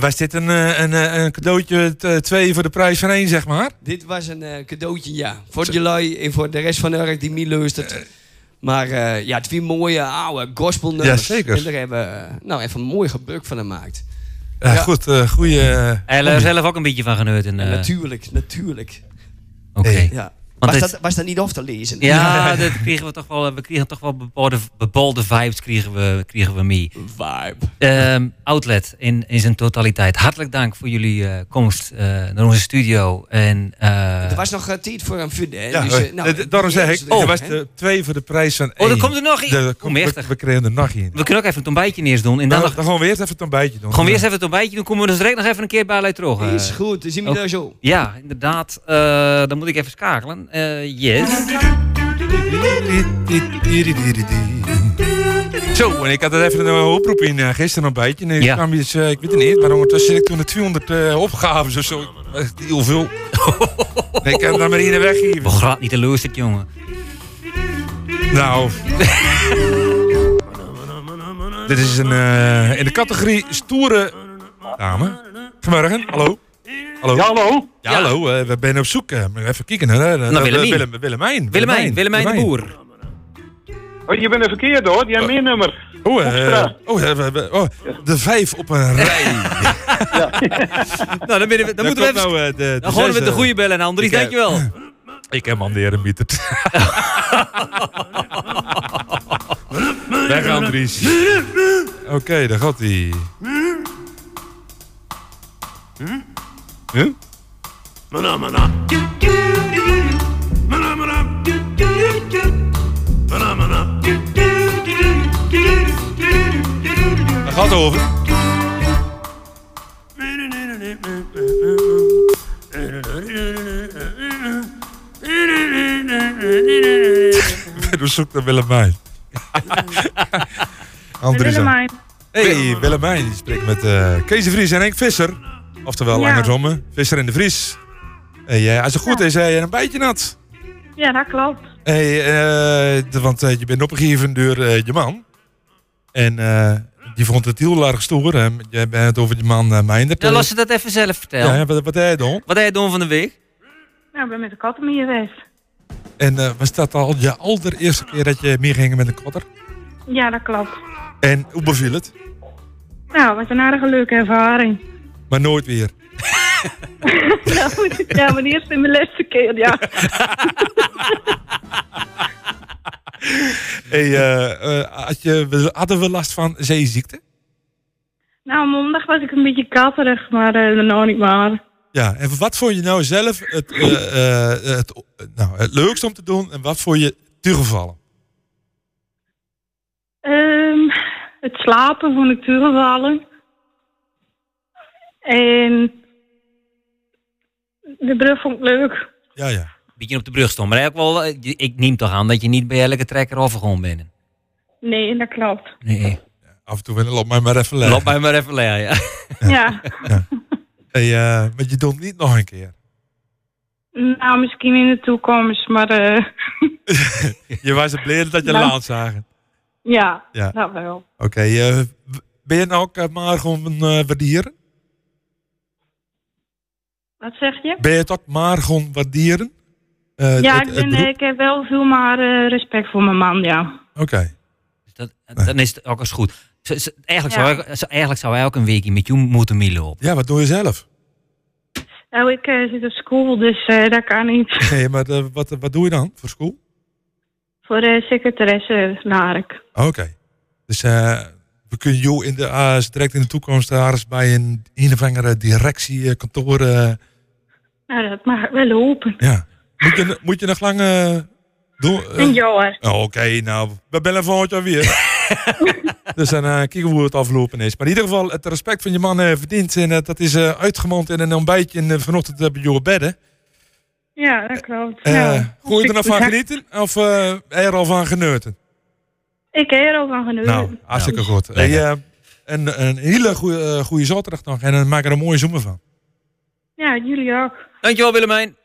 was dit een, eh, een, eh, een cadeautje t- twee voor de prijs van één, zeg maar? Dit was een eh, cadeautje, ja. Voor jullie en voor de rest van de Urk die niet luistert. Maar eh, ja, twee mooie oude gospelnummers. Ja, zeker. En daar hebben we eh, nou, even een mooi gebruik van gemaakt. Ja, goed, eh goeie... Hij heeft er zelf ook een beetje van genoten. eh. Natuurlijk, natuurlijk. Oké. Ja. Want Was, het- dat, was dat niet of te lezen? Ja, [laughs] dat kregen we toch wel. We kregen toch wel bepaalde, bepaalde vibes kregen we, kregen we mee. Vibe. Ehm, outlet in, in zijn totaliteit. Hartelijk dank voor jullie eh, komst eh, naar onze studio. En, eh, Er was nog tijd voor een vuur, hè? Ja, dus, nou, daarom zeg ik, oh, er was de twee voor de prijs van één. Oh, er komt er nog één. We, we kregen er nog één. we kunnen ook even het ontbijtje eerst doen. En dan, Nou, nog, dan gaan we eerst even het ontbijtje doen. gewoon weer eens even het ontbijtje doen. Komen we dus direct nog even een keer bij terug. Is goed, dan zien we Ook- daar zo. Ja, inderdaad. Eh, dan moet ik even schakelen. Eh, yes. Zo, en ik had er even een eh, oproep in uh, gisteren een beetje. En ik Ja. kwam eh, ik weet het niet, maar ondertussen zit ik toen de 200 eh, opgaven of zo. Heel veel. [laughs] nee, ik kan het maar één weggeven. We gaat niet teleursteld, jongen. Nou. [laughs] Dit is een, eh, in de categorie stoere dame. Goedemorgen, hallo. Hallo. Ja, hallo. Ja, hallo. eh, we zijn op zoek. eh, even kijken. hè. Eh, Naar Willemien. Willem, Willemijn. Willemijn, Willemijn de Boer. Oh, je bent er verkeerd hoor, die heeft meer nummer. Oh, Hoekstra. oh, we- we- oh, de vijf op een rij. [laughs] Nou, dan, ben we, dan moeten we even... nou, eh, de, dan gewoon met de goede bellen, Andries. Ik, eh, Dankjewel. [laughs] Ik heb man de heren mieterd. [laughs] Weg Andries. Oké, daar gaat hij. Huh? Daar gaat het over. [laughs] Hoe zoekt naar Willemijn? Andries. Willemijn. Hey, Willemijn. Die spreekt met eh, Kees de Vries en Henk Visser. Oftewel, Ja. Visser en de Vries. Hey, als het goed is, hij een beetje nat. Ja, dat klopt. Hey, eh, de- want eh, je bent opgegeven door eh, je man. En eh, die vond het heel erg stoer. hè. Jij bent het over je man uh, Meindert. Dan laat ze dat even zelf vertellen. Ja, ja, wat, wat hij dan? Wat heb je doen van de week? Nou, ik ben met de katten mee geweest. En eh, was dat al je allereerste keer dat je meer ging met een kotter? Ja, dat klopt. En hoe beviel het? Nou, het was een aardige leuke ervaring. Maar nooit weer. [laughs] ja, maar die eerste en mijn laatste keer, ja. [laughs] Hey, eh, eh, had je, hadden we last van zeeziekte? nou, maandag was ik een beetje katterig, maar eh nou niet maar. Ja, en wat vond je nou zelf het, eh, het, nou, het leukst om te doen en wat vond je toegevallen? Ehm, het slapen vond ik terugvallen. En de brug vond ik leuk. Ja, ja. Beetje op de brug stond. Maar eigenlijk wel, eh, ik neem toch aan dat je niet bij elke trekker overgegaan bent. Nee, dat klopt. Nee. Af en toe wil loop mij maar even leggen. Loop mij maar even leer, ja. Ja. Hey, eh, maar je doet niet nog een keer. Nou, misschien in de toekomst, maar eh, [laughs] Je was het blij dat je Nou. laat zagen. ja, Ja. dat wel. Oké, eh, ben je nou ook eh, maar gewoon een eh, waardieren? Wat zeg je? Ben je het ook maar gewoon waarderen? Eh, ja, het- ik, ben, beroep? ik heb wel veel maar eh, respect voor mijn man, ja. Oké. Dan is het ook eens goed. Z- z- Eigenlijk, Ja. zou eigenlijk zou hij ook een weekje met jou moeten meelopen. Ja, wat doe je zelf? Nou, ik eh, zit op school, dus eh, dat kan niet. [laughs] Nee, maar eh, wat, wat doe je dan voor school? voor de secretaresse naar ik. Oké. Dus eh, we kunnen jou in de, uh, direct in de toekomst daar eens bij een een of andere directiekantoor. Nou, dat mag wel lopen. ja. Moet je, moet je nog lang eh, doen? eh? Een jaar. Oh, Oké, nou, we bellen volgend jaar weer. [laughs] dus dan eh, kijken we hoe het afgelopen is. Maar in ieder geval, het respect van je man eh, verdient. En dat is eh, uitgemond in een ontbijtje en, vanochtend op je bedden. Ja, dat klopt. Ja. Gooi je er nog van genieten? Of eh heb je er al van genoten? Ik heb er al van genoten. Nou, hartstikke goed. Hey, een, een hele goede, goede zaterdag nog. En dan maak er een mooie zomer van. Ja, jullie ook. Dankjewel Willemijn.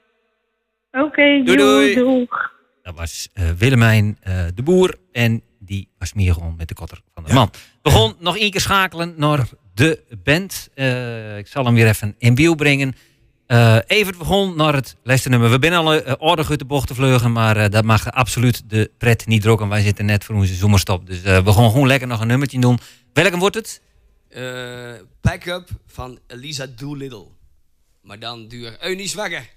Oké, Doei, doei. doeg. Dat was eh, Willemijn eh, de Boer. En die was meer gewoon met de kotter van de man. We gaan nog één keer schakelen naar de band. Eh, ik zal hem weer even in beeld brengen. Eh Evert begon naar het laatste nummer. We zijn al uh, aardig uit de bocht te vleugelen, maar eh, dat mag absoluut de pret niet drukken. Wij zitten net voor onze zomerstop. Dus eh, we gaan gewoon lekker nog een nummertje doen. Welke wordt het? Eh, Backup van Elisa Doolittle. Maar dan duur Eunie Zwagger.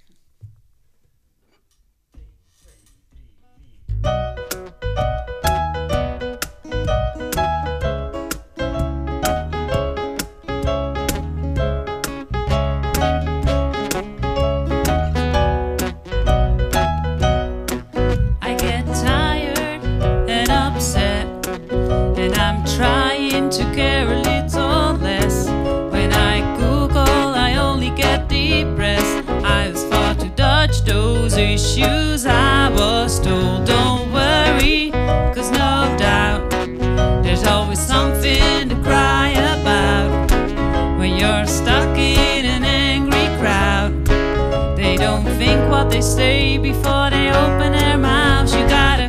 Issues. I was told, don't worry, cause no doubt there's always something to cry about when you're stuck in an angry crowd. They don't think what they say before they open their mouths. You gotta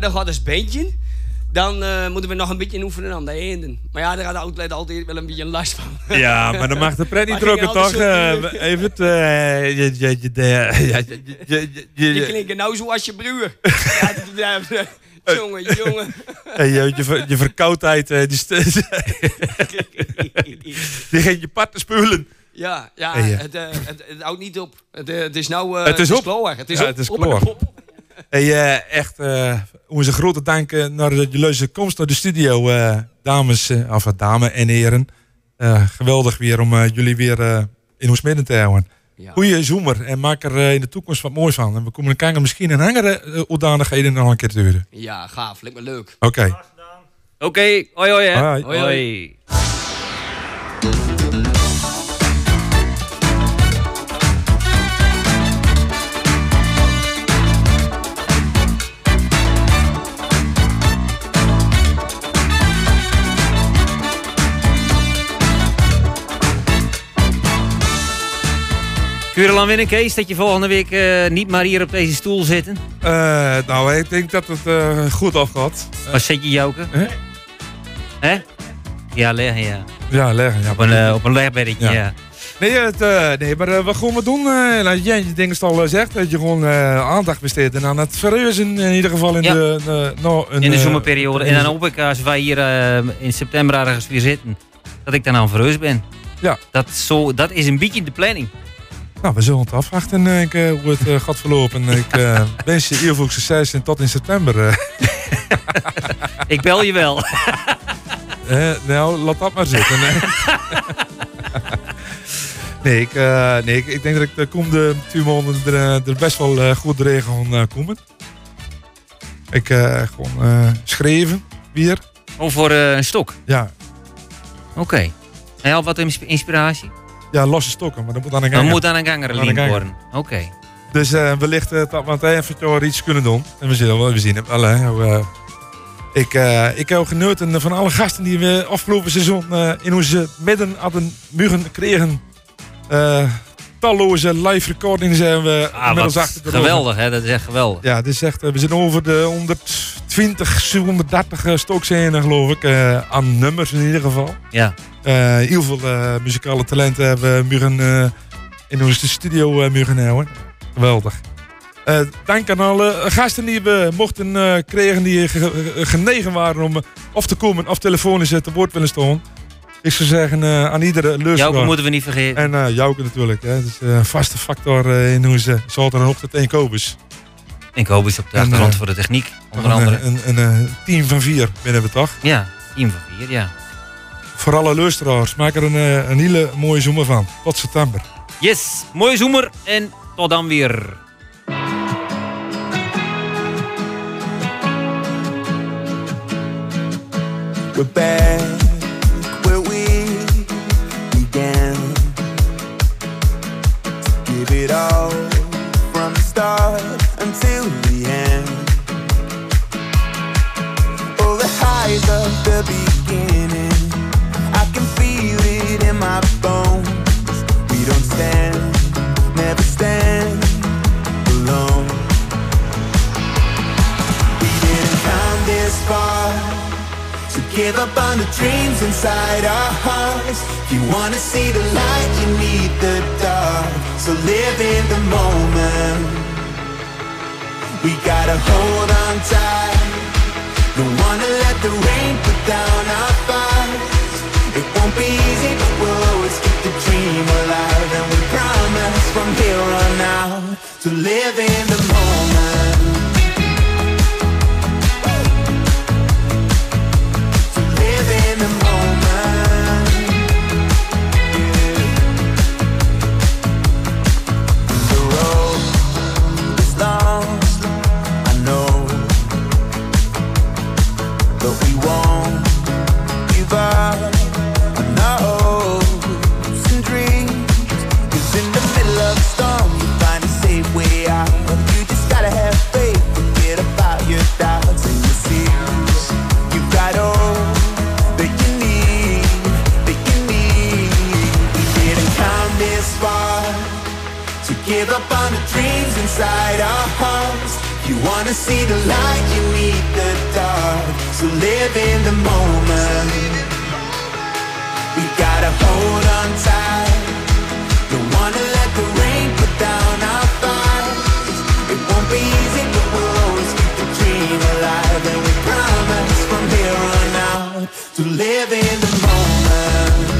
Verder gaat als bandje, dan eh, moeten we nog een beetje oefenen aan de einden. Maar ja, daar had de outlet altijd wel een beetje last van. Ja, maar dan mag de [laughs] pret niet ging drukken, toch? Eh, even het... eh, je- je- je- de- [laughs] ja, je- je- je- Die je- klinken nou zo als je broer. [laughs] ja, jongen, jongen. Eh, je, je, je verkoudheid, eh, die, die gaat je parten spulen. Ja, ja Hey, eh. het, eh, het, het houdt niet op. Het, eh, het is nou... eh, het is op. Het is ja, op. het is op. Hey, eh, echt eh, onze grote dank eh, naar de leuze komst naar de studio, eh, dames, eh, of dames en heren. Eh, geweldig weer om jullie weer eh, in ons midden te houden. Goeie zomer en maak er in de toekomst wat moois van. En we komen elkaar misschien in andere uh, hoedanigheden nog een keer te huren. Ja, gaaf. Lijkt me leuk. Oké. Oké, hoi hoi hè. Hoi. hoi. hoi. Er al winnen, Kees, dat je volgende week eh, niet maar hier op deze stoel zitten? Eh, nou, ik denk dat het eh, goed afgaat. Waar zit je, Joke? Hè? Hè? Ja, leggen, ja. Ja, leggen. Ja. Op een, op een legbeddetje, ja. Ja. Nee, het, nee, maar wat gaan we doen? jij je ding al zegt, dat je gewoon aandacht besteedt aan het verreuzen in ieder geval in Ja. de, de- nou, een, in de zomerperiode. in En dan hoop ik, als wij hier in september ergens weer zitten, dat ik dan aan verheus ben. Ja. Dat, zo, dat is een beetje de planning. Nou, we zullen het afwachten eh, ik, eh, hoe het eh, gaat verlopen. Ik [laughs] wens je heel veel succes en tot in september. [laughs] Ik bel je wel. [laughs] Nou, laat dat maar zitten. nee, ik, nee ik, ik denk dat ik de komende twee maanden er, er best wel goed doorheen gaan eh, komen. Ik gewoon schreven weer. Of voor eh, een stok? Ja. Oké. En al wat insp- inspiratie? Ja, losse stokken, maar dat moet aan een Dan ganger. moet aan een ganger worden. Oké. Dus eh, wellicht eh, dat we het iets kunnen doen. En we zullen wel we zien. Hè. Nou, eh, ik, ik heb genoten van alle gasten die we afgelopen seizoen in onze midden hadden mugen kregen. Talloze live recordings zijn we Ah, inmiddels achter de geweldig, hè? Dat is echt geweldig. Ja, dit is echt, we zijn over de 120, 730 eh, stoks heen, geloof ik. aan nummers in ieder geval. Ja. Eh, heel veel eh, muzikale talenten hebben we mugen, eh, in onze studio uh, houden. Geweldig. Dank aan alle gasten die we mochten krijgen die ge- ge- genegen waren om of te komen of telefonisch te woord willen staan. Ik zou zeggen aan iedere luisteraar. Jouke moeten we niet vergeten. En eh Jouke natuurlijk. Hè. Dat is een vaste factor in onze zaterdagochtend en Kobus. En Kobus op de En, achtergrond voor de techniek, onder Een, andere. Een, een, een team van vier binnen we toch? Ja, team van vier, ja. Voor alle luisteraars, maak er een, eh, een hele mooie zomer van. Tot september. Yes, mooie zomer en tot dan weer. We're back where we began. Give it all from the start until the end. Oh, the highs of the beginning. My bones. We don't stand, never stand alone. We didn't come this far. So give up on the dreams inside our hearts. If you wanna see the light, you need the dark. So live in the moment. We gotta hold on tight. Don't wanna let the rain put down our fights. It won't be easy, but we'll always keep the dream alive. And we promise from here on out to live in the moment. give up on the dreams inside our homes You wanna see the light, you need the dark. So live in the moment. We gotta hold on tight. Don't wanna let the rain put down our fires. It won't be easy, but we'll always keep the dream alive. And we promise from here on out To live in the moment.